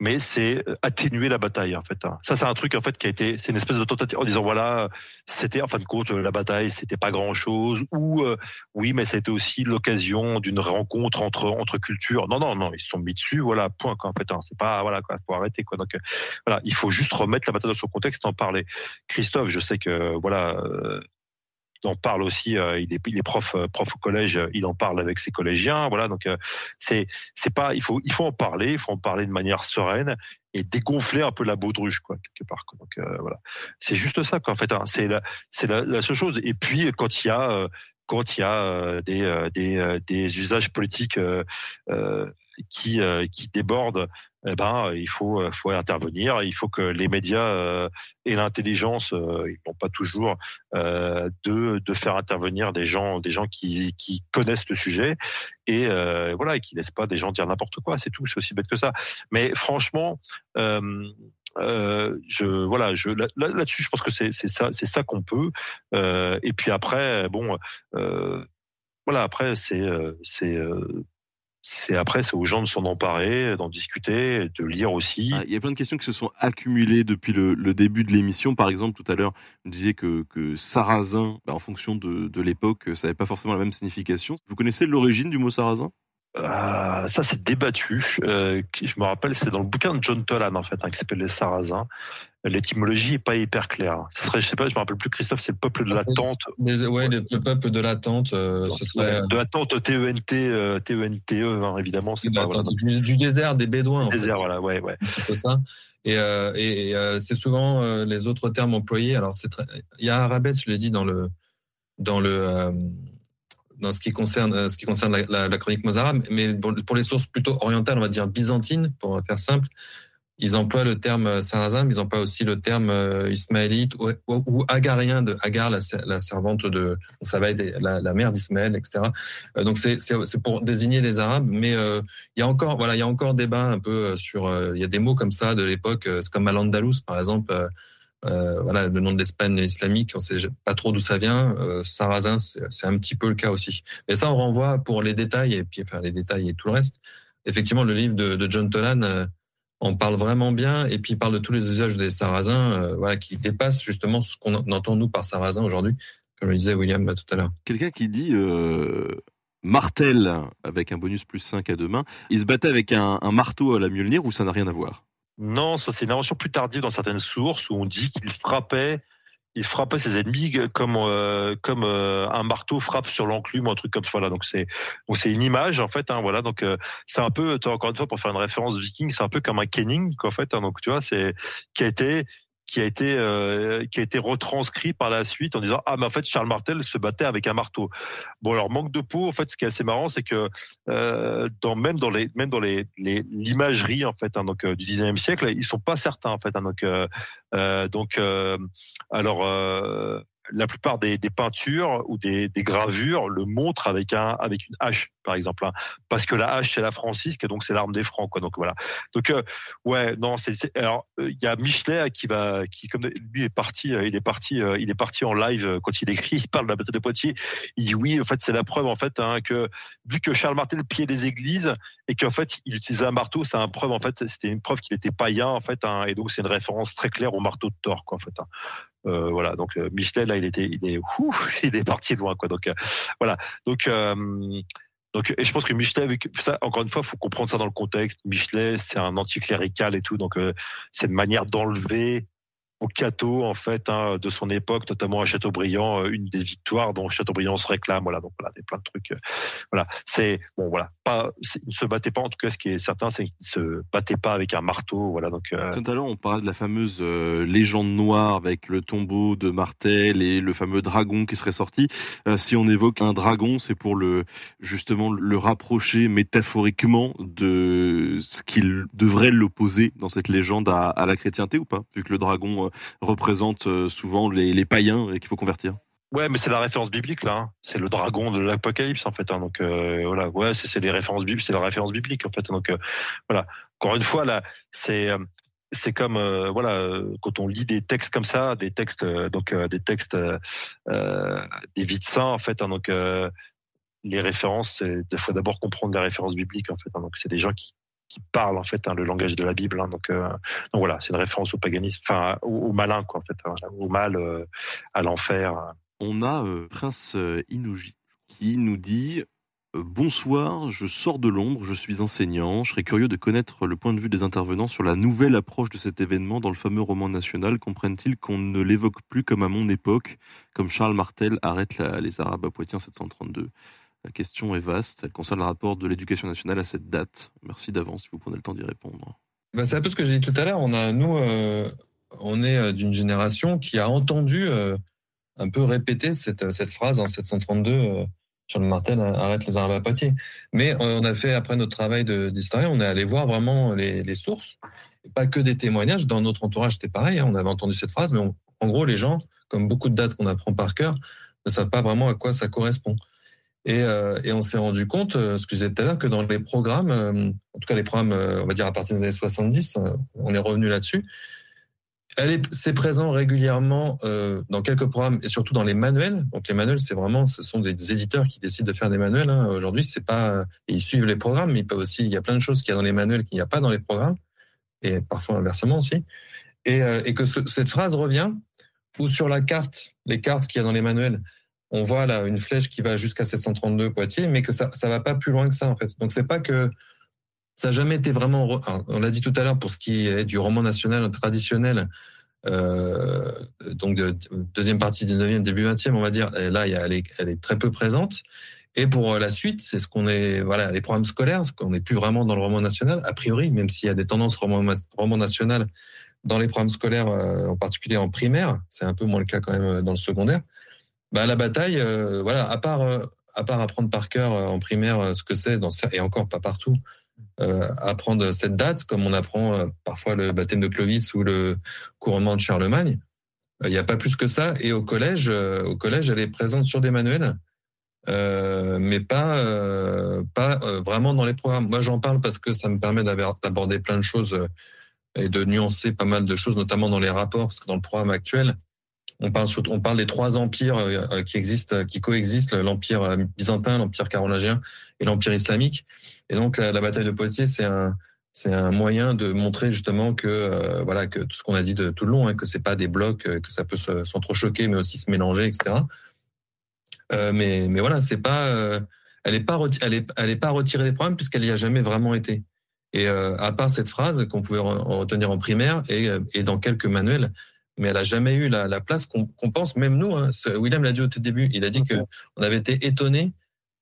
mais c'est euh, atténuer la bataille en fait. Hein. Ça c'est un truc en fait qui a été, c'est une espèce de tentative en disant voilà, c'était en fin de compte la bataille, c'était pas grand chose ou euh, oui mais c'était aussi l'occasion d'une rencontre entre entre cultures. Non non non, ils se sont mis dessus, voilà point quoi, en fait. Hein. C'est pas voilà quoi, faut arrêter quoi. Donc euh, voilà, il faut juste remettre la bataille dans son contexte, en parler. Christophe, je sais que voilà il en parle aussi. Euh, il, est, il est prof, euh, au collège. Euh, il en parle avec ses collégiens. Voilà. Donc c'est c'est pas. Il faut il faut en parler. Il faut en parler de manière sereine et dégonfler un peu la baudruche quoi quelque part. Donc voilà. C'est juste ça quoi. En fait, hein. c'est la c'est la, seule chose. Et puis quand il y a quand il y a des, des, des usages politiques qui, qui débordent eh ben, il faut, euh, faut intervenir. Il faut que les médias euh, et l'intelligence, euh, ils n'ont pas toujours de, de faire intervenir des gens, des gens qui, qui connaissent le sujet et voilà, et qui laissent pas des gens dire n'importe quoi. C'est tout, c'est aussi bête que ça. Mais franchement. Euh, je voilà, je là-dessus, je pense que c'est ça, c'est ça qu'on peut. Euh, et puis après, bon, euh, voilà, après c'est c'est c'est après, c'est aux gens de s'en emparer, d'en discuter, de lire aussi. Ah, il y a plein de questions qui se sont accumulées depuis le, début de l'émission. Par exemple, tout à l'heure, vous disiez que, que sarrasin, bah, en fonction de, de l'époque, ça n'avait pas forcément la même signification. Vous connaissez l'origine du mot sarrasin euh, ça c'est débattu. Euh, je me rappelle, c'est dans le bouquin de John Tolan en fait, hein, qui s'appelle Les Sarrasins l'étymologie est pas hyper claire. Ce serait, je sais pas, je me rappelle plus, Christophe, c'est le peuple de l'attente. Ouais, le, peuple de l'attente, euh, ce serait. De l'attente T-E-N-T, euh, T-E-N-T-E, hein, évidemment. C'est pas, voilà. du, du, désert, des bédouins. Du désert, voilà, ouais, ouais. Un petit peu ça. Et, euh, et, euh, c'est souvent euh, les autres termes employés. Alors, c'est très... il y a Arabès, je l'ai dit dans le, dans le, dans ce qui concerne, ce qui concerne la, chronique mozarabe, mais pour les sources plutôt orientales, on va dire byzantines, pour faire simple, ils emploient le terme sarrasin, mais ils emploient aussi le terme euh, ismaélite ou, agarien de Agar, la, servante de, ça va être la, mère d'Ismaël, etc. Euh, donc c'est pour désigner les Arabes, mais euh, il y a encore voilà il y a encore débat un peu sur il y a des mots comme ça de l'époque, c'est comme Al-Andalus par exemple. Euh, voilà, le nom de l'Espagne islamique, on sait pas trop d'où ça vient. Euh, Sarrazin, c'est un petit peu le cas aussi. Mais ça, on renvoie pour les détails et puis enfin les détails et tout le reste. Effectivement, le livre de, John Tolan on parle vraiment bien et puis il parle de tous les usages des sarrasins, euh, voilà, qui dépassent justement ce qu'on entend nous par sarrasin aujourd'hui, comme le disait William tout à l'heure. Quelqu'un qui dit euh, martel avec un bonus plus 5 à deux mains, il se battait avec un, marteau à la Mjolnir ou ça n'a rien à voir? Non, ça c'est une invention plus tardive dans certaines sources où on dit qu'il frappait il frappait ses ennemis comme euh, comme euh, un marteau frappe sur l'enclume ou un truc comme ça. Voilà, donc c'est donc c'est une image en fait. Hein, voilà, donc euh, c'est un peu encore une fois pour faire une référence viking, c'est un peu comme un kenning qu'en fait. Hein, donc tu vois, c'est qui a été qui a été euh, qui a été retranscrit par la suite en disant ah mais en fait Charles Martel se battait avec un marteau. Bon alors manque de peau en fait ce qui est assez marrant c'est que euh, dans même dans les même dans les l'imagerie en fait hein, donc euh, du 19e siècle ils sont pas certains en fait hein, donc donc alors la plupart des, peintures ou des, des, gravures le montrent avec un avec une hache par exemple hein. parce que la hache c'est la francisque donc c'est l'arme des francs quoi. Donc voilà. Donc euh, ouais non c'est alors euh, il y a Michelet qui va qui comme lui est parti euh, il est parti il est parti en live quand il écrit [laughs] il parle de la bataille de Poitiers. Il dit oui en fait c'est la preuve en fait hein, que vu que Charles Martel pied des églises et qu'en fait il utilisait un marteau c'est un preuve en fait c'était une preuve qu'il était païen en fait hein, et donc c'est une référence très claire au marteau de Thor quoi en fait euh, voilà, donc euh, Michelet là, il était, il est, [laughs] il est parti loin quoi. Donc euh, voilà, donc donc, et je pense que Michelet, ça, encore une fois, faut comprendre ça dans le contexte. Michelet, c'est un anticlérical et tout, donc c'est une manière d'enlever au Cato en fait hein, de son époque, notamment à Châteaubriand, une des victoires dont Châteaubriand se réclame. Voilà, donc voilà, des plein de trucs. voilà, c'est bon, voilà, il se battait pas. En tout cas, ce qui est certain, c'est qu'il se battait pas avec un marteau. Voilà, donc. Euh... Tout à l'heure, on parlait de la fameuse euh, légende noire avec le tombeau de Martel et le fameux dragon qui serait sorti. Euh, si on évoque un dragon, c'est pour le justement le rapprocher métaphoriquement de ce qu'il devrait l'opposer dans cette légende à, la chrétienté ou pas, vu que le dragon euh, représente souvent les, les païens qu'il faut convertir. Ouais, mais c'est la référence biblique là. Hein. C'est le dragon de l'Apocalypse en fait. Hein. Donc euh, voilà, ouais, c'est les références bibliques, c'est la référence biblique en fait. Donc euh, voilà. Encore une fois là, c'est euh, c'est comme voilà quand on lit des textes comme ça, des textes donc des textes des vies saints en fait. Hein. donc les références, il faut d'abord comprendre les références bibliques en fait. donc c'est des gens qui qui parlent en fait le langage de la Bible. donc, donc voilà, c'est une référence au paganisme, enfin au, malin quoi en fait, au mal, à l'enfer on a euh, Prince euh, Inouji qui nous dit euh, Bonsoir, je sors de l'ombre, je suis enseignant. Je serais curieux de connaître le point de vue des intervenants sur la nouvelle approche de cet événement dans le fameux roman national. Comprennent-ils qu'on ne l'évoque plus comme à mon époque, comme Charles Martel arrête les Arabes à Poitiers en 732 La question est vaste, elle concerne le rapport de l'éducation nationale à cette date. Merci d'avance si vous prenez le temps d'y répondre. Bah, c'est un peu ce que j'ai dit tout à l'heure. On a, nous, on est d'une génération qui a entendu un peu répété cette, phrase en 732. Euh, Charles Martel arrête les Arabes à Poitiers. Mais on a fait, après notre travail d'historien, on est allé voir vraiment les, les, sources, pas que des témoignages. Dans notre entourage, c'était pareil, hein, on avait entendu cette phrase, mais en gros, les gens, comme beaucoup de dates qu'on apprend par cœur, ne savent pas vraiment à quoi ça correspond. Et, euh, et on s'est rendu compte, euh, ce que tout à l'heure, que dans les programmes, euh, en tout cas les programmes, euh, on va dire à partir des années 70, on est revenu là-dessus, c'est présent régulièrement dans quelques programmes et surtout dans les manuels. Donc les manuels, c'est vraiment, ce sont des éditeurs qui décident de faire des manuels. Hein. Aujourd'hui, c'est pas, ils suivent les programmes, mais il peut aussi, il y a plein de choses qu'il y a dans les manuels qu'il n'y a pas dans les programmes et parfois inversement aussi. Et, que ce, cette phrase revient ou sur la carte, les cartes qu'il y a dans les manuels, on voit là une flèche qui va jusqu'à 732 Poitiers, mais que ça, ça va pas plus loin que ça en fait. Donc c'est pas que ça n'a jamais été vraiment. On l'a dit tout à l'heure pour ce qui est du roman national traditionnel. Euh, donc de, deuxième partie 19e, début 20e, on va dire. Là, elle est, elle est très peu présente. Et pour la suite, c'est ce qu'on est, voilà, les programmes scolaires, qu'on n'est plus vraiment dans le roman national, a priori, même s'il y a des tendances roman, roman national dans les programmes scolaires, euh, en particulier en primaire, c'est un peu moins le cas quand même euh, dans le secondaire. Bah, la bataille, euh, voilà, à part, euh, à part apprendre par cœur en primaire ce que c'est, et encore pas partout, euh, apprendre cette date, comme on apprend euh, parfois le baptême de Clovis ou le couronnement de Charlemagne. Euh, il n'y a pas plus que ça. Et au collège, au collège, elle est présente sur des manuels, mais pas pas vraiment dans les programmes. Moi, j'en parle parce que ça me permet d'aborder plein de choses et de nuancer pas mal de choses, notamment dans les rapports, parce que dans le programme actuel, on parle des trois empires qui existent, qui coexistent, l'empire byzantin, l'empire carolingien et l'empire islamique. Et donc la, bataille de Poitiers, c'est un moyen de montrer justement que euh, voilà que tout ce qu'on a dit de tout le long, hein, que c'est pas des blocs, euh, que ça peut s'entrechoquer, mais aussi se mélanger, etc. Euh, mais mais voilà, c'est pas euh, elle est pas elle elle pas retirée des programmes puisqu'elle y a jamais vraiment été. Et à part cette phrase qu'on pouvait retenir en primaire et dans quelques manuels, mais elle a jamais eu la, la place qu'on pense, même nous. Hein, William l'a dit au tout début. Il a dit que on avait été étonné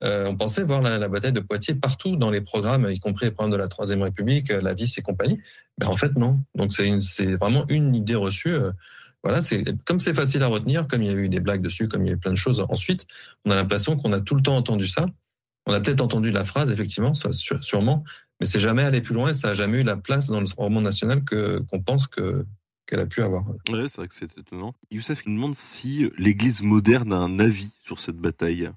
euh, on pensait voir la, la, bataille de Poitiers partout dans les programmes, y compris les programmes de la Troisième République, euh, la Vice et compagnie. Mais en fait, non. Donc c'est vraiment une idée reçue. Euh, voilà, c'est comme c'est facile à retenir, comme il y a eu des blagues dessus, comme il y a eu plein de choses. Ensuite, on a l'impression qu'on a tout le temps entendu ça. On a peut-être entendu la phrase, effectivement, ça, sûrement, mais c'est jamais allé plus loin. Et ça a jamais eu la place dans le roman national que qu'on pense que qu'elle a pu avoir. Ouais, c'est vrai que c'est étonnant. Youssef il demande si l'Église moderne a un avis sur cette bataille?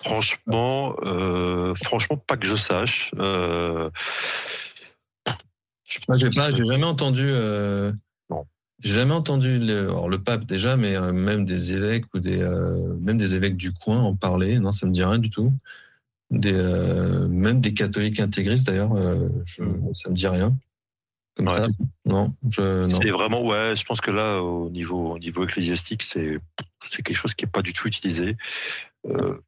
Franchement, euh, franchement, pas que je sache. Euh... Moi, j'ai pas, j'ai jamais entendu. Euh... Non. J'ai jamais entendu le, alors, le pape déjà, mais euh, même des évêques ou des euh, même des évêques du coin en parler. Non, ça me dit rien du tout. Des euh, même des catholiques intégristes d'ailleurs, je, ça me dit rien. Comme ça, non, je. C'est vraiment ouais. Je pense que là, au niveau au niveau ecclésiastique, c'est c'est quelque chose qui est pas du tout utilisé. Euh,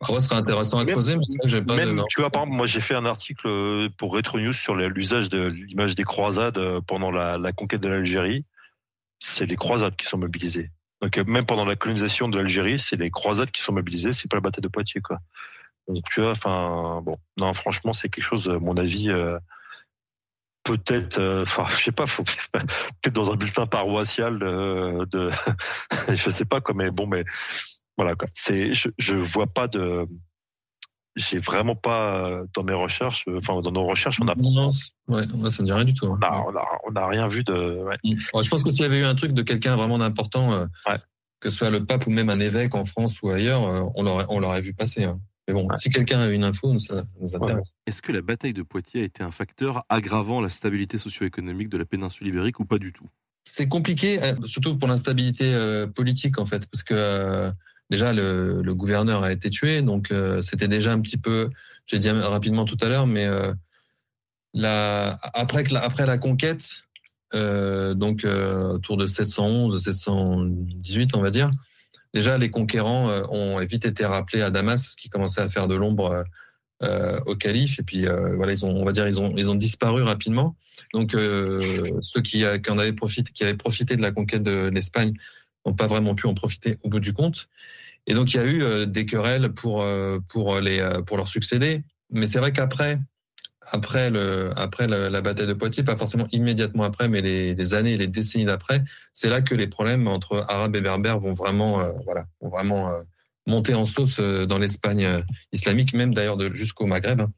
après, ce serait intéressant à creuser, mais que j'ai pas même, de... Tu vois, par exemple, moi, j'ai fait un article euh, pour Retro News sur l'usage de l'image des croisades euh, pendant la, la conquête de l'Algérie. C'est les croisades qui sont mobilisées. Donc, euh, même pendant la colonisation de l'Algérie, c'est les croisades qui sont mobilisées, c'est pas la bataille de Poitiers, quoi. Donc, tu vois, enfin, bon, non, franchement, c'est quelque chose, à mon avis, euh, peut-être, enfin, je sais pas, faut [laughs] peut-être dans un bulletin paroissial de, de [laughs] je sais pas, quoi, mais bon, mais voilà, quoi. C'est, je, je vois pas de, j'ai vraiment pas dans mes recherches, enfin dans nos recherches, on a. Non, ouais, ça me dit rien du tout. Hein. On, a, on, a, on a rien vu de. Ouais. je pense que s'il y avait eu un truc de quelqu'un vraiment d'important, euh, ouais. que ce soit le pape ou même un évêque en France ou ailleurs, euh, on l'aurait, on l'aurait vu passer. Hein. Mais bon, ouais. si quelqu'un a une info, ça nous intéresse. Est-ce que la bataille de Poitiers a été un facteur aggravant la stabilité socio-économique de la péninsule ibérique ou pas du tout? C'est compliqué, euh, surtout pour l'instabilité politique en fait, parce que déjà le, le, gouverneur a été tué, donc euh, c'était déjà un petit peu, j'ai dit rapidement tout à l'heure, mais euh, la, après, que la, après la conquête, euh, donc autour de 711, 718, on va dire, déjà les conquérants ont vite été rappelés à Damas parce qu'ils commençaient à faire de l'ombre au calife, et puis voilà, ils ont, on va dire, ils ont, ils ont disparu rapidement. Donc ceux qui, qui en avaient profité, qui avaient profité de la conquête de l'Espagne n'ont pas vraiment pu en profiter au bout du compte. Et donc il y a eu euh, des querelles pour euh, pour les euh, pour leur succéder. Mais c'est vrai qu'après après le après la, bataille de Poitiers, pas forcément immédiatement après, mais les, les années et les décennies d'après, c'est là que les problèmes entre arabes et berbères vont vraiment euh, voilà vont vraiment euh, monter en sauce dans l'Espagne islamique, même d'ailleurs jusqu'au Maghreb. Hein.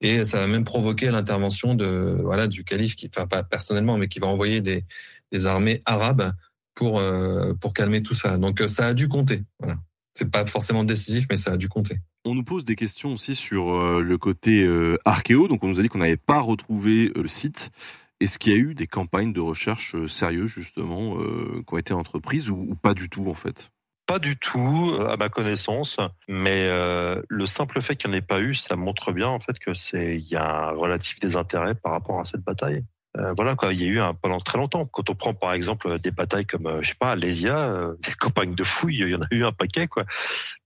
Et ça va même provoquer l'intervention de voilà du calife qui, enfin pas personnellement, mais qui va envoyer des des armées arabes pour euh, pour calmer tout ça. Donc ça a dû compter. Voilà. C'est pas forcément décisif, mais ça a dû compter. On nous pose des questions aussi sur euh, le côté euh, archéo. Donc on nous a dit qu'on n'avait pas retrouvé le site. Est-ce qu'il y a eu des campagnes de recherche sérieuses justement qui ont été entreprises ou, ou pas du tout en fait? Pas du tout, à ma connaissance, mais euh, le simple fait qu'il n'y en ait pas eu, ça montre bien en fait que c'est il y a un relatif désintérêt par rapport à cette bataille. Euh, voilà quoi, il y a eu un, pendant très longtemps. Quand on prend par exemple des batailles comme euh, je sais pas Alésia, euh, [laughs] des campagnes de fouilles, il y en a eu un paquet quoi.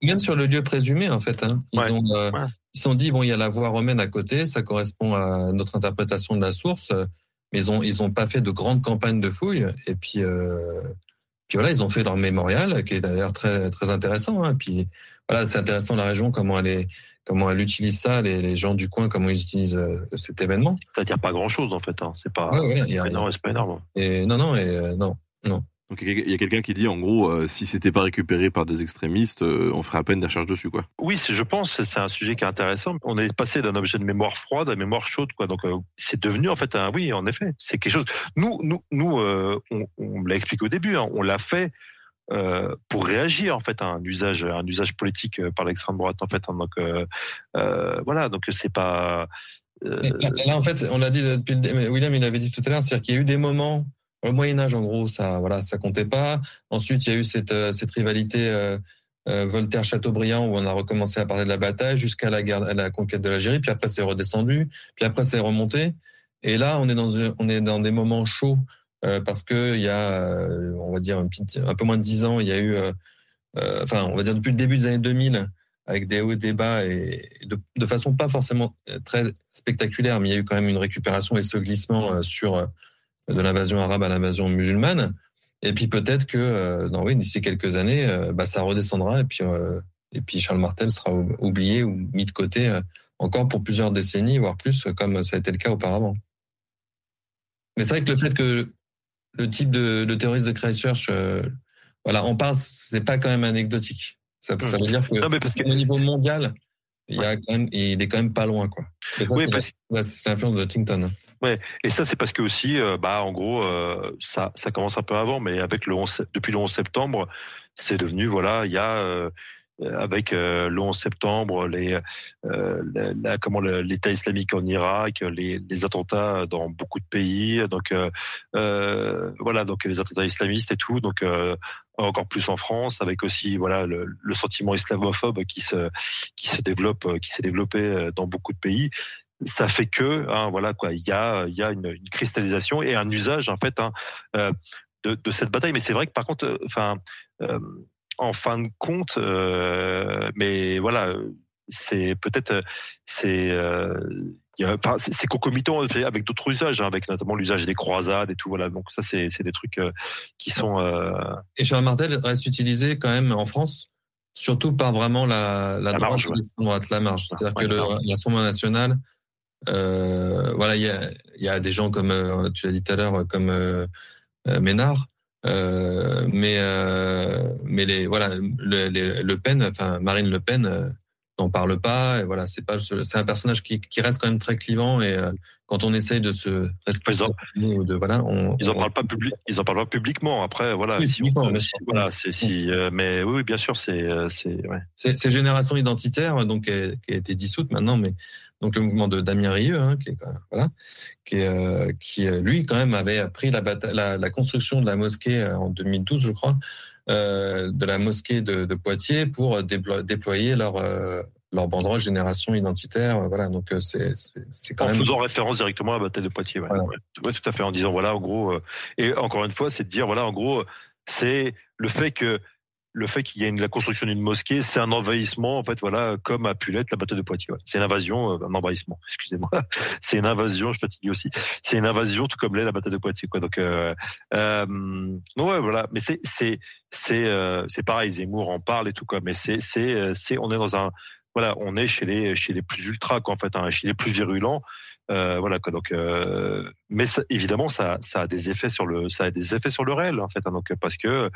Même sur le lieu présumé en fait, hein. ils Ouais, ont euh, ouais. ils se sont dit bon il y a la voie romaine à côté, ça correspond à notre interprétation de la source, euh, mais ils ont ils ont pas fait de grandes campagnes de fouilles et puis euh, puis voilà ils ont fait leur mémorial qui est d'ailleurs très très intéressant. Hein. Puis voilà c'est intéressant la région comment elle est comment elle utilise ça, les, les gens du coin, comment ils utilisent euh, cet événement. C'est-à-dire pas grand-chose en fait. Hein. C'est pas, Ouais, ouais, il y a- c'est pas énorme. C'est pas énorme. Et non, non, et euh, non, non. Donc il y a quelqu'un qui dit en gros, euh, si c'était pas récupéré par des extrémistes, euh, on ferait à peine des recherches dessus quoi. Oui, c'est- je pense que c'est un sujet qui est intéressant. On est passé d'un objet de mémoire froide à mémoire chaude, quoi. Donc, euh, c'est devenu en fait un oui, en effet, c'est quelque chose. Nous, nous, nous, euh, on, on l'a expliqué au début. hein, on l'a fait euh, pour réagir en fait à un usage, un usage politique par l'extrême droite en fait. hein. donc, euh, euh, voilà. Donc, c'est pas. euh, Là, là, en fait, on l'a dit depuis le William, il l'avait dit tout à l'heure, c'est-à-dire qu'il y a eu des moments au Moyen Âge, en gros, ça, voilà, ça comptait pas. Ensuite, il y a eu cette, euh, cette rivalité euh, euh, Voltaire-Chateaubriand où on a recommencé à parler de la bataille jusqu'à la guerre, à la conquête de l'Algérie. Puis après, c'est redescendu. Puis après, c'est remonté. Et là, on est dans, on est dans des moments chauds parce que il y a, on va dire, un, peu moins de dix ans, il y a eu, enfin, on va dire depuis le début des années 2000, avec des hauts et des bas et de, façon pas forcément très spectaculaire, mais il y a eu quand même une récupération et ce glissement sur de l'invasion arabe à l'invasion musulmane. Et puis peut-être que euh, dans oui, d'ici quelques années, euh, bah, ça redescendra et puis euh, Et puis Charles Martel sera oublié ou mis de côté encore pour plusieurs décennies, voire plus, comme ça a été le cas auparavant. Mais c'est vrai que le fait que le type de, de terroriste de Christchurch, euh, voilà, on parle, c'est pas quand même anecdotique. Ça, ça veut dire que, Non, mais parce que au niveau mondial, il, y a quand même, il est quand même pas loin, quoi. Et ça, Oui, c'est parce- la- c'est l'influence de Huntington. Et ça, c'est parce que aussi, euh, bah, en gros, euh, ça, commence un peu avant, mais avec le 11, sept- depuis le 11 septembre, c'est devenu, voilà, il y a euh, avec le 11 septembre, les, comment l'État islamique en Irak, les, attentats dans beaucoup de pays, donc voilà, donc les attentats islamistes et tout, donc encore plus en France, avec aussi voilà le, le sentiment islamophobe qui se qui se développe, qui s'est développé dans beaucoup de pays ça fait que hein, voilà quoi il y a il y a une, une cristallisation et un usage en fait hein, euh, de, de cette bataille mais c'est vrai que par contre euh, enfin euh, en fin de compte euh, mais voilà c'est peut-être c'est euh, c'est concomitant avec d'autres usages hein, avec notamment l'usage des croisades et tout voilà donc ça c'est c'est des trucs qui sont Et Charles Martel reste utilisé quand même en France, surtout par vraiment la, la, La droite, marge, ouais. droite, la marge. C'est-à-dire Ouais, que le la marge. Euh, voilà, il y a, il y a des gens comme, euh, tu l'as dit tout à l'heure, comme euh, Ménard, mais mais les voilà, le, les- Le Pen, enfin Marine Le Pen. n'en parle pas. Et voilà c'est pas c'est un personnage qui, qui reste quand même très clivant. Et euh, quand on essaye de se responsabiliser ou de voilà on, ils en on- parlent pas public ils en parlent pas publiquement. Après voilà Oui, si on voilà c'est si euh, mais oui bien sûr c'est c'est ouais. C'est Génération Identitaire, donc qui a, qui a été dissoute maintenant, mais donc le mouvement de Damien Rieu, hein, qui est voilà, qui est, euh, qui euh, lui quand même avait pris la, bata- la, la construction de la mosquée euh, en 2012, je crois, euh, de la mosquée de, de Poitiers pour déplo- déployer leur euh, leur banderole Génération Identitaire, voilà. Donc c'est quand en même faisant référence directement à la bataille de Poitiers. Ouais. Voilà. Ouais, Ouais, tout à fait. En disant voilà, en gros, et encore une fois, c'est de dire voilà, en gros, c'est le fait que le fait qu'il y ait la construction d'une mosquée, c'est un envahissement, en fait, voilà, comme a pu l'être la bataille de Poitiers. C'est une invasion, euh, un envahissement. [laughs] Excusez-moi, c'est une invasion. Je suis fatigué aussi. C'est une invasion, tout comme l'est la bataille de Poitiers. Quoi. Donc, euh, euh, non, ouais, voilà. Mais c'est c'est c'est euh, c'est pareil. Zemmour en parle et tout quoi. Mais c'est c'est euh, c'est on est dans un voilà, on est chez les chez les plus ultras quoi, en fait, hein, chez les plus virulents. Euh, voilà quoi. Donc, euh, mais évidemment, ça, ça a des effets sur le, ça a des effets sur le réel en fait. hein, donc parce que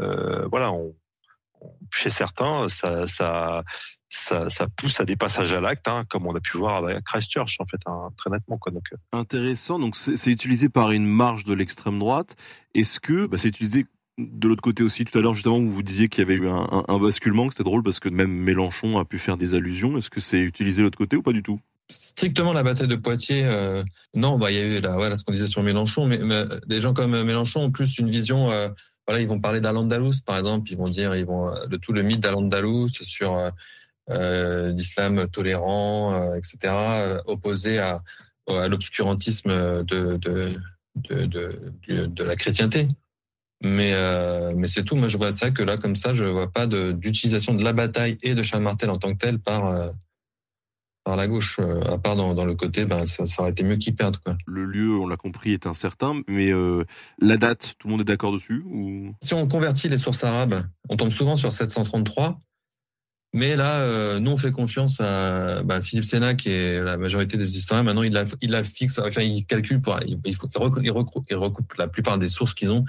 euh, voilà, on- chez certains, ça, ça, ça, ça pousse à des passages à l'acte, hein, comme on a pu voir à Christchurch en fait, hein, très nettement quoi. Donc, euh, Intéressant. Donc c'est utilisé par une marge de l'extrême droite. Est-ce que bah, c'est utilisé de l'autre côté aussi? Tout à l'heure justement vous disiez qu'il y avait eu un, un- un basculement, que c'était drôle parce que même Mélenchon a pu faire des allusions. Est-ce que c'est utilisé de l'autre côté ou pas du tout? Strictement la bataille de Poitiers, euh, non, bah il y a eu là, voilà ce qu'on disait sur Mélenchon, mais, mais des gens comme Mélenchon ont plus une vision. euh, voilà, ils vont parler d'Al-Andalus, par exemple, ils vont dire, ils vont euh, de tout le mythe d'Al-Andalus sur euh, euh, l'islam tolérant, euh, etc., euh, opposé à, à l'obscurantisme de de, de, la chrétienté. Mais euh, mais c'est tout. Moi, je vois ça que là, comme ça, je vois pas d'utilisation de la bataille et de Charles Martel en tant que tel par euh, par la gauche, euh, à part dans, dans le côté, ben, ça, ça aurait été mieux qu'ils perdent. Quoi. Le lieu, on l'a compris, est incertain, mais euh, la date, tout le monde est d'accord dessus ou? Si on convertit les sources arabes, on tombe souvent sur 733. Mais là, euh, nous, on fait confiance à ben, Philippe Sénat, qui est la majorité des historiens. Maintenant, il la, il la fixe, enfin, il calcule, pour, il, recoupe, il la plupart des sources qu'ils ont.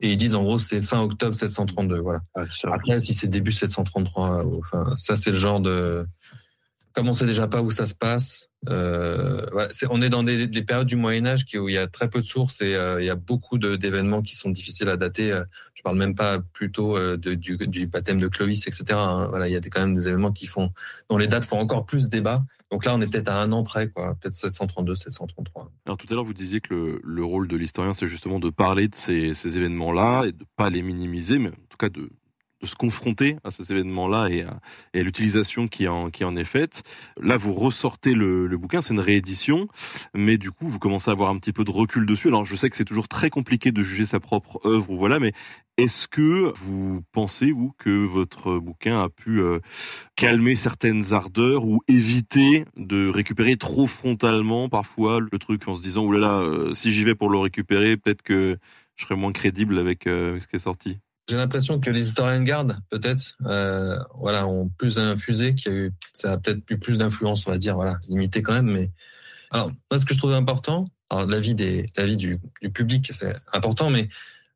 Et ils disent, en gros, c'est fin octobre 732. Voilà. Après, si c'est début 733, ou- enfin, ça, c'est le genre de. Comme on sait déjà pas où ça se passe, euh, on est dans des, des périodes du Moyen Âge où il y a très peu de sources et euh, il y a beaucoup d'événements qui sont difficiles à dater. Euh, Je parle même pas plutôt du, baptême de Clovis, etc. hein. Voilà, il y a des, quand même des événements qui font, dont les dates font encore plus débat. Donc là, on est peut-être à un an près, quoi, peut-être 732, 733. Alors tout à l'heure, vous disiez que le, le rôle de l'historien, c'est justement de parler de ces, ces événements-là et de pas les minimiser, mais en tout cas de, de se confronter à ces événements-là et à, à l'utilisation qui en, qui en est faite. Là, vous ressortez le, le bouquin, c'est une réédition, mais du coup, vous commencez à avoir un petit peu de recul dessus. Alors, je sais que c'est toujours très compliqué de juger sa propre œuvre ou voilà, mais est-ce que vous pensez, vous, que votre bouquin a pu euh, calmer certaines ardeurs ou éviter de récupérer trop frontalement parfois le truc en se disant, oulala, là là, euh, si j'y vais pour le récupérer, peut-être que je serai moins crédible avec euh, ce qui est sorti? J'ai l'impression que les historiens de peut-être, euh, voilà, ont plus infusé, qu'il y a eu, ça a peut-être eu plus d'influence, on va dire, voilà, limité quand même. Mais alors, moi, ce que je trouve important, alors l'avis des, l'avis du, du public, c'est important, mais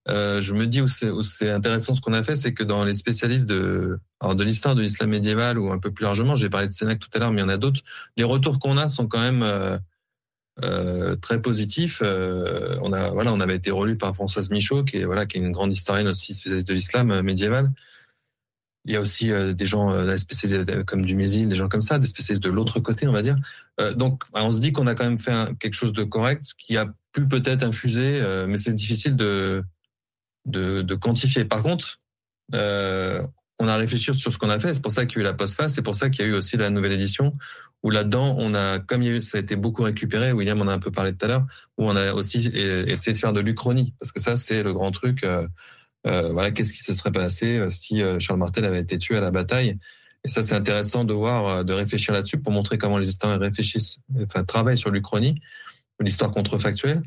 euh, je me dis où c'est, où c'est intéressant ce qu'on a fait, c'est que dans les spécialistes de, alors de l'histoire de l'islam médiéval ou un peu plus largement, j'ai parlé de Sénac tout à l'heure, mais il y en a d'autres. Les retours qu'on a sont quand même euh, euh, très positifs. Euh, on a, voilà, on avait été relu par Françoise Michaud, qui est voilà, qui est une grande historienne aussi spécialiste de l'islam euh, médiéval. Il y a aussi des gens spécialistes comme du Mésil, des gens comme ça, des spécialistes de l'autre côté, on va dire. Donc, on se dit qu'on a quand même fait quelque chose de correct, qui a pu peut-être infuser, mais c'est difficile de, de, de quantifier. Par contre, euh, on a réfléchi sur ce qu'on a fait. C'est pour ça qu'il y a eu la postface. C'est pour ça qu'il y a eu aussi la nouvelle édition où là-dedans, on a, comme ça a été beaucoup récupéré. William en a un peu parlé tout à l'heure, où on a aussi essayé de faire de l'Uchronie, parce que ça, c'est le grand truc. Euh, euh, voilà, qu'est-ce qui se serait passé euh, si euh, Charles Martel avait été tué à la bataille Et ça, c'est intéressant de voir, de réfléchir là-dessus pour montrer comment les historiens réfléchissent, enfin travaillent sur l'Uchronie, l'histoire contrefactuelle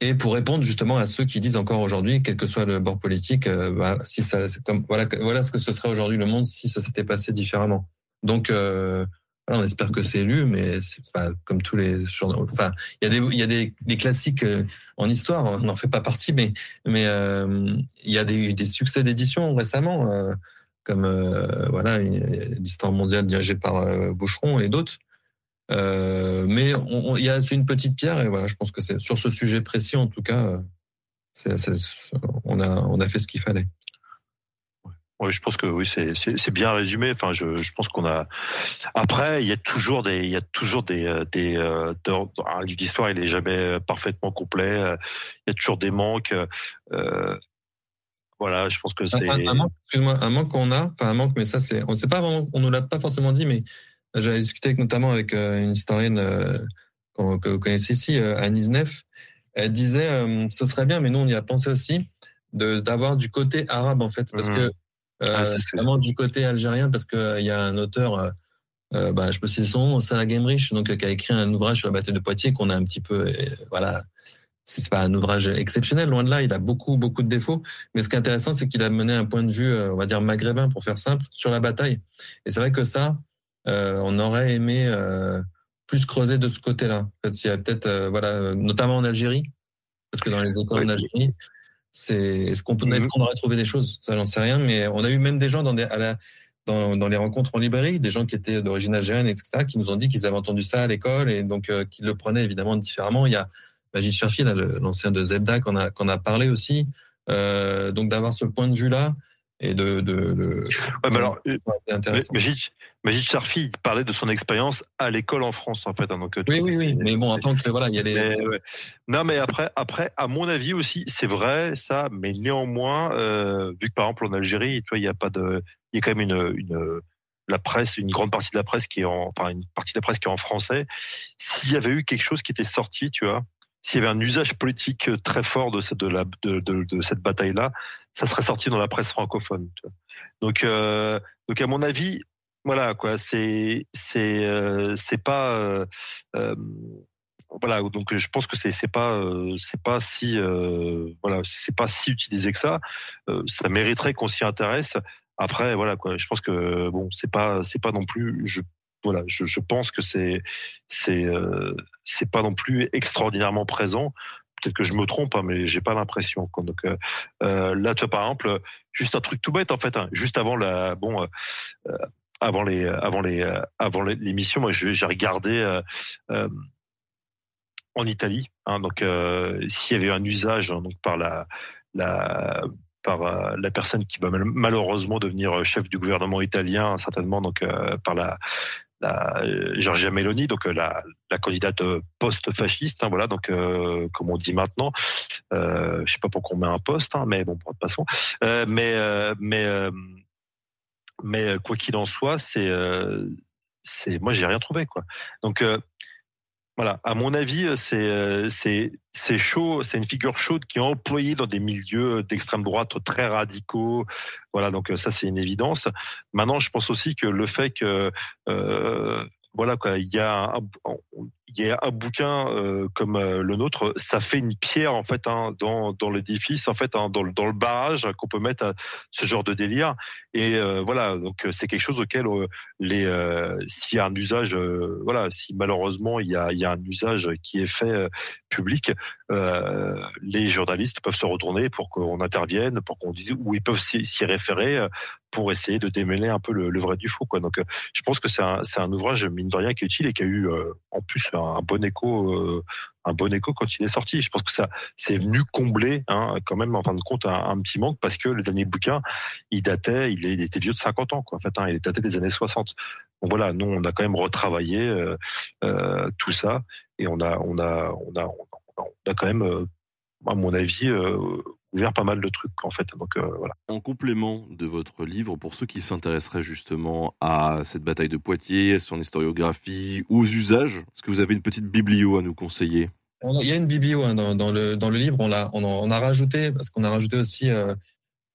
et pour répondre justement à ceux qui disent encore aujourd'hui, quel que soit le bord politique, euh, bah, si ça, comme voilà, voilà ce que ce serait aujourd'hui le monde si ça s'était passé différemment. Donc, euh, voilà, on espère que c'est lu, mais c'est pas comme tous les journaux. Enfin, il y a des, il y a des, des classiques euh, en histoire, on n'en fait pas partie, mais mais euh, il y a des, des succès d'édition récemment, comme voilà l'histoire mondiale dirigée par Boucheron et d'autres. Euh, mais il y a c'est une petite pierre et voilà, je pense que c'est sur ce sujet précis en tout cas, euh, on a on a fait ce qu'il fallait. Oui, je pense que oui, c'est bien résumé. Enfin, je, je pense qu'on a. Après, il y a toujours des il y a toujours des euh, des dans- un livre d'histoire, il est jamais parfaitement complet. Il y a toujours des manques. Euh, voilà, je pense que c'est. Un, un manque, excuse-moi, un manque qu'on a, enfin un manque, mais ça c'est, on sait pas vraiment, on nous l'a pas forcément dit, mais j'avais discuté avec, notamment avec euh, une historienne euh, que vous connaissez ici, euh, Anne Isnef. Elle disait, ce serait bien, mais nous on y a pensé aussi, d'avoir du côté arabe en fait, parce Mhm. que Ah, c'est vraiment du côté algérien, parce que euh, il y a un auteur. euh, bah, je peux citer son nom, Salah Gemrich, donc euh, qui a écrit un ouvrage sur la bataille de Poitiers qu'on a un petit peu, euh, voilà, c'est pas un ouvrage exceptionnel, loin de là, il a beaucoup beaucoup de défauts, mais ce qui est intéressant, c'est qu'il a mené un point de vue, on va dire maghrébin pour faire simple, sur la bataille. Et c'est vrai que ça, on aurait aimé euh, plus creuser de ce côté-là. En fait, il y a peut-être, euh, voilà, euh, notamment en Algérie, parce que dans les écoles Oui. d'Algérie, c'est est-ce qu'on peut, Mhm. est-ce qu'on aurait trouvé des choses? Ça, j'en sais rien, mais on a eu même des gens dans des, à la, dans, dans les rencontres en librairie, des gens qui étaient d'origine algérienne, etc., qui nous ont dit qu'ils avaient entendu ça à l'école et donc euh, qu'ils le prenaient évidemment différemment. Il y a Majid Cherfi, l'ancien de Zebda, qu'on a, qu'on a parlé aussi. Euh, donc d'avoir ce point de vue-là et de, de, Ouais, mais alors, euh. Majid, Majid Sharfi, il parlait de son expérience à l'école en France, en fait. hein, donc, euh, Oui, oui, oui. Mais bon, en tant que voilà, il y a les. Mais, ouais. Non, mais après, après, à mon avis aussi, c'est vrai ça, mais néanmoins, euh, vu que par exemple en Algérie, tu vois, il y a pas de, il y a quand même une, une, la presse, une grande partie de la presse qui est en, enfin une partie de la presse qui est en français. S'il y avait eu quelque chose qui était sorti, tu vois, s'il y avait un usage politique très fort de cette, de la, de, de, de cette bataille-là, ça serait sorti dans la presse francophone. Tu vois. Donc, euh, donc à mon avis, voilà quoi, c'est, c'est, euh, c'est pas. euh, euh, voilà donc je pense que c'est c'est pas euh, c'est pas si euh, voilà c'est pas si utilisé que ça ça mériterait qu'on s'y intéresse après voilà quoi je pense que bon c'est pas c'est pas non plus je voilà je, je pense que c'est c'est euh, c'est pas non plus extraordinairement présent peut-être que je me trompe hein, mais j'ai pas l'impression donc euh, euh, là tu vois par exemple juste un truc tout bête en fait hein, juste avant la bon euh, avant les avant les avant l'émission moi j'ai regardé en Italie. hein, donc, s'il y avait un usage hein, donc par la, la par la personne qui va mal- malheureusement devenir chef du gouvernement italien, certainement donc par la, la euh, Giorgia Meloni, donc euh, la, la candidate euh, post-fasciste, hein, voilà, donc euh, comme on dit maintenant. Euh, je sais pas pourquoi on met un poste, hein, mais bon, façon. Euh, mais mais mais quoi qu'il en soit, c'est c'est moi j'ai rien trouvé quoi. Donc voilà, à mon avis, euh, c'est euh, c'est c'est chaud, c'est une figure chaude qui est employée dans des milieux d'extrême droite très radicaux. Voilà, donc euh, ça c'est une évidence. Maintenant, je pense aussi que le fait que euh, voilà quoi, il y a il y a un bouquin euh, comme euh, le nôtre, ça fait une pierre en fait hein, dans, dans l'édifice, en fait, hein, dans, le, dans le barrage qu'on peut mettre à ce genre de délire. Et euh, voilà, donc c'est quelque chose auquel les s'il y a un usage, voilà, si malheureusement il y a, il y a un usage qui est fait public, les journalistes peuvent se retourner pour qu'on intervienne, pour qu'on dise où ils peuvent s'y référer pour essayer de démêler un peu le, vrai du faux. Quoi. Donc, je pense que c'est un, un ouvrage mine de rien qui est utile et qui a eu en plus un bon écho, euh, un bon écho quand il est sorti. Je pense que ça, c'est venu combler hein, quand même en fin de compte un, petit manque parce que le dernier bouquin, il datait, il, était vieux de 50 ans quoi. En fait, hein, il datait des années 60. Donc voilà, nous on a quand même retravaillé euh, euh, tout ça et on a, on a, on a, on a, quand même, à mon avis ouvert pas mal de trucs en fait. Donc euh, voilà. En complément de votre livre, pour ceux qui s'intéresseraient justement à cette bataille de Poitiers, à son historiographie, aux usages, est-ce que vous avez une petite biblio à nous conseiller? Il y a une biblio hein, dans, le, dans le livre, on, a, on, a rajouté, parce qu'on a rajouté aussi euh,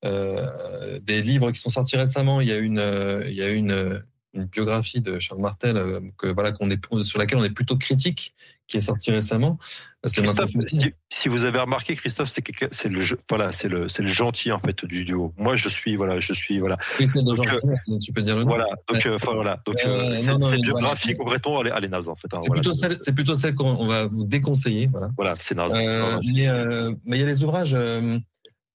euh, des livres qui sont sortis récemment. Il y a une, il y a une, une biographie de Charles Martel euh, que voilà qu'on est sur laquelle on est plutôt critique qui est sortie récemment. Si, si, vous avez remarqué Christophe, c'est c'est le voilà, c'est le c'est le gentil en fait du duo. Moi je suis voilà, je suis voilà. Oui, c'est de gentil, euh, tu peux dire le nom. Voilà, donc euh, voilà, donc euh, cette biographie concrètement elle est, naze en fait. Hein, c'est plutôt celle c'est plutôt celle qu'on va vous déconseiller, voilà. Voilà, c'est naze. mais mais il y a des ouvrages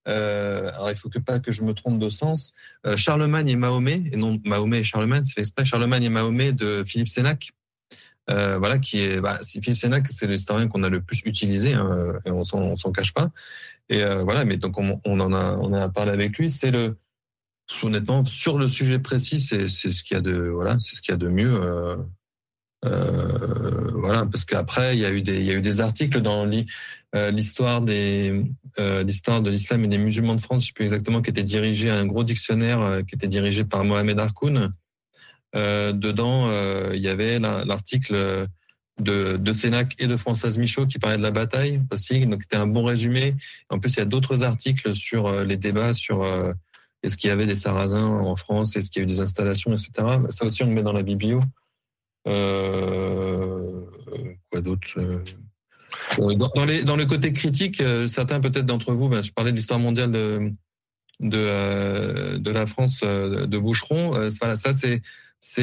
euh, alors il faut que pas que je me trompe de sens. Euh, Charlemagne et Mahomet, et non Mahomet et Charlemagne, c'est fait exprès. Charlemagne et Mahomet de Philippe Sénac. Euh, voilà, qui est, bah, Philippe Sénac, c'est l'historien qu'on a le plus utilisé, hein, et on s'en, s'en cache pas. Et voilà, mais donc on, en a, on a parlé avec lui. C'est le, honnêtement, sur le sujet précis, c'est, ce qu'il y a de, voilà, c'est ce qu'il y a de mieux. Voilà, parce qu'après il y a eu des il y a eu des articles dans euh, l'histoire des euh, l'histoire de l'islam et des musulmans de France, je sais plus exactement, qui était dirigé un gros dictionnaire qui était dirigé par Mohamed Harkoun. dedans, il y avait l'article de, de Sénac et de Françoise Michaud qui parlait de la bataille aussi. Donc c'était un bon résumé. En plus, il y a d'autres articles sur les débats sur est-ce qu'il y avait des sarrasins en France, est-ce qu'il y a eu des installations, etc. Ça aussi, on le met dans la biblio. Euh, quoi d'autre euh, euh, dans, le côté critique, certains peut-être d'entre vous, ben, je parlais de l'histoire mondiale de, de la France de Boucheron. ça c'est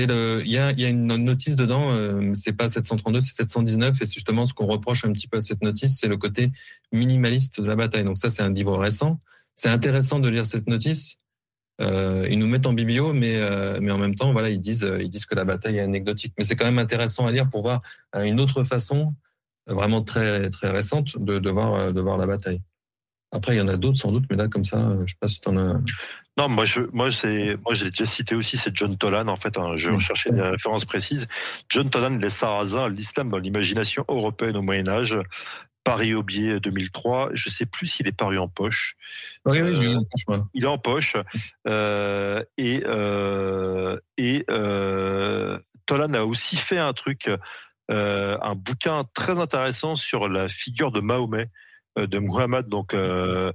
il y a, une notice dedans c'est pas 732 c'est 719 et c'est justement ce qu'on reproche un petit peu à cette notice c'est le côté minimaliste de la bataille donc ça c'est un livre récent c'est intéressant de lire cette notice euh, ils nous mettent en biblio, mais euh, en même temps, voilà, ils disent que la bataille est anecdotique. Mais c'est quand même intéressant à lire pour voir euh, une autre façon, vraiment très très récente, de, de voir de voir la bataille. Après, il y en a d'autres sans doute, mais là, comme ça, je sais pas si tu en as. Non, moi, je, moi, c'est, moi, j'ai déjà cité aussi, c'est John Tolan. En fait, hein, je recherchais des références précises. John Tolan, les Sarrasins, l'islam dans l'imagination européenne au Moyen Âge, Paris Aubier 2003. Je sais plus s'il est paru en poche. Oui, oui, poche, Il est en poche. Euh, et euh, et euh, Tolan a aussi fait un truc, euh, un bouquin très intéressant sur la figure de Mahomet, euh, de Muhammad. Donc, euh,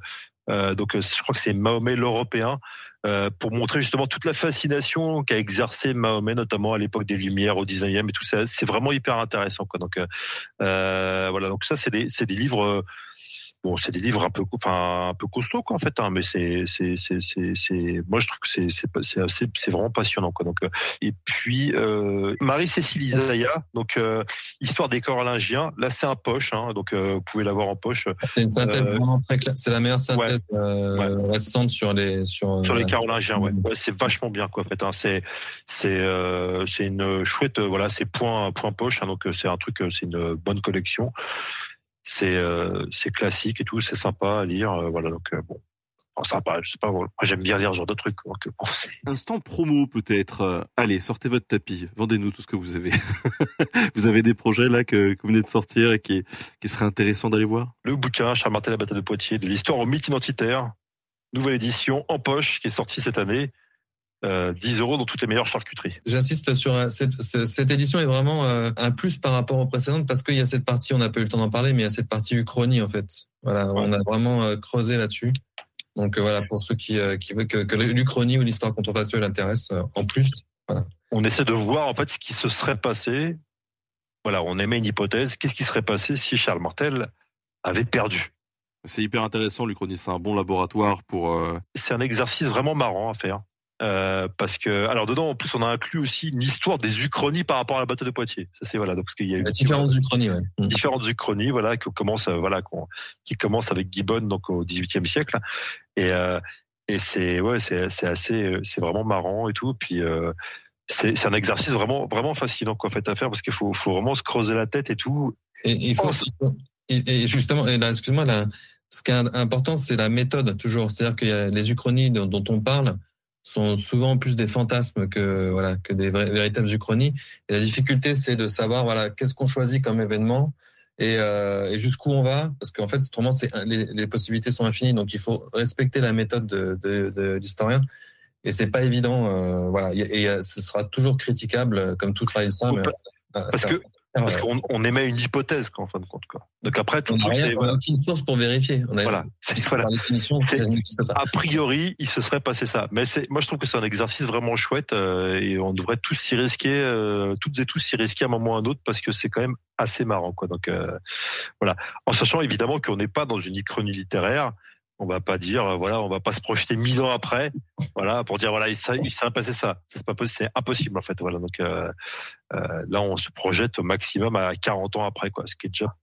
donc je crois que c'est Mahomet l'Européen. Euh, pour montrer justement toute la fascination qu'a exercé Mahomet, notamment à l'époque des Lumières, au 19e et tout ça. C'est vraiment hyper intéressant. Donc, euh, euh voilà. Donc ça, c'est des, des livres bon, c'est des livres un peu, enfin, un peu costauds, quoi, en fait, hein, mais c'est, c'est, c'est, c'est, moi, je trouve que c'est, c'est, c'est c'est vraiment passionnant, quoi. Donc, euh, et puis, euh, Marie-Cécile Isaiah, donc, euh, Histoire des Carolingiens, là, c'est un poche, hein, donc, euh, vous pouvez l'avoir en poche. C'est une synthèse vraiment très claire, c'est la meilleure synthèse récente sur les, sur, sur les Carolingiens, ouais. ouais c'est vachement bien, quoi, en fait, hein, c'est, c'est, c'est une chouette, voilà, c'est point, point poche, hein, donc, c'est un truc, c'est une bonne collection c'est euh, c'est classique et tout, c'est sympa à lire. Euh, voilà, donc euh, bon, sympa, je sais pas. Moi, j'aime bien lire ce genre de trucs. Donc, [laughs] Instant promo peut-être. Allez, sortez votre tapis, vendez-nous tout ce que vous avez. [laughs] vous avez des projets là que, que, vous venez de sortir et qui qui serait intéressant d'aller voir? Le bouquin Charles Martel, la bataille de Poitiers, de l'histoire au mythe identitaire, nouvelle édition en poche qui est sortie cette année. 10 euh, euros dans toutes les meilleures charcuteries. J'insiste sur euh, cette, cette, édition est vraiment euh, un plus par rapport aux précédentes parce qu'il y a cette partie, on n'a pas eu le temps d'en parler, mais il y a cette partie uchronie en fait. Voilà, on a vraiment creusé là-dessus. Donc voilà, pour ceux qui, qui veulent que, que l'Uchronie ou l'histoire contrefactuelle intéresse, en plus, voilà. On essaie de voir en fait ce qui se serait passé voilà, on émet une hypothèse. Qu'est-ce qui serait passé si Charles Martel avait perdu? C'est hyper intéressant, l'Uchronie. C'est un bon laboratoire pour. euh, C'est un exercice vraiment marrant à faire. Euh, parce que, alors dedans, en plus, on a inclus aussi une histoire des uchronies par rapport à la bataille de Poitiers. Ça, c'est voilà, donc parce qu'il y a eu y a différentes uchronies, ouais. Mm. différentes uchronies, voilà, qui commencent, euh, voilà, qui commencent avec Gibbon, donc au XVIIIe siècle, et euh, et c'est ouais, c'est assez, c'est vraiment marrant et tout. Puis euh, c'est un exercice vraiment vraiment fascinant quoi, en fait, à faire parce qu'il faut faut vraiment se creuser la tête et tout. Et faut, et justement, excuse-moi, là, ce qui est important, c'est la méthode toujours. C'est-à-dire que les uchronies dont, dont on parle sont souvent plus des fantasmes que voilà que des vrais- véritables uchronies. Et la difficulté, c'est de savoir voilà qu'est-ce qu'on choisit comme événement et, euh, et jusqu'où on va, parce qu'en fait, autrement, c'est les, les possibilités sont infinies. Donc, il faut respecter la méthode de, de, de l'historien. Et c'est pas évident, euh, voilà. Et, et, euh, ce sera toujours critiquable, comme tout travail d'histoire. Parce parce euh, qu'on on émet une hypothèse quoi, en fin de compte quoi. Donc après tout on n'a voilà, aucune source pour vérifier. On a, voilà, voilà. Par définition. A priori, il se serait passé ça. Mais moi, je trouve que c'est un exercice vraiment chouette euh, et on devrait tous s'y risquer, euh, toutes et tous s'y risquer à un moment ou à un autre parce que c'est quand même assez marrant, quoi. Donc euh, voilà, en sachant évidemment qu'on n'est pas dans une chronie littéraire. On va pas dire, euh, voilà, on va pas se projeter mille ans après, voilà, pour dire, voilà, il s'est, passé ça. C'est impossible en fait, voilà. Donc euh, euh, là, on se projette au maximum à 40 ans après, quoi, ce qui est déjà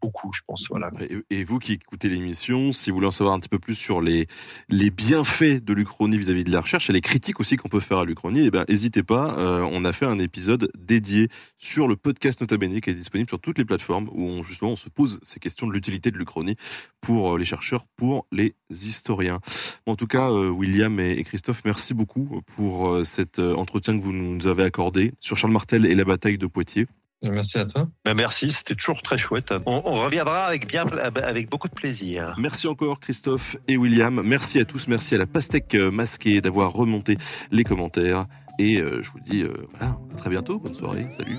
beaucoup, je pense, voilà. Et, vous qui écoutez l'émission, si vous voulez en savoir un petit peu plus sur les, les bienfaits de l'Uchronie vis-à-vis de la recherche et les critiques aussi qu'on peut faire à l'Uchronie, eh ben, n'hésitez pas. euh, on a fait un épisode dédié sur le podcast Nota Bene qui est disponible sur toutes les plateformes où justement on se pose ces questions de l'utilité de l'Uchronie pour euh, les chercheurs, pour les historiens. En tout cas, euh, William et, Christophe, merci beaucoup pour cet entretien que vous nous avez accordé sur Charles Martel et la bataille de Poitiers. Merci à toi. Ben, merci, c'était toujours très chouette. On, on reviendra avec bien, avec beaucoup de plaisir. Merci encore Christophe et William. Merci à tous. Merci à la pastèque euh, masquée d'avoir remonté les commentaires. Et euh, je vous dis euh, voilà, à très bientôt. Bonne soirée. Salut.